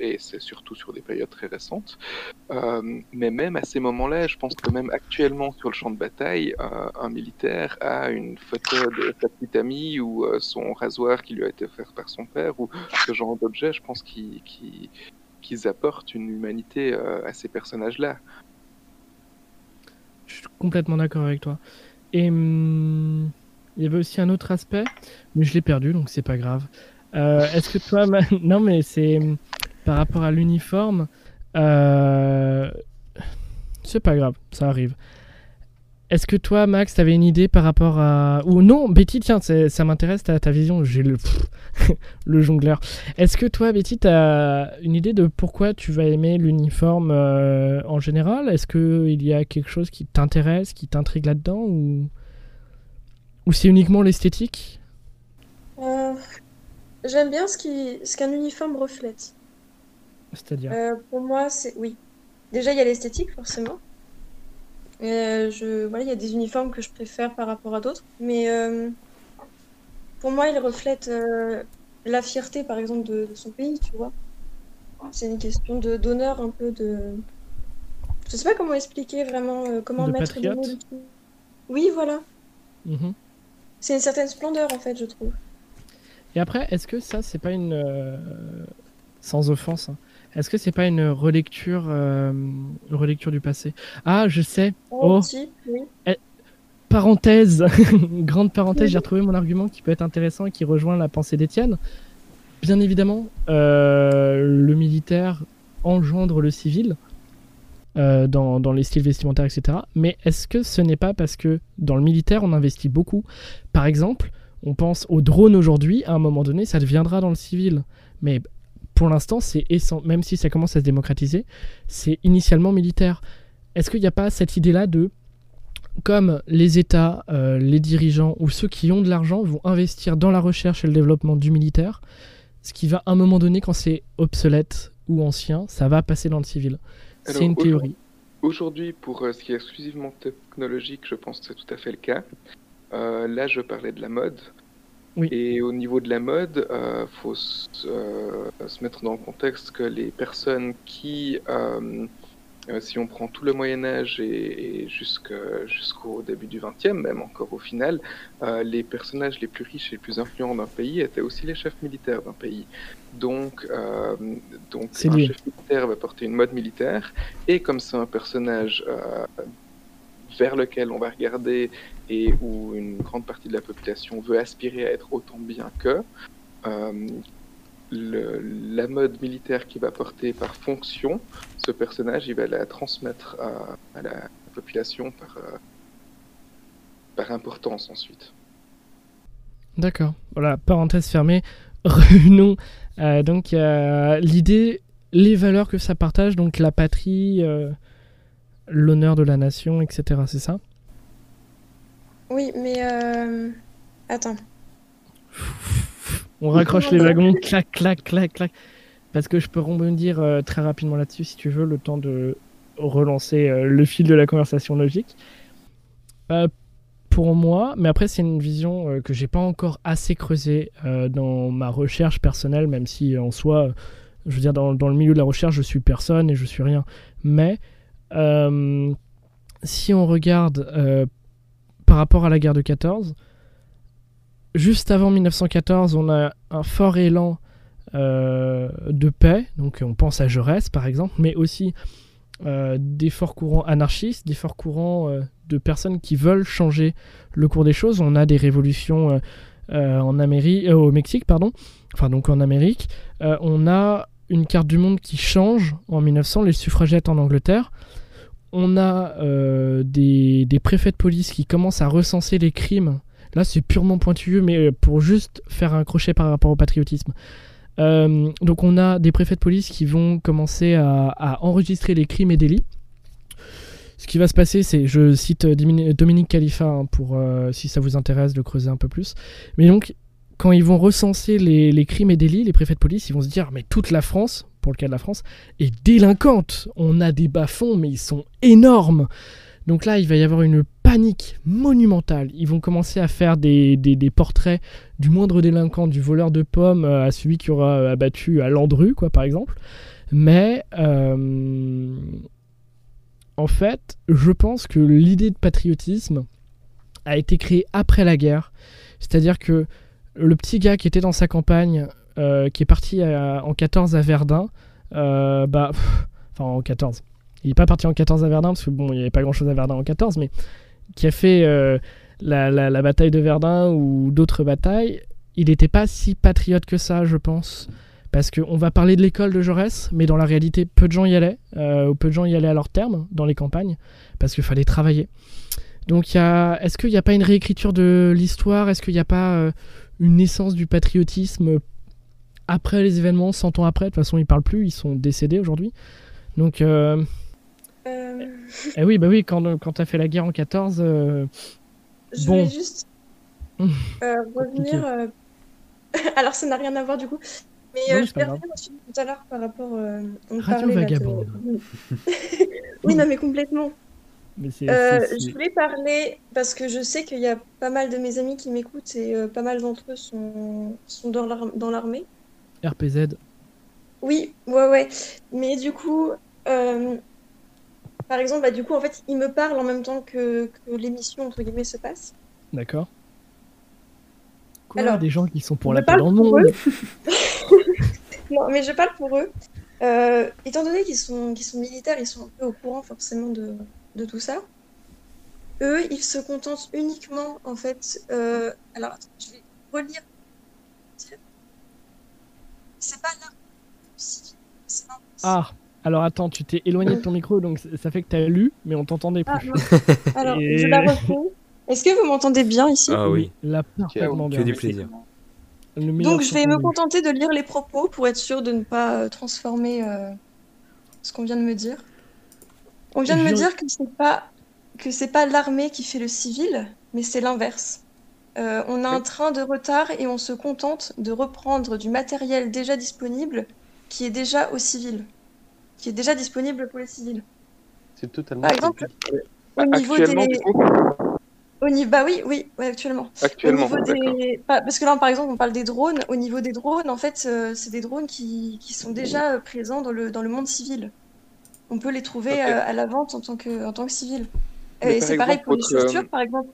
et c'est surtout sur des périodes très récentes. Euh, mais même à ces moments-là, je pense que même actuellement sur le champ de bataille, euh, un militaire a une photo de sa petite amie ou euh, son rasoir qui lui a été offert par son père ou ce genre d'objet, je pense qu'ils apportent une humanité à ces personnages-là. Je suis complètement d'accord avec toi. Et hum, il y avait aussi un autre aspect, mais je l'ai perdu, donc c'est pas grave. Est-ce que toi, [laughs] non mais c'est hum, par rapport à l'uniforme, euh, c'est pas grave, ça arrive. Est-ce que toi, Max, t'avais une idée par rapport à... Ou non, Betty, tiens, ça m'intéresse ta, vision, j'ai le... [laughs] le jongleur. Est-ce que toi, Betty, t'as une idée de pourquoi tu vas aimer l'uniforme euh, en général? Est-ce qu'il y a quelque chose qui t'intéresse, qui t'intrigue là-dedans Ou, ou c'est uniquement l'esthétique? Euh, J'aime bien ce qu'un ce qu'un uniforme reflète. C'est-à-dire Euh, pour moi, c'est oui. Déjà, il y a l'esthétique, forcément. Euh, je... voilà, il y a des uniformes que je préfère par rapport à d'autres. Mais euh, pour moi, il reflète euh, la fierté, par exemple, de, de son pays, tu vois. C'est une question de d'honneur, un peu de. Je sais pas comment expliquer vraiment, comment De mettre des mots. Oui, voilà. Mhm. C'est une certaine splendeur, en fait, je trouve. Et après, est-ce que ça, c'est pas une. euh, Sans offense, hein, est-ce que c'est pas une relecture, euh, relecture du passé? Ah, je sais. Oh. si, oui. Parenthèse, [laughs] grande parenthèse, j'ai retrouvé mon argument qui peut être intéressant et qui rejoint la pensée d'Étienne. Bien évidemment, euh, le militaire engendre le civil euh, dans, dans les styles vestimentaires, etc. Mais est-ce que ce n'est pas parce que dans le militaire, on investit beaucoup? Par exemple, on pense aux drones aujourd'hui, à un moment donné, ça deviendra dans le civil. Mais pour l'instant, c'est même si ça commence à se démocratiser, c'est initialement militaire. Est-ce qu'il n'y a pas cette idée-là de comme les États, euh, les dirigeants ou ceux qui ont de l'argent vont investir dans la recherche et le développement du militaire, ce qui va à un moment donné, quand c'est obsolète ou ancien, ça va passer dans le civil? C'est une théorie. Aujourd'hui, pour euh, ce qui est exclusivement technologique, je pense que c'est tout à fait le cas. Euh, là, je parlais de la mode. Oui. Et au niveau de la mode, il faut se, euh, se mettre dans le contexte que les personnes qui, euh, euh, si on prend tout le Moyen Âge et, jusqu'au début du XXe, même encore au final, euh, les personnages les plus riches et les plus influents d'un pays étaient aussi les chefs militaires d'un pays. Donc, euh, donc un lié. chef militaire va porter une mode militaire, et comme c'est un personnage euh, vers lequel on va regarder et où une grande partie de la population veut aspirer à être autant bien qu'eux, euh, la mode militaire qu'il va porter par fonction, ce personnage, il va la transmettre à, la population par, euh, par importance ensuite. D'accord. Voilà, parenthèse fermée. [laughs] Revenons. Euh, donc, euh, l'idée, les valeurs que ça partage, donc la patrie, l'honneur de la nation, etc. C'est ça? Oui, mais euh, attends. On raccroche les wagons, clac, clac, clac, clac. Parce que je peux rebondir euh, très rapidement là-dessus si tu veux, le temps de relancer euh, le fil de la conversation logique. Pour moi, mais après c'est une vision que j'ai pas encore assez creusée dans ma recherche personnelle, même si en soi, je veux dire dans, dans le milieu de la recherche, je suis personne et je suis rien. Mais si on regarde euh, par rapport à la guerre de 14, juste avant 1914, on a un fort élan euh, de paix. Donc on pense à Jaurès par exemple, mais aussi euh, des forts courants anarchistes, des forts courants euh, de personnes qui veulent changer le cours des choses. On a des révolutions euh, euh, en Amérique, euh, au Mexique, pardon. Enfin donc en Amérique. Euh, on a une carte du monde qui change en 1900, les suffragettes en Angleterre. On a euh, des, préfets de police qui commencent à recenser les crimes Là, c'est purement pointilleux, mais euh, pour juste faire un crochet par rapport au patriotisme. Euh, donc, on a des préfets de police qui vont commencer à, enregistrer les crimes et délits. Ce qui va se passer, c'est, je cite Dominique Khalifa hein, pour, si ça vous intéresse, de creuser un peu plus. Mais donc, quand ils vont recenser les crimes et délits, les préfets de police, ils vont se dire, mais toute la France, pour le cas de la France, est délinquante. On a des bas-fonds, mais ils sont énormes. Donc là, il va y avoir une panique monumentale. Ils vont commencer à faire des, portraits du moindre délinquant, du voleur de pommes euh, à celui qui aura euh, abattu à Landru, quoi, par exemple. Mais euh, en fait, je pense que l'idée de patriotisme a été créée après la guerre. C'est-à-dire que le petit gars qui était dans sa campagne, euh, qui est parti en 14 à Verdun, euh, bah, enfin en 14. Il n'est pas parti en 14 à Verdun, parce que bon, il n'y avait pas grand-chose à Verdun en 14, mais qui a fait euh, la, la- la bataille de Verdun ou d'autres batailles, il n'était pas si patriote que ça, je pense. Parce qu'on va parler de l'école de Jaurès, mais dans la réalité, peu de gens y allaient, ou peu de gens y allaient à leur terme, dans les campagnes, parce qu'il fallait travailler. Donc, est-ce qu'il n'y a pas une réécriture de l'histoire? Est-ce qu'il n'y a pas une naissance du patriotisme après les événements, 100 ans après De toute façon, ils ne parlent plus, ils sont décédés aujourd'hui. Donc, euh, Euh, [laughs] eh oui, bah oui, quand, quand tu as fait la guerre en 14, euh, je Bon. voulais juste [laughs] euh, revenir. euh, [laughs] Alors, ça n'a rien à voir du coup. Mais Non, euh, je grave. revenir tout à l'heure par rapport. euh, on Radio parlait là de- vagabonde. oui, non, mais complètement. Mais Euh, je voulais parler parce que je sais qu'il y a pas mal de mes amis qui m'écoutent et euh, pas mal d'entre eux sont, sont dans l'armée. RPZ. Oui, ouais, ouais. Mais du coup, euh, par exemple, bah, du coup, en fait, ils me parlent en même temps que, que l'émission, entre guillemets, se passe. D'accord. Quoi Alors, Des gens qui sont pour la paix parle dans le monde. [laughs] Non, mais je parle pour eux. Euh, étant donné qu'ils sont, qu'ils sont militaires, ils sont un peu au courant forcément de, de tout ça. Eux, ils se contentent uniquement, en fait. euh, alors, attends, je vais relire. C'est pas. Ah, alors attends, tu t'es éloigné de ton micro, donc ça fait que t'as lu, mais on t'entendait Ah, plus. [laughs] Alors, Et- je la refais. Est-ce que vous m'entendez bien ici? Ah oui, Là, parfaitement que bien. du plaisir. Donc, je vais me contenter de lire les propos pour être sûr de ne pas euh, transformer euh, ce qu'on vient de me dire. On vient de me dire que c'est pas que c'est pas l'armée qui fait le civil, mais c'est l'inverse. Euh, on a un train de retard et on se contente de reprendre du matériel déjà disponible qui est déjà au civil, qui est déjà disponible pour les civils. C'est totalement. Par exemple, Bah, au niveau actuellement, des, au niveau, bah oui, oui, ouais, actuellement. actuellement, Au niveau d'accord. des... pas- Parce que là, par exemple, on parle des drones. Au niveau des drones, en fait, euh, c'est des drones qui, qui sont déjà euh, présents dans le, dans le monde civil. On peut les trouver euh, à la vente en tant que, en tant que civil. Mais Et c'est pareil pour les euh, chaussures, par exemple.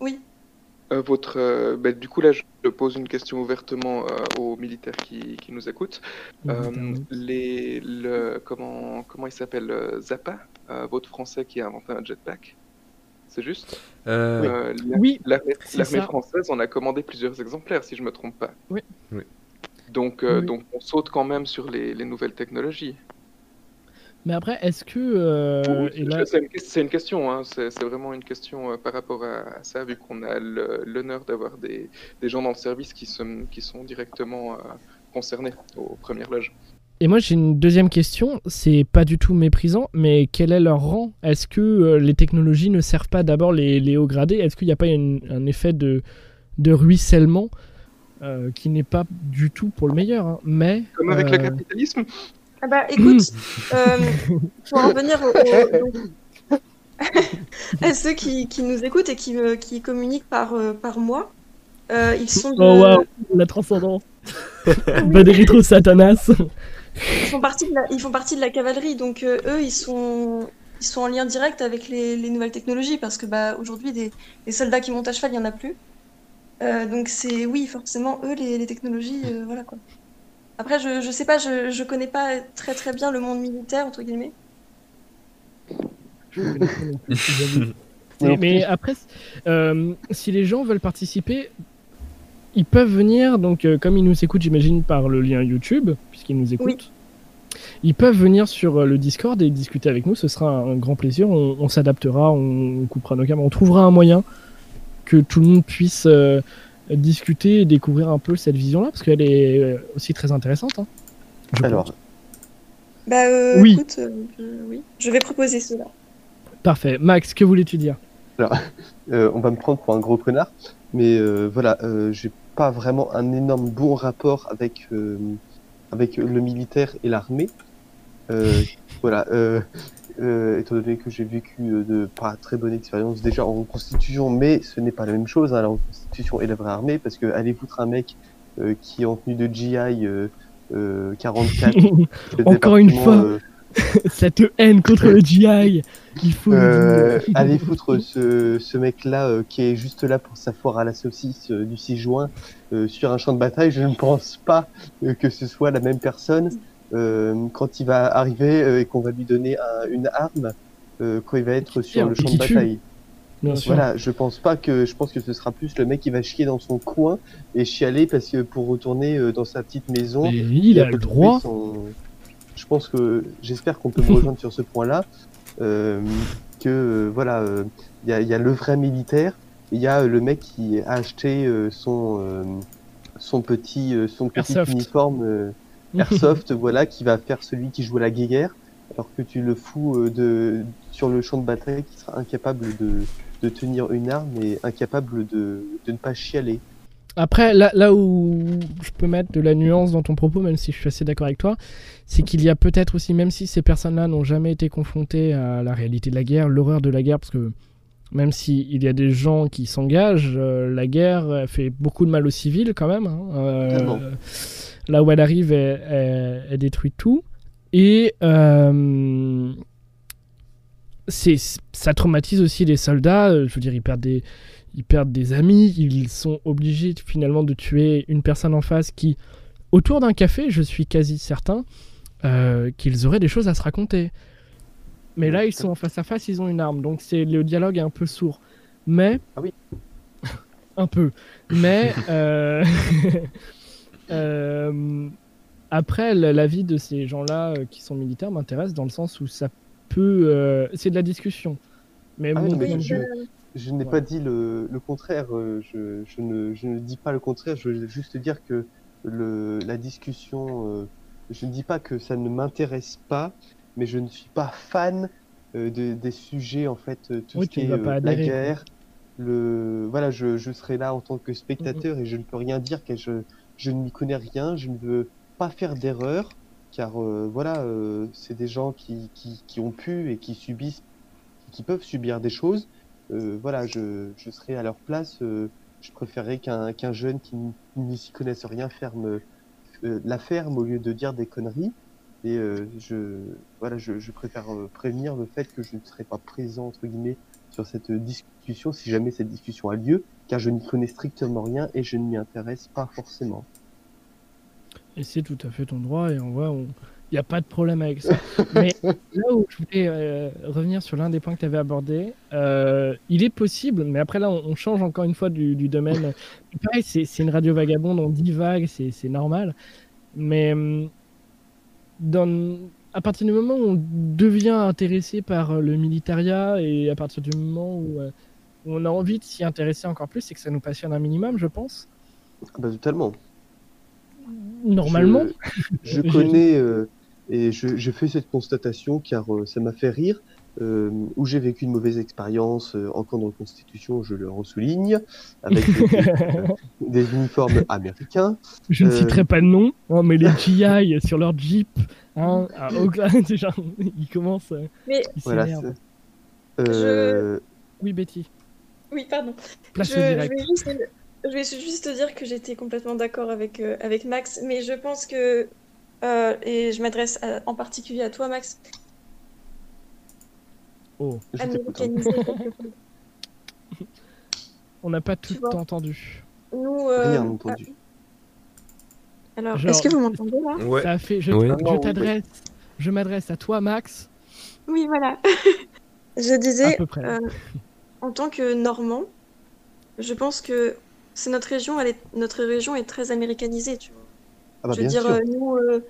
Oui. Euh, votre, euh, bah, du coup, là, je pose une question ouvertement euh, aux militaires qui, qui nous écoutent. Euh, les, le, comment, comment il s'appelle euh, Zappa, euh, votre français qui a inventé un jetpack, c'est juste? Euh, Euh, Oui, L'armée française en a commandé plusieurs exemplaires, si je me trompe pas. Oui. Oui. Donc, euh, Oui. donc on saute quand même sur les, les nouvelles technologies. Mais après, est-ce que. euh, là, C'est une, question, hein, c'est vraiment une question euh, par rapport à, à ça, vu qu'on a l'honneur d'avoir des, des gens dans le service qui sont, qui sont directement euh, concernés aux premières loges. Et moi, j'ai une deuxième question. C'est pas du tout méprisant, mais quel est leur rang? Est-ce que les technologies ne servent pas d'abord les, les hauts gradés? Est-ce qu'il n'y a pas une- un effet de, de ruissellement qui n'est pas du tout pour le meilleur hein, Mais. Comme avec le capitalisme? Ah bah écoute, [clears throat] euh, pour en venir au- [laughs] à ceux qui, qui nous écoutent et qui, me- qui communiquent par, euh, par euh, ils sont de- Oh waouh, la transcendance Badérito Satanas ils font partie de la, ils font partie de la cavalerie, donc euh, eux, ils sont, ils sont en lien direct avec les, les nouvelles technologies, parce que bah, aujourd'hui, des, des soldats qui montent à cheval, il n'y en a plus. Euh, donc c'est, oui, forcément, eux, les, les technologies, euh, voilà quoi. Après, je, je sais pas, je, je connais pas très très bien le monde militaire, entre guillemets. Je connais pas non plus, [laughs] j'avoue. Non Mais, mais après, euh, si les gens veulent participer, ils peuvent venir, donc euh, comme ils nous écoutent, j'imagine, par le lien YouTube, puisqu'ils nous écoutent. Ils peuvent venir sur euh, le Discord et discuter avec nous, ce sera un, un grand plaisir. On, on s'adaptera, on, on coupera nos caméras, on trouvera un moyen que tout le monde puisse euh, discuter et découvrir un peu cette vision-là, parce qu'elle est euh, aussi très intéressante. hein. Alors, Bah euh, Oui. écoute, euh, je, oui, je vais proposer cela. Parfait. Max, que voulais-tu dire? [laughs] Euh, on va me prendre pour un gros connard, mais euh, voilà, euh, j'ai pas vraiment un énorme bon rapport avec euh, avec le militaire et l'armée. Euh, [laughs] voilà, euh, euh, étant donné que j'ai vécu euh, de pas très bonnes expériences déjà en constitution, mais ce n'est pas la même chose, hein, la constitution et la vraie armée, parce que allez foutre un mec euh, qui est en tenue de GI euh, euh, 44. [laughs] le Encore une fois. euh, [laughs] Cette haine contre le GI, il faut Euh, allez foutre ce, ce mec-là euh, qui est juste là pour sa foire à la saucisse euh, du 6 juin euh, sur un champ de bataille. Je ne pense pas euh, que ce soit la même personne euh, quand il va arriver euh, et qu'on va lui donner un- une arme euh, quand il va être sur le champ de bataille. Bien sûr. Voilà, je pense pas que je pense que ce sera plus le mec qui va chier dans son coin et chialer parce que pour retourner euh, dans sa petite maison, il a le droit. son- Je pense que j'espère qu'on peut me [laughs] rejoindre sur ce point-là. euh, que euh, voilà, euh, il y, a, il y a le vrai militaire, il y a euh, le mec qui a acheté euh, son euh, son petit euh, son petit Airsoft. uniforme euh, [laughs] airsoft, voilà, qui va faire celui qui joue à la guerre, alors que tu le fous euh, de sur le champ de bataille, qui sera incapable de de tenir une arme et incapable de, de ne pas chialer. Après, là, là où je peux mettre de la nuance dans ton propos, même si je suis assez d'accord avec toi, c'est qu'il y a peut-être aussi, même si ces personnes-là n'ont jamais été confrontées à la réalité de la guerre, l'horreur de la guerre, parce que même s'il y a des gens qui s'engagent, euh, la guerre fait beaucoup de mal aux civils quand même. hein. Euh. Là où elle arrive, elle, elle- elle détruit tout. Et euh, c'est, ça traumatise aussi les soldats. euh, Je veux dire, ils perdent des, ils perdent des amis. Ils sont obligés finalement de tuer une personne en face qui, autour d'un café, je suis quasi certain euh, qu'ils auraient des choses à se raconter. Mais là, ils sont en face à face, ils ont une arme. Donc c'est le dialogue est un peu sourd. Mais Ah oui. [laughs] un peu. Mais euh, [laughs] euh, après, la, vie de ces gens-là euh, qui sont militaires m'intéresse dans le sens où ça peut. euh, c'est de la discussion. Mais Ah bon, mais je- je- n'ai Ouais. pas dit le, le contraire, je, je ne, je ne dis pas le contraire, je veux juste dire que le, la discussion, euh, je ne dis pas que ça ne m'intéresse pas, mais je ne suis pas fan de- des sujets, en fait, tout Oui, ce qui est la guerre, le, voilà, je, serai là en tant que spectateur et je ne peux rien dire car je, je ne m'y connais rien, je ne veux pas faire d'erreur, car euh, voilà, euh, c'est des gens qui, qui, qui ont pu et qui subissent, qui peuvent subir des choses. Euh, voilà, je, je serais à leur place. euh, je préférerais qu'un qu'un jeune qui n'y s'y connaisse rien ferme euh, la ferme au lieu de dire des conneries. Et euh, je, voilà, je, je préfère prévenir le fait que je ne serai pas présent entre guillemets sur cette discussion si jamais cette discussion a lieu, car je n'y connais strictement rien et je ne m'y intéresse pas forcément. Et c'est tout à fait ton droit, et en vrai, il n'y a pas de problème avec ça. [laughs] Mais là où je voulais euh, revenir sur l'un des points que tu avais abordé, euh, il est possible, mais après là, on, on change encore une fois du, du domaine. Pareil, c'est une radio vagabonde, on dit vague, c'est c'est normal. Mais hum, dans, à partir du moment où on devient intéressé par le militaria, et à partir du moment où, euh, où on a envie de s'y intéresser encore plus, c'est que ça nous passionne un minimum, je pense. Bah, totalement. Normalement. Je, [laughs] connais euh, et je, je fais cette constatation car euh, ça m'a fait rire. Euh, où j'ai vécu une mauvaise expérience euh, en camp de reconstitution, je le ressouligne, avec des, [laughs] des uniformes américains. Je ne Euh, citerai pas de nom, hein, mais les GI sur leur Jeep, hein, à Oakland, [laughs] déjà, ils commencent. euh, Mais Ils Voilà. Euh, Oui, Betty, oui, pardon. place Je, vais juste, je vais juste dire que j'étais complètement d'accord avec, euh, avec Max, mais je pense que, euh, et je m'adresse en particulier à toi, Max, Oh, hein. [laughs] on n'a pas tout entendu. Nous, euh, Rien entendu. Alors, Genre- est-ce que vous m'entendez là? Ouais. Ça fait. Je, Ouais. je Ah t'adresse. Je m'adresse à toi, Max. Oui, voilà. [laughs] Je disais, euh, en tant que Normand, je pense que c'est notre région, elle est, notre région est très américanisée, tu vois. Ah bah je veux dire, sûr. euh, nous, euh,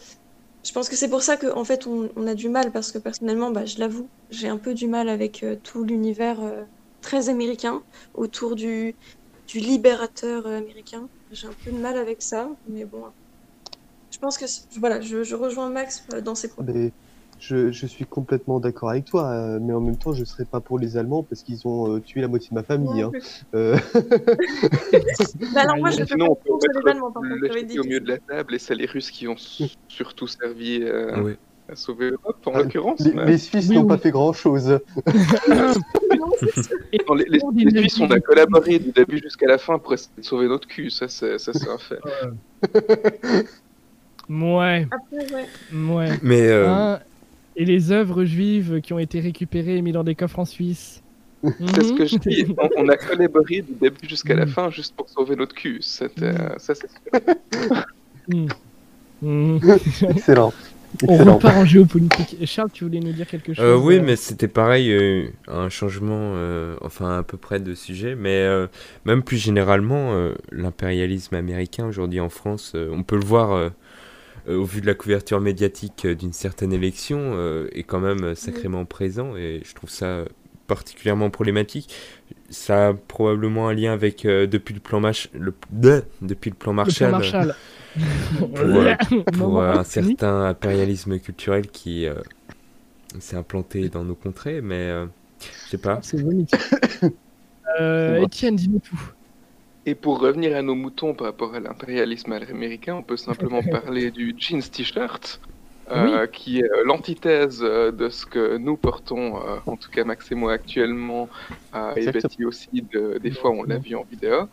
je pense que c'est pour ça qu'en fait, on, on a du mal, parce que personnellement, bah, je l'avoue, j'ai un peu du mal avec euh, tout l'univers euh, très américain autour du, du libérateur euh, américain. J'ai un peu de mal avec ça, mais bon. Je pense que, voilà, je, je rejoins Max euh, dans ses propos. Mais je, je suis complètement d'accord avec toi, euh, mais en même temps, je serais pas pour les Allemands parce qu'ils ont euh, tué la moitié de ma famille. Non hein. Euh, [laughs] [laughs] Bah alors, moi, je peux Sinon, pas on peut contre les Allemands, par contre, au milieu de la table et c'est les Russes qui ont surtout servi euh, à sauver l'Europe, en Ah, l'occurrence. les, mais- les Suisses Oui, n'ont oui. pas fait sûr. [laughs] Non, les, les-. Suisses, on a collaboré du début jusqu'à la fin pour essayer de sauver notre cul, ça, c'est un fait. Ouais, Après, ouais. ouais. Mais euh, Hein, et les œuvres juives qui ont été récupérées et mises dans des coffres en Suisse. C'est ce que je dis, on, on a collaboré du début jusqu'à la Mhm. fin juste pour sauver notre cul, C'était, Mhm. euh, ça c'est. Mhm. Mhm. [laughs] Excellent. On Excellent. repart en géopolitique. Charles, tu voulais nous dire quelque chose Euh, oui, euh, mais c'était pareil, euh, un changement, euh, enfin à peu près de sujet, mais euh, même plus généralement, euh, l'impérialisme américain aujourd'hui en France, euh, on peut le voir au vu de la couverture médiatique euh, d'une certaine élection, euh, est quand même euh, sacrément présent et je trouve ça particulièrement problématique. Ça a probablement un lien avec euh, depuis le plan Mach- le, de- depuis le plan le Marshall. plan Marshall. [laughs] [laughs] pour, euh, euh, un certain impérialisme culturel qui euh, s'est implanté dans nos contrées, mais euh, je sais pas. C'est. Euh. Étienne, dis-nous tout. Et pour revenir à nos moutons par rapport à l'impérialisme américain, on peut simplement [laughs] parler du jeans t-shirt, euh, qui est euh, l'antithèse euh, de ce que nous portons, euh, en tout cas Max et moi actuellement, euh, et. Betty aussi, de- des fois on l'a vu en vidéo.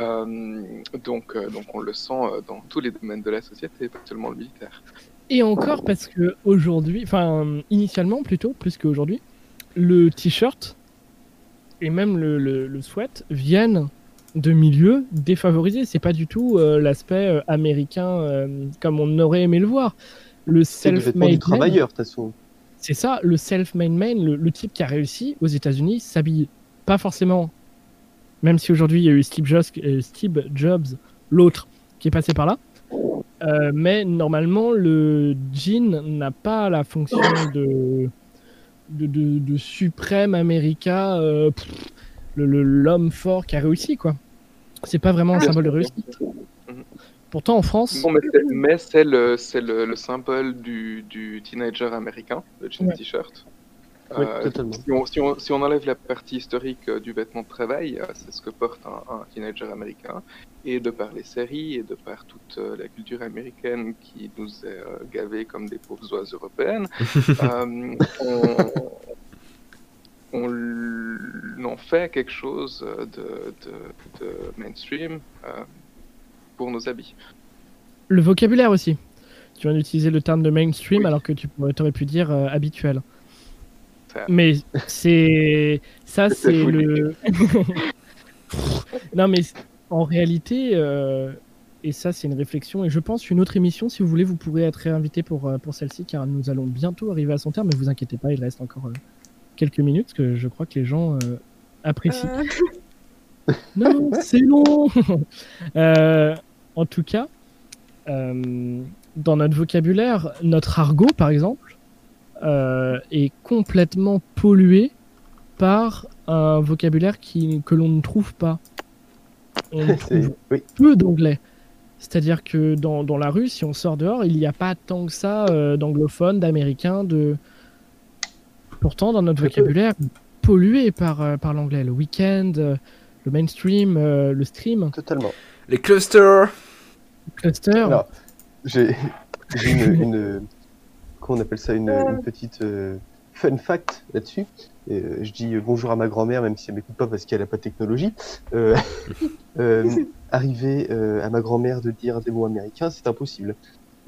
Euh, donc, euh, donc on le sent dans tous les domaines de la société, pas seulement le militaire. Et encore parce que aujourd'hui, enfin initialement plutôt, plus qu'aujourd'hui, le t-shirt et même le, le, le sweat viennent de milieux défavorisés. C'est pas du tout euh, l'aspect euh, américain euh, comme on aurait aimé le voir. Le self-made travailleur, c'est ça, le self-made man, le, le type qui a réussi aux États-Unis s'habille pas forcément, même si aujourd'hui il y a eu Steve Jobs, Steve Jobs l'autre, qui est passé par là. Euh, mais normalement, le jean n'a pas la fonction de, de, de, de suprême américain, euh, l'homme fort qui a réussi, quoi. C'est pas vraiment un Bien symbole de réussite. sûr. Pourtant, en France, Non, mais c'est- mais c'est le, c'est le, le symbole du, du teenager américain, le Ouais. t-shirt. Oui, Euh, totalement. si, on, si, on, si on enlève la partie historique euh, du vêtement de travail, euh, c'est ce que porte un, un teenager américain. Et de par les séries et de par toute euh, la culture américaine qui nous est euh, gavée comme des pauvres oies européennes, [laughs] euh, on, on en fait quelque chose de, de, de mainstream euh, pour nos habits. le vocabulaire aussi. Tu viens d'utiliser le terme de mainstream Oui. alors que tu aurais pu dire euh, habituel. Ça- Mais c'est ça, C'est le. [laughs] non, mais en réalité, euh, et ça, c'est une réflexion. Et je pense une autre émission, si vous voulez, vous pourrez être réinvité pour pour celle-ci, car nous allons bientôt arriver à son terme. Mais vous inquiétez pas, il reste encore quelques minutes, parce que je crois que les gens euh, apprécient. Euh, [laughs] Non, c'est long. [laughs] Euh, en tout cas, euh, dans notre vocabulaire, notre argot, par exemple, euh, est complètement pollué par un vocabulaire qui, que l'on ne trouve pas. On [laughs] trouve Oui, peu d'anglais. C'est-à-dire que dans, dans la rue, si on sort dehors, il n'y a pas tant que ça euh, d'anglophones, d'américains, de... Pourtant, dans notre vocabulaire, pollué par, euh, par l'anglais. Le week-end, euh, le mainstream, euh, le stream, totalement. Les clusters le cluster. Alors, j'ai une, [laughs] une- comment on appelle ça, une, une petite euh, fun fact là-dessus. Euh, je dis bonjour à ma grand-mère, même si elle m'écoute pas parce qu'elle a pas de technologie. Euh, [laughs] euh, arriver euh, à ma grand-mère de dire des mots américains, c'est impossible.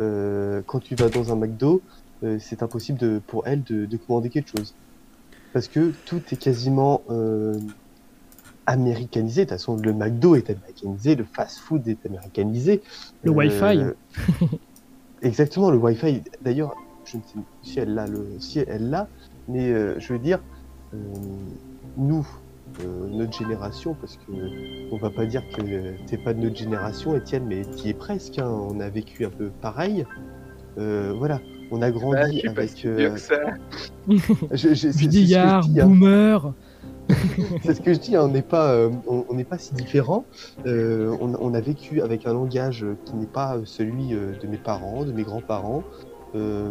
Euh, quand tu vas dans un McDo, euh, c'est impossible de, pour elle de, de commander quelque chose. Parce que tout est quasiment euh, américanisé. De toute façon, le McDo est américanisé, le fast-food est américanisé. Le Wi-Fi. [laughs] Exactement, le Wi-Fi. D'ailleurs, je ne sais pas si elle l'a, le, si elle l'a, mais euh, je veux dire, euh, nous, euh, notre génération, parce que on va pas dire que t'es pas de notre génération, Étienne, mais t'y es presque. hein, on a vécu un peu pareil. Euh, voilà, on a Ah, grandi je suis pas avec. si euh, boomer. [laughs] C'est ce que je dis, hein, on n'est pas, euh, on on n'est pas si différents. Euh, on, on a vécu avec un langage qui n'est pas celui euh, de mes parents, de mes grands-parents. Euh,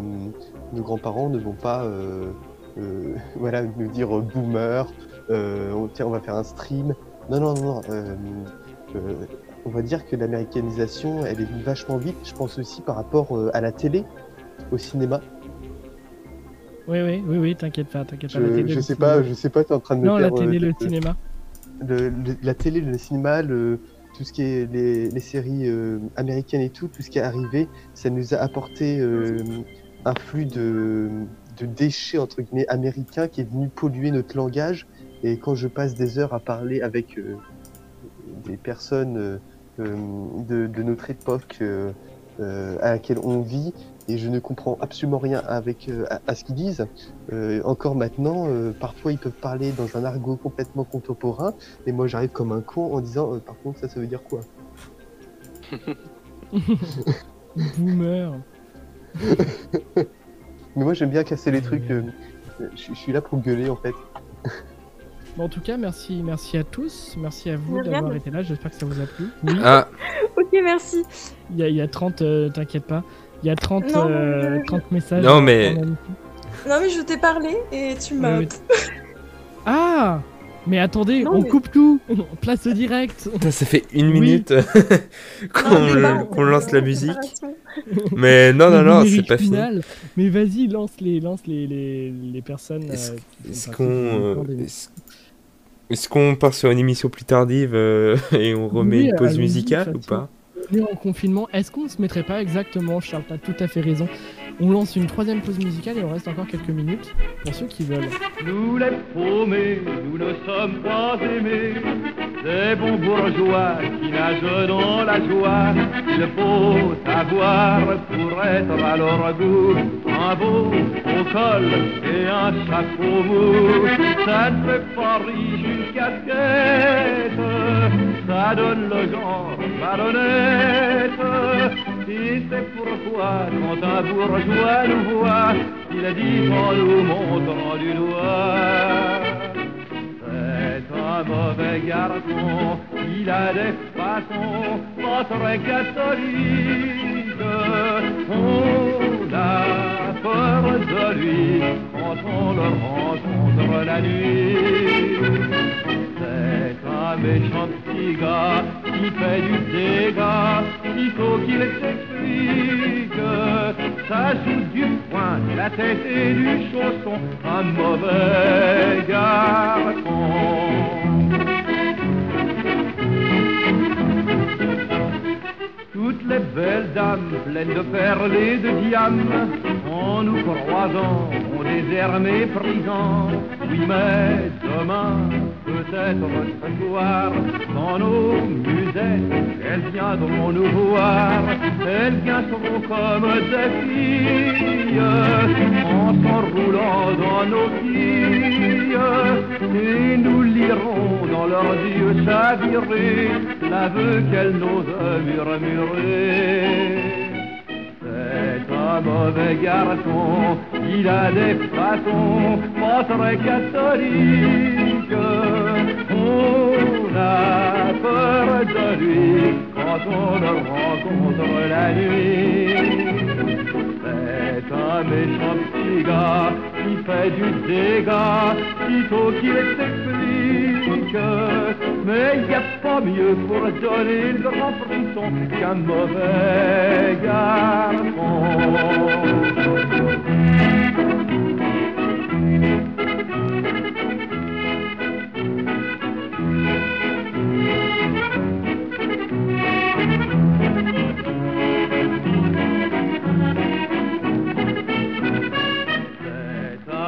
nos grands-parents ne vont pas, euh, euh, [laughs] voilà, nous dire boomer. euh, on, tiens, on va faire un stream. Non, non, non. non, euh, euh, on va dire que l'américanisation, elle est venue vachement vite. Je pense aussi par rapport euh, à la télé, au cinéma. Oui, oui, oui, oui, t'inquiète pas, t'inquiète pas. la Je, je sais cinéma. pas, je sais pas, t'es en train de me Non, la euh, télé, le cinéma. le- le- la télé, le cinéma, le, tout ce qui est les, les séries euh, américaines et tout, tout ce qui est arrivé, ça nous a apporté euh, un flux de, de déchets entre guillemets américains qui est venu polluer notre langage. Et quand je passe des heures à parler avec euh, des personnes de, de notre époque à laquelle on vit, et je ne comprends absolument rien avec euh, à, à ce qu'ils disent. Euh, encore maintenant, euh, parfois ils peuvent parler dans un argot complètement contemporain, et moi j'arrive comme un con en disant euh, par contre ça ça veut dire quoi? [laughs] Boomer. [laughs] Mais moi j'aime bien casser les trucs. euh, je, suis là pour gueuler en fait. Bon, en tout cas, merci, merci à tous. Merci à vous d'avoir été là. J'espère que ça vous a plu. Oui, Ah, [laughs] Ok, merci. il y, a- il y a 30, euh, t'inquiète pas. Il y a 30, Non, euh, 30 messages. Non, mais- Non, mais je t'ai parlé et tu m'as. Ah Mais attendez, Non, on mais- coupe tout Place au direct [laughs] Putain, ça fait une Oui. minute [laughs] qu'on on lance la musique. [laughs] Mais non, non, non, c'est pas fini. final. Mais vas-y, lance les, lance les, les, les personnes. Est-ce euh, qu'on euh, est-ce- qu'on part sur une émission plus tardive euh, et on remet Oui, une pause musicale ou pas? On en confinement. Est-ce qu'on se mettrait pas exactement Charles, t'as tout à fait raison. On lance une troisième pause musicale et on reste encore quelques minutes pour ceux qui veulent. Nous les paumés, nous ne sommes pas aimés Des bons bourgeois qui nagent dans la joie Il faut savoir pour être à leur goût Un beau au col et un chapeau mou Ça ne fait pas une casquette Ça donne le genre malhonnête Et c'est pourquoi quand un bourgeois nous voit Il dit en nous montrant du doigt C'est un mauvais garçon, il a des façons pas très catholiques. On a peur de lui quand on le rencontre la nuit. Un méchant petit gars qui fait du dégât, il faut qu'il s'explique. Ça joue du poing, de la tête et du chausson, un mauvais garçon. Toutes les belles dames pleines de perles et de diamants, en nous croisant, ont des airs méprisants. Oui, mais demain, peut-être ce soir, dans nos musettes, elles viendront nous voir. Elles viendront comme des filles, en s'enroulant dans nos quilles, et nous lirons dans leurs yeux chavirés l'aveu qu'elles n'osent murmurer. C'est un mauvais garçon, il a des façons pas très catholiques. On a peur de lui quand on le rencontre la nuit. Un méchant petit gars qui fait du dégât, faut qu'il s'explique. Mais il n'y a pas mieux pour donner le grand frisson qu'un mauvais garçon.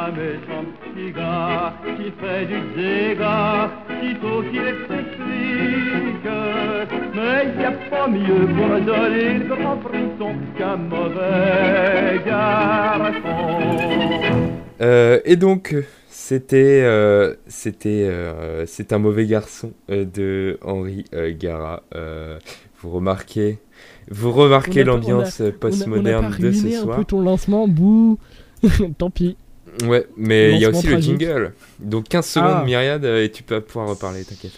C'est un méchant petit gars qui fait du dégât, il faut qu'il s'explique. Mais il n'y a pas mieux pour donner le grand frisson qu'un mauvais garçon. Euh, et donc, c'était euh, c'était euh, c'est un mauvais garçon euh, de Henri euh, Gara. Euh, vous remarquez vous remarquez On a pas- l'ambiance On a- on a postmoderne pas de ce un soir. peu ton lancement, bouh [laughs] Tant pis. Ouais, mais il y a aussi le jingle. Donc 15 secondes Ah. myriade et tu peux pouvoir reparler, t'inquiète.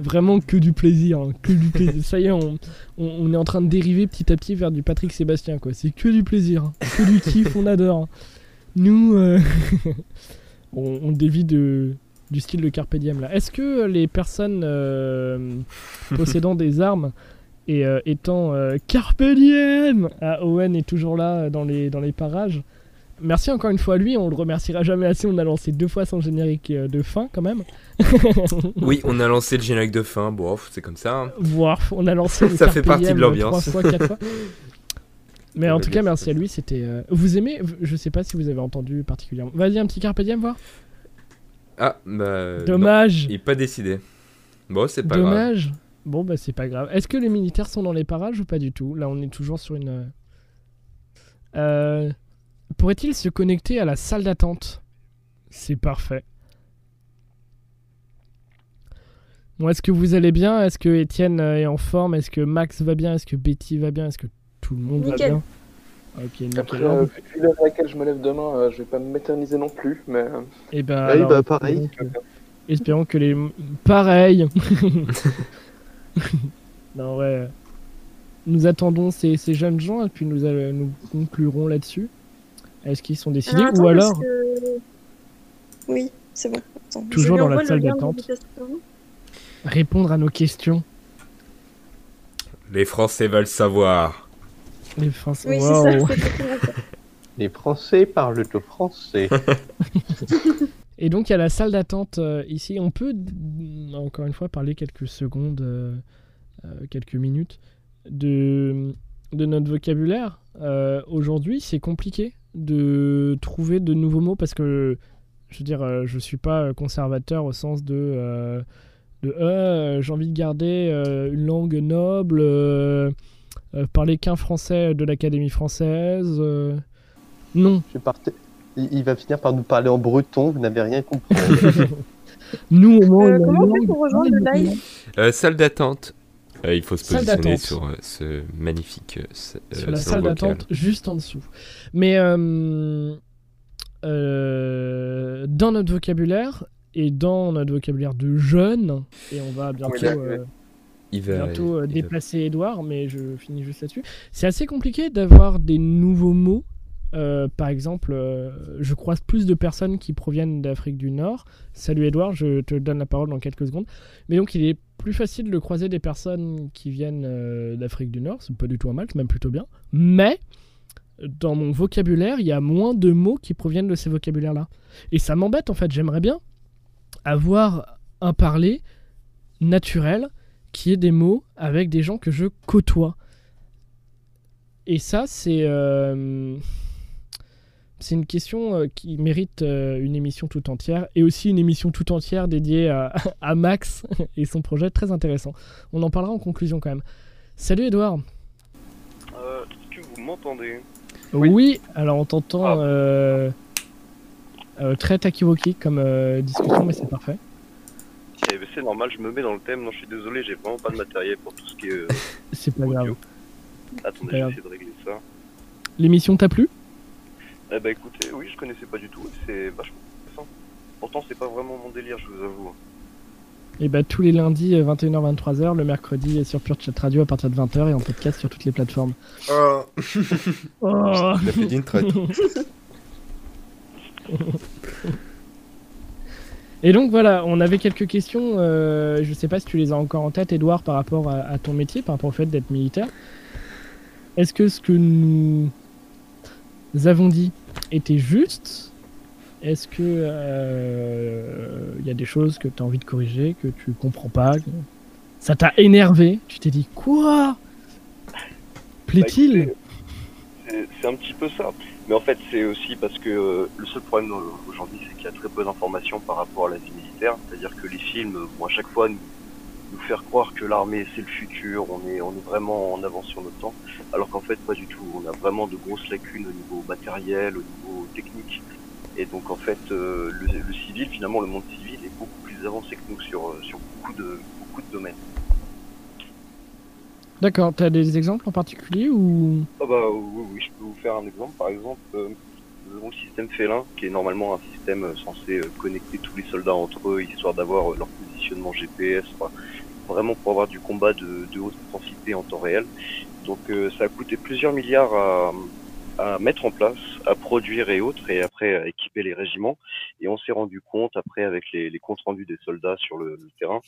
Vraiment que du plaisir, hein, que du plaisir. Ça y est, on, on- on est en train de dériver petit à petit vers du Patrick Sébastien, quoi. C'est que du plaisir, hein, que du kiff, on adore. hein. Nous, euh, [laughs] on, on dévie de, du style de Carpe Diem, là. Est-ce que les personnes euh, [laughs] possédant des armes et euh, étant euh, Carpe Diem ah, Owen est toujours là dans les, dans les parages. Merci encore une fois à lui, on le remerciera jamais assez. On a lancé deux fois son générique de fin, quand même. [laughs] Oui, on a lancé le générique de fin. Bon, c'est comme ça. hein. On a lancé [laughs] le Ça fait partie de l'ambiance. Trois fois, quatre fois. Mais en tout cas, merci à lui. C'était. Vous aimez Je sais pas si vous avez entendu particulièrement. Vas-y, un petit carpe diem, voir. Ah, bah. non, Dommage. il est pas décidé. Bon, c'est pas grave. Dommage. Bon, bah c'est pas grave. Est-ce que les militaires sont dans les parages ou pas du tout? Là, on est toujours sur une. euh, Euh... Pourrait-il se connecter à la salle d'attente? C'est parfait. Bon, est-ce que vous allez bien? Est-ce que Étienne est en forme? Est-ce que Max va bien? Est-ce que Betty va bien? Est-ce que tout le monde Nickel. va bien? Ok, nickel. Après, euh, vu l'heure à laquelle je me lève demain, euh, je vais pas m'éterniser non plus, mais euh, Et ben, alors, bah pareil. espérons que- Espérons que les. Pareil [laughs] non, ouais. Nous attendons ces, ces jeunes gens et puis nous, allons- nous conclurons là-dessus. Est-ce qu'ils sont décidés attends, ou parce alors que- Oui, c'est bon. Attends, je Toujours lui dans la envoie le salle lien de d'attente. l'invitation. répondre à nos questions Les Français veulent savoir. Les Français. Oui, c'est Waouh. ça. c'est exactement ça. [laughs] Les Français parlent au français. [laughs] Et donc il y a la salle d'attente euh, ici. On peut mm, encore une fois parler quelques secondes, euh, euh, quelques minutes de, de notre vocabulaire. Euh, Aujourd'hui, c'est compliqué de trouver de nouveaux mots parce que je veux dire, euh, je suis pas conservateur au sens de euh, de euh, j'ai envie de garder euh, une langue noble, euh, parler qu'un français de l'Académie française. euh. Non, Je partais- Il, va finir par nous parler en breton, vous n'avez rien compris. [laughs] nous au moins. Euh, comment on fait pour rejoindre le live Euh, salle d'attente. Euh, il faut se positionner sur euh, ce magnifique euh, euh, sur la salle d'attente juste en dessous. Mais euh, euh, dans notre vocabulaire et dans notre vocabulaire de jeunes, et on va bientôt, Oui, euh, Hiver bientôt euh, déplacer Edouard, mais je finis juste là-dessus. C'est assez compliqué d'avoir des nouveaux mots. Euh, par exemple, euh, je croise plus de personnes qui proviennent d'Afrique du Nord. Salut Edouard, je te donne la parole dans quelques secondes. Mais donc, il est plus facile de croiser des personnes qui viennent euh, d'Afrique du Nord. C'est pas du tout un mal, c'est même plutôt bien. Mais dans mon vocabulaire, il y a moins de mots qui proviennent de ces vocabulaires-là. Et ça m'embête en fait. J'aimerais bien avoir un parler naturel qui est des mots avec des gens que je côtoie. Et ça, c'est euh, c'est une question euh, qui mérite euh, une émission tout entière et aussi une émission tout entière dédiée à, [laughs] à Max et son projet très intéressant. On en parlera en conclusion quand même. Salut Edouard. Euh, Est-ce que vous m'entendez? Oui. alors on t'entend Ah. euh, très takiwoki comme discussion, mais c'est parfait. Eh ben, C'est normal, je me mets dans le thème. Non, je suis désolé, j'ai vraiment pas de matériel pour tout ce qui est euh, [laughs] C'est pas grave. Attendez, je vais essayer de régler ça. L'émission t'a plu? Eh bah écoutez, oui, je connaissais pas du tout. et C'est vachement intéressant. Pourtant, c'est pas vraiment mon délire, je vous avoue. Et bah tous les lundis euh, 21h-23h, le mercredi sur Pure Chat Radio à partir de 20h et en podcast sur toutes les plateformes. Oh, [laughs] Oh. [laughs] la d'une traite. Et donc voilà, on avait quelques questions. euh, je sais pas si tu les as encore en tête, Edouard, par rapport à, à ton métier, par rapport au fait d'être militaire. Est-ce que ce que nous avons dit était juste? Est-ce que euh, y a des choses que tu as envie de corriger, que tu comprends pas que Ça t'a énervé? Tu t'es dit quoi? Plaît-il? Bah, c'est- C'est un petit peu ça. Mais en fait, c'est aussi parce que euh, le seul problème euh, aujourd'hui, c'est qu'il y a très peu d'informations par rapport à la vie militaire. C'est-à-dire que les films vont à chaque fois nous, faire croire que l'armée, c'est le futur, on est, on est vraiment en avance sur notre temps. Alors qu'en fait, pas du tout. On a vraiment de grosses lacunes au niveau matériel, au niveau technique. Et donc, en fait, euh, le, le civil, finalement, le monde civil est beaucoup plus avancé que nous sur, sur beaucoup, de, beaucoup de domaines. D'accord, tu as des exemples en particulier ou? Ah bah oui, oui, je peux vous faire un exemple. Par exemple, euh, nous avons le système félin, qui est normalement un système euh, censé euh, connecter tous les soldats entre eux, histoire d'avoir euh, leur positionnement GPS, enfin, vraiment pour avoir du combat de, de haute intensité en temps réel. Donc euh, ça a coûté plusieurs milliards à, à mettre en place, à produire et autres, et après à équiper les régiments. Et on s'est rendu compte, après avec les, les comptes rendus des soldats sur le, le terrain,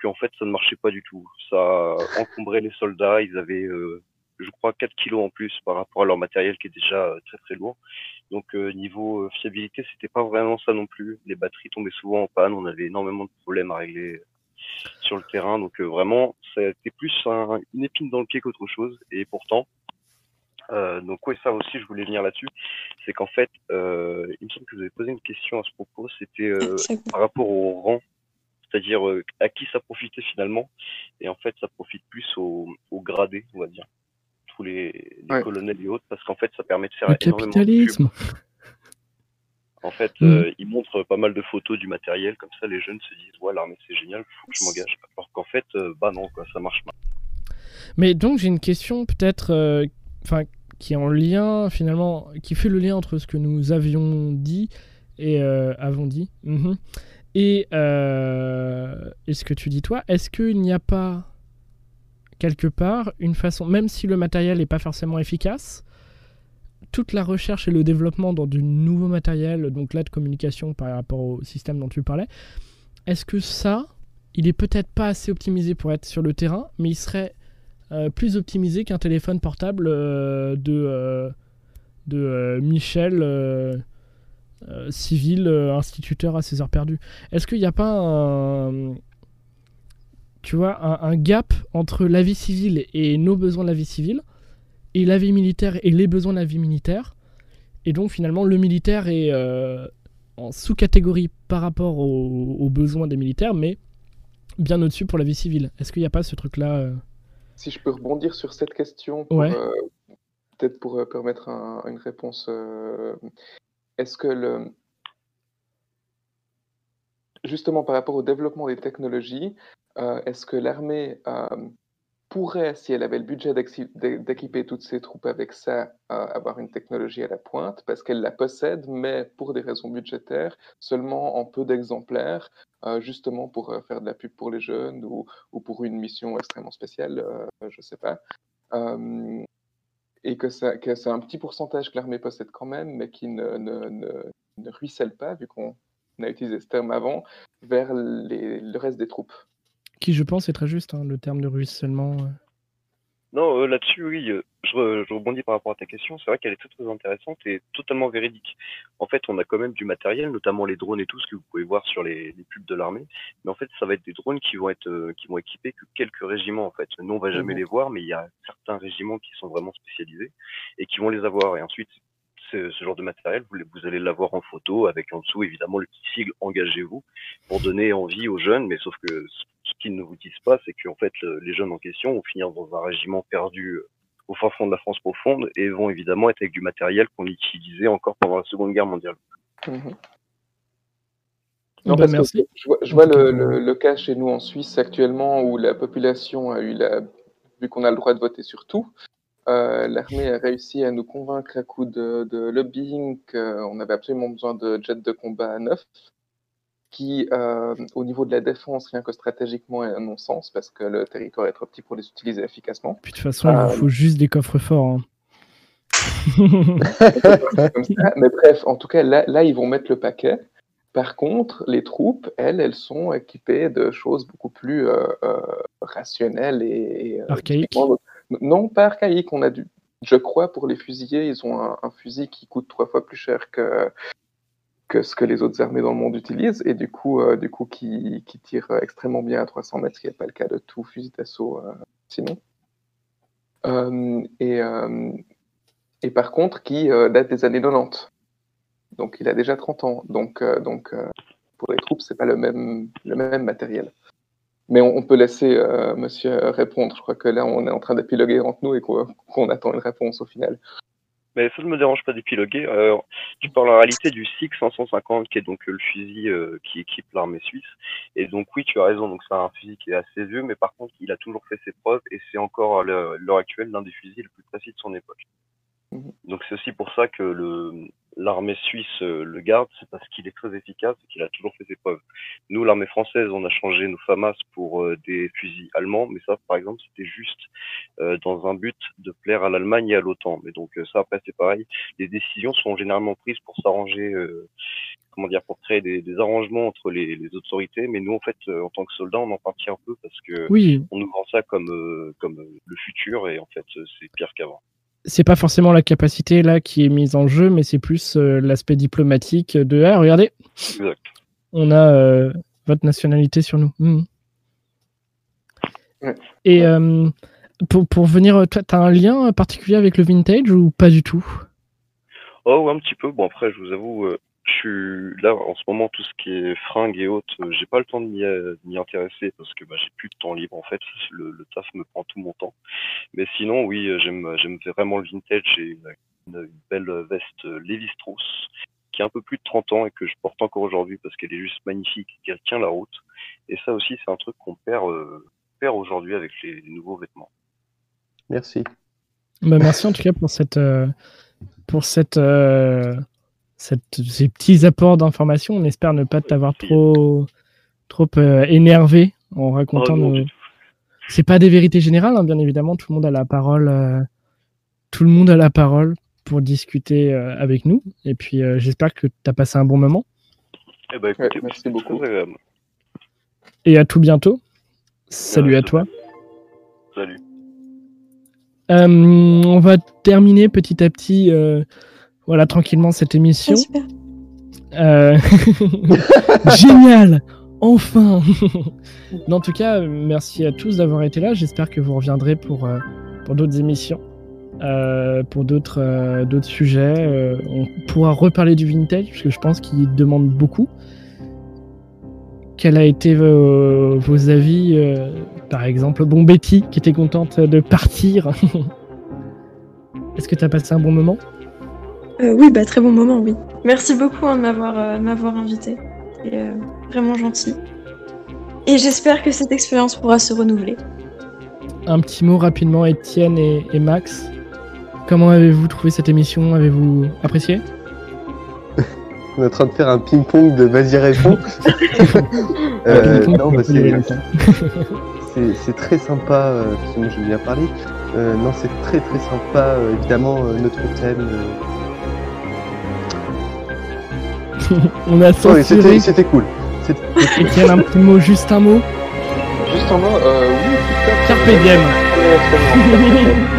qu'en fait ça ne marchait pas du tout. Ça encombrait les soldats, ils avaient, euh, je crois, 4 kilos en plus par rapport à leur matériel qui est déjà euh, très très lourd. Donc euh, niveau euh, fiabilité, c'était pas vraiment ça non plus. Les batteries tombaient souvent en panne, on avait énormément de problèmes à régler euh, sur le terrain. Donc euh, vraiment, ça a été plus un- une épine dans le pied qu'autre chose. Et pourtant, euh, donc oui, ça aussi, je voulais venir là-dessus. C'est qu'en fait, euh, il me semble que vous avez posé une question à ce propos. C'était euh, par rapport au rang, c'est-à-dire euh, à qui ça profitait finalement. Et en fait, ça profite plus aux, aux gradés, on va dire, tous les, les Ouais. colonels et autres, parce qu'en fait, ça permet de faire le énormément de capitalisme En fait, Mm. euh, ils montrent pas mal de photos du matériel, comme ça, les jeunes se disent, ouais, l'armée c'est génial, faut que je m'engage. Alors qu'en fait, euh, bah non, quoi, ça marche pas. Mais donc j'ai une question peut-être, euh, enfin qui est en lien finalement, qui fait le lien entre ce que nous avions dit et euh, avons dit, Mhm. et, euh, et ce que tu dis toi. Est-ce qu'il n'y a pas quelque part, une façon, même si le matériel n'est pas forcément efficace, toute la recherche et le développement dans du nouveau matériel, donc là de communication par rapport au système dont tu parlais, est-ce que ça, il est peut-être pas assez optimisé pour être sur le terrain, mais il serait euh, plus optimisé qu'un téléphone portable euh, de, euh, de Michel, civil, instituteur à ses heures perdues. Est-ce qu'il n'y a pas un, tu vois, un, gap entre la vie civile et nos besoins de la vie civile et la vie militaire et les besoins de la vie militaire? Et donc finalement, le militaire est en sous-catégorie par rapport aux, aux, besoins des militaires, mais bien au-dessus pour la vie civile. Est-ce qu'il n'y a pas ce truc-là si je peux rebondir sur cette question, Ouais. euh, peut-être pour euh, permettre un- une réponse, euh, est-ce que le... justement par rapport au développement des technologies, euh, est-ce que l'armée pourrait, si elle avait le budget d'équiper toutes ses troupes avec ça, euh, avoir une technologie à la pointe, parce qu'elle la possède, mais pour des raisons budgétaires, seulement en peu d'exemplaires, euh, justement pour euh, faire de la pub pour les jeunes ou, ou pour une mission extrêmement spéciale, je sais pas. Et que, c'est un petit pourcentage que l'armée possède quand même, mais qui ne, ne, ne, ne ruisselle pas, vu qu'on a utilisé ce terme avant, vers le reste des troupes. Qui, je pense, est très juste, hein, le terme de ruissellement. euh. Non, euh, là-dessus, oui, euh, je, re- je rebondis par rapport à ta question. C'est vrai qu'elle est très très intéressante et totalement véridique. En fait, on a quand même du matériel, notamment les drones et tout, ce que vous pouvez voir sur les, les pubs de l'armée. Mais en fait, ça va être des drones qui vont être euh, qui vont équiper que quelques régiments. En fait, nous, on va jamais Mhm. les voir, mais il y a certains régiments qui sont vraiment spécialisés et qui vont les avoir. Et ensuite, ce, ce genre de matériel, vous, vous allez l'avoir en photo avec en dessous évidemment le petit sigle engagez-vous pour donner envie aux jeunes. Mais sauf que qu'ils ne vous disent pas, c'est qu'en fait, le- les jeunes en question vont finir dans un régiment perdu euh, au fin fond de la France profonde et vont évidemment être avec du matériel qu'on utilisait encore pendant la Seconde Guerre mondiale. Mhm. Bah, Non, parce que je vois, je vois le, le- le cas chez nous en Suisse actuellement où la population a eu la, vu qu'on a le droit de voter sur tout, euh, l'armée a réussi à nous convaincre à coup de, de lobbying qu'on avait absolument besoin de jets de combat neufs, qui, euh, au niveau de la défense, rien que stratégiquement, est un non-sens parce que le territoire est trop petit pour les utiliser efficacement. Puis de toute façon, il Euh, vous faut juste des coffres forts. hein. comme [laughs] ça. Mais bref, en tout cas, là, là, ils vont mettre le paquet. Par contre, les troupes, elles, elles sont équipées de choses beaucoup plus euh, euh, rationnelles et, et, Archaïque. typiquement, non, pas archaïques. On a du, je crois, pour les fusiliers, ils ont un, un fusil qui coûte trois fois plus cher que que ce que les autres armées dans le monde utilisent et du coup, euh, du coup, qui, qui tire extrêmement bien à 300 mètres, ce qui n'est pas le cas de tout fusil d'assaut euh, sinon. Euh, et, euh, par contre, qui euh, date des années 90. Donc, il a déjà 30 ans. Donc, euh, euh, pour les troupes, c'est pas le même, matériel. Mais on, peut laisser euh, monsieur répondre. Je crois que là, on est en train d'épiloguer entre nous et qu'on attend une réponse au final. Mais ça ne me dérange pas d'épiloguer. Euh, tu parles en réalité du SIG 550, qui est donc le fusil euh, qui équipe l'armée suisse. Et donc oui, tu as raison. Donc c'est un fusil qui est assez vieux, mais par contre, il a toujours fait ses preuves et c'est encore à l'heure l'heure actuelle l'un des fusils les plus précis de son époque. Mhm. Donc c'est aussi pour ça que le l'armée suisse euh, le garde, c'est parce qu'il est très efficace et qu'il a toujours fait ses preuves. Nous, l'armée française, on a changé nos FAMAS pour euh, des fusils allemands, mais ça, par exemple, c'était juste euh, dans un but de plaire à l'Allemagne et à l'OTAN. Mais donc euh, ça, après, c'est pareil. Les décisions sont généralement prises pour s'arranger, euh, comment dire, pour créer des, des arrangements entre les, les autorités. Mais nous, en fait, euh, en tant que soldats, on en partit un peu parce que Oui, on nous vend ça comme euh, comme le futur et en fait, c'est pire qu'avant. C'est pas forcément la capacité là qui est mise en jeu, mais c'est plus euh, l'aspect diplomatique de ah, regardez, Exact. on a euh, votre nationalité sur nous. Ouais. Et euh, pour, pour venir, toi, t'as un lien particulier avec le vintage ou pas du tout? Oh, un petit peu. Bon, après, je vous avoue, je suis là en ce moment, tout ce qui est fringues et autres, euh, j'ai pas le temps de m'y euh, m'y intéresser parce que bah, j'ai plus de temps libre en fait. Le, le taf me prend tout mon temps. Mais sinon, oui, euh, j'aime j'aime vraiment le vintage. J'ai une, belle veste Levi Strauss qui a un peu plus de 30 ans et que je porte encore aujourd'hui parce qu'elle est juste magnifique, qu'elle tient la route. Et ça aussi, c'est un truc qu'on perd, euh, perd aujourd'hui avec les, les nouveaux vêtements. Merci. Bah, merci en tout cas pour cette, euh, pour cette, euh, cette- ces petits apports d'informations. On espère ne pas t'avoir trop, trop euh, énervé en racontant Oh, nos, c'est pas des vérités générales, hein, bien évidemment. Tout le monde a la parole. euh, tout le monde a la parole pour discuter euh, avec nous. Et puis, euh, j'espère que tu as passé un bon moment. Eh ben, écoutez, Ouais, merci beaucoup. Et à tout bientôt. Salut à toi. Salut. Euh, on va terminer petit à petit, euh, voilà, tranquillement cette émission. Ah, super. Euh, [laughs] Génial Enfin [laughs] En tout cas, merci à tous d'avoir été là. J'espère que vous reviendrez pour, euh, pour d'autres émissions, euh, pour d'autres euh, d'autres sujets. Euh, on pourra reparler du vintage, parce que je pense qu'il demande beaucoup. Quels a été vos, vos avis Par exemple, bon, Betty, qui était contente de partir. [laughs] Est-ce que tu as passé un bon moment? Oui, bah très bon moment, oui. Merci beaucoup hein, de m'avoir euh, m'avoir invité. C'est euh, vraiment gentil. Et j'espère que cette expérience pourra se renouveler. Un petit mot rapidement, Étienne et, et Max. Comment avez-vous trouvé cette émission? Avez-vous apprécié? [laughs] On est en train de faire un ping-pong de vas-y réponds. [laughs] Euh, non, bah, [laughs] c'est très sympa, euh, parce que moi j'ai bien parlé. Euh, non, c'est très très sympa, euh, évidemment, euh, notre thème. [laughs] On a ouais, censuré. c'était c'était cool. C'était- Étienne, un petit mot, juste un mot. Juste en mot, euh, oui. Carpe diem. [laughs]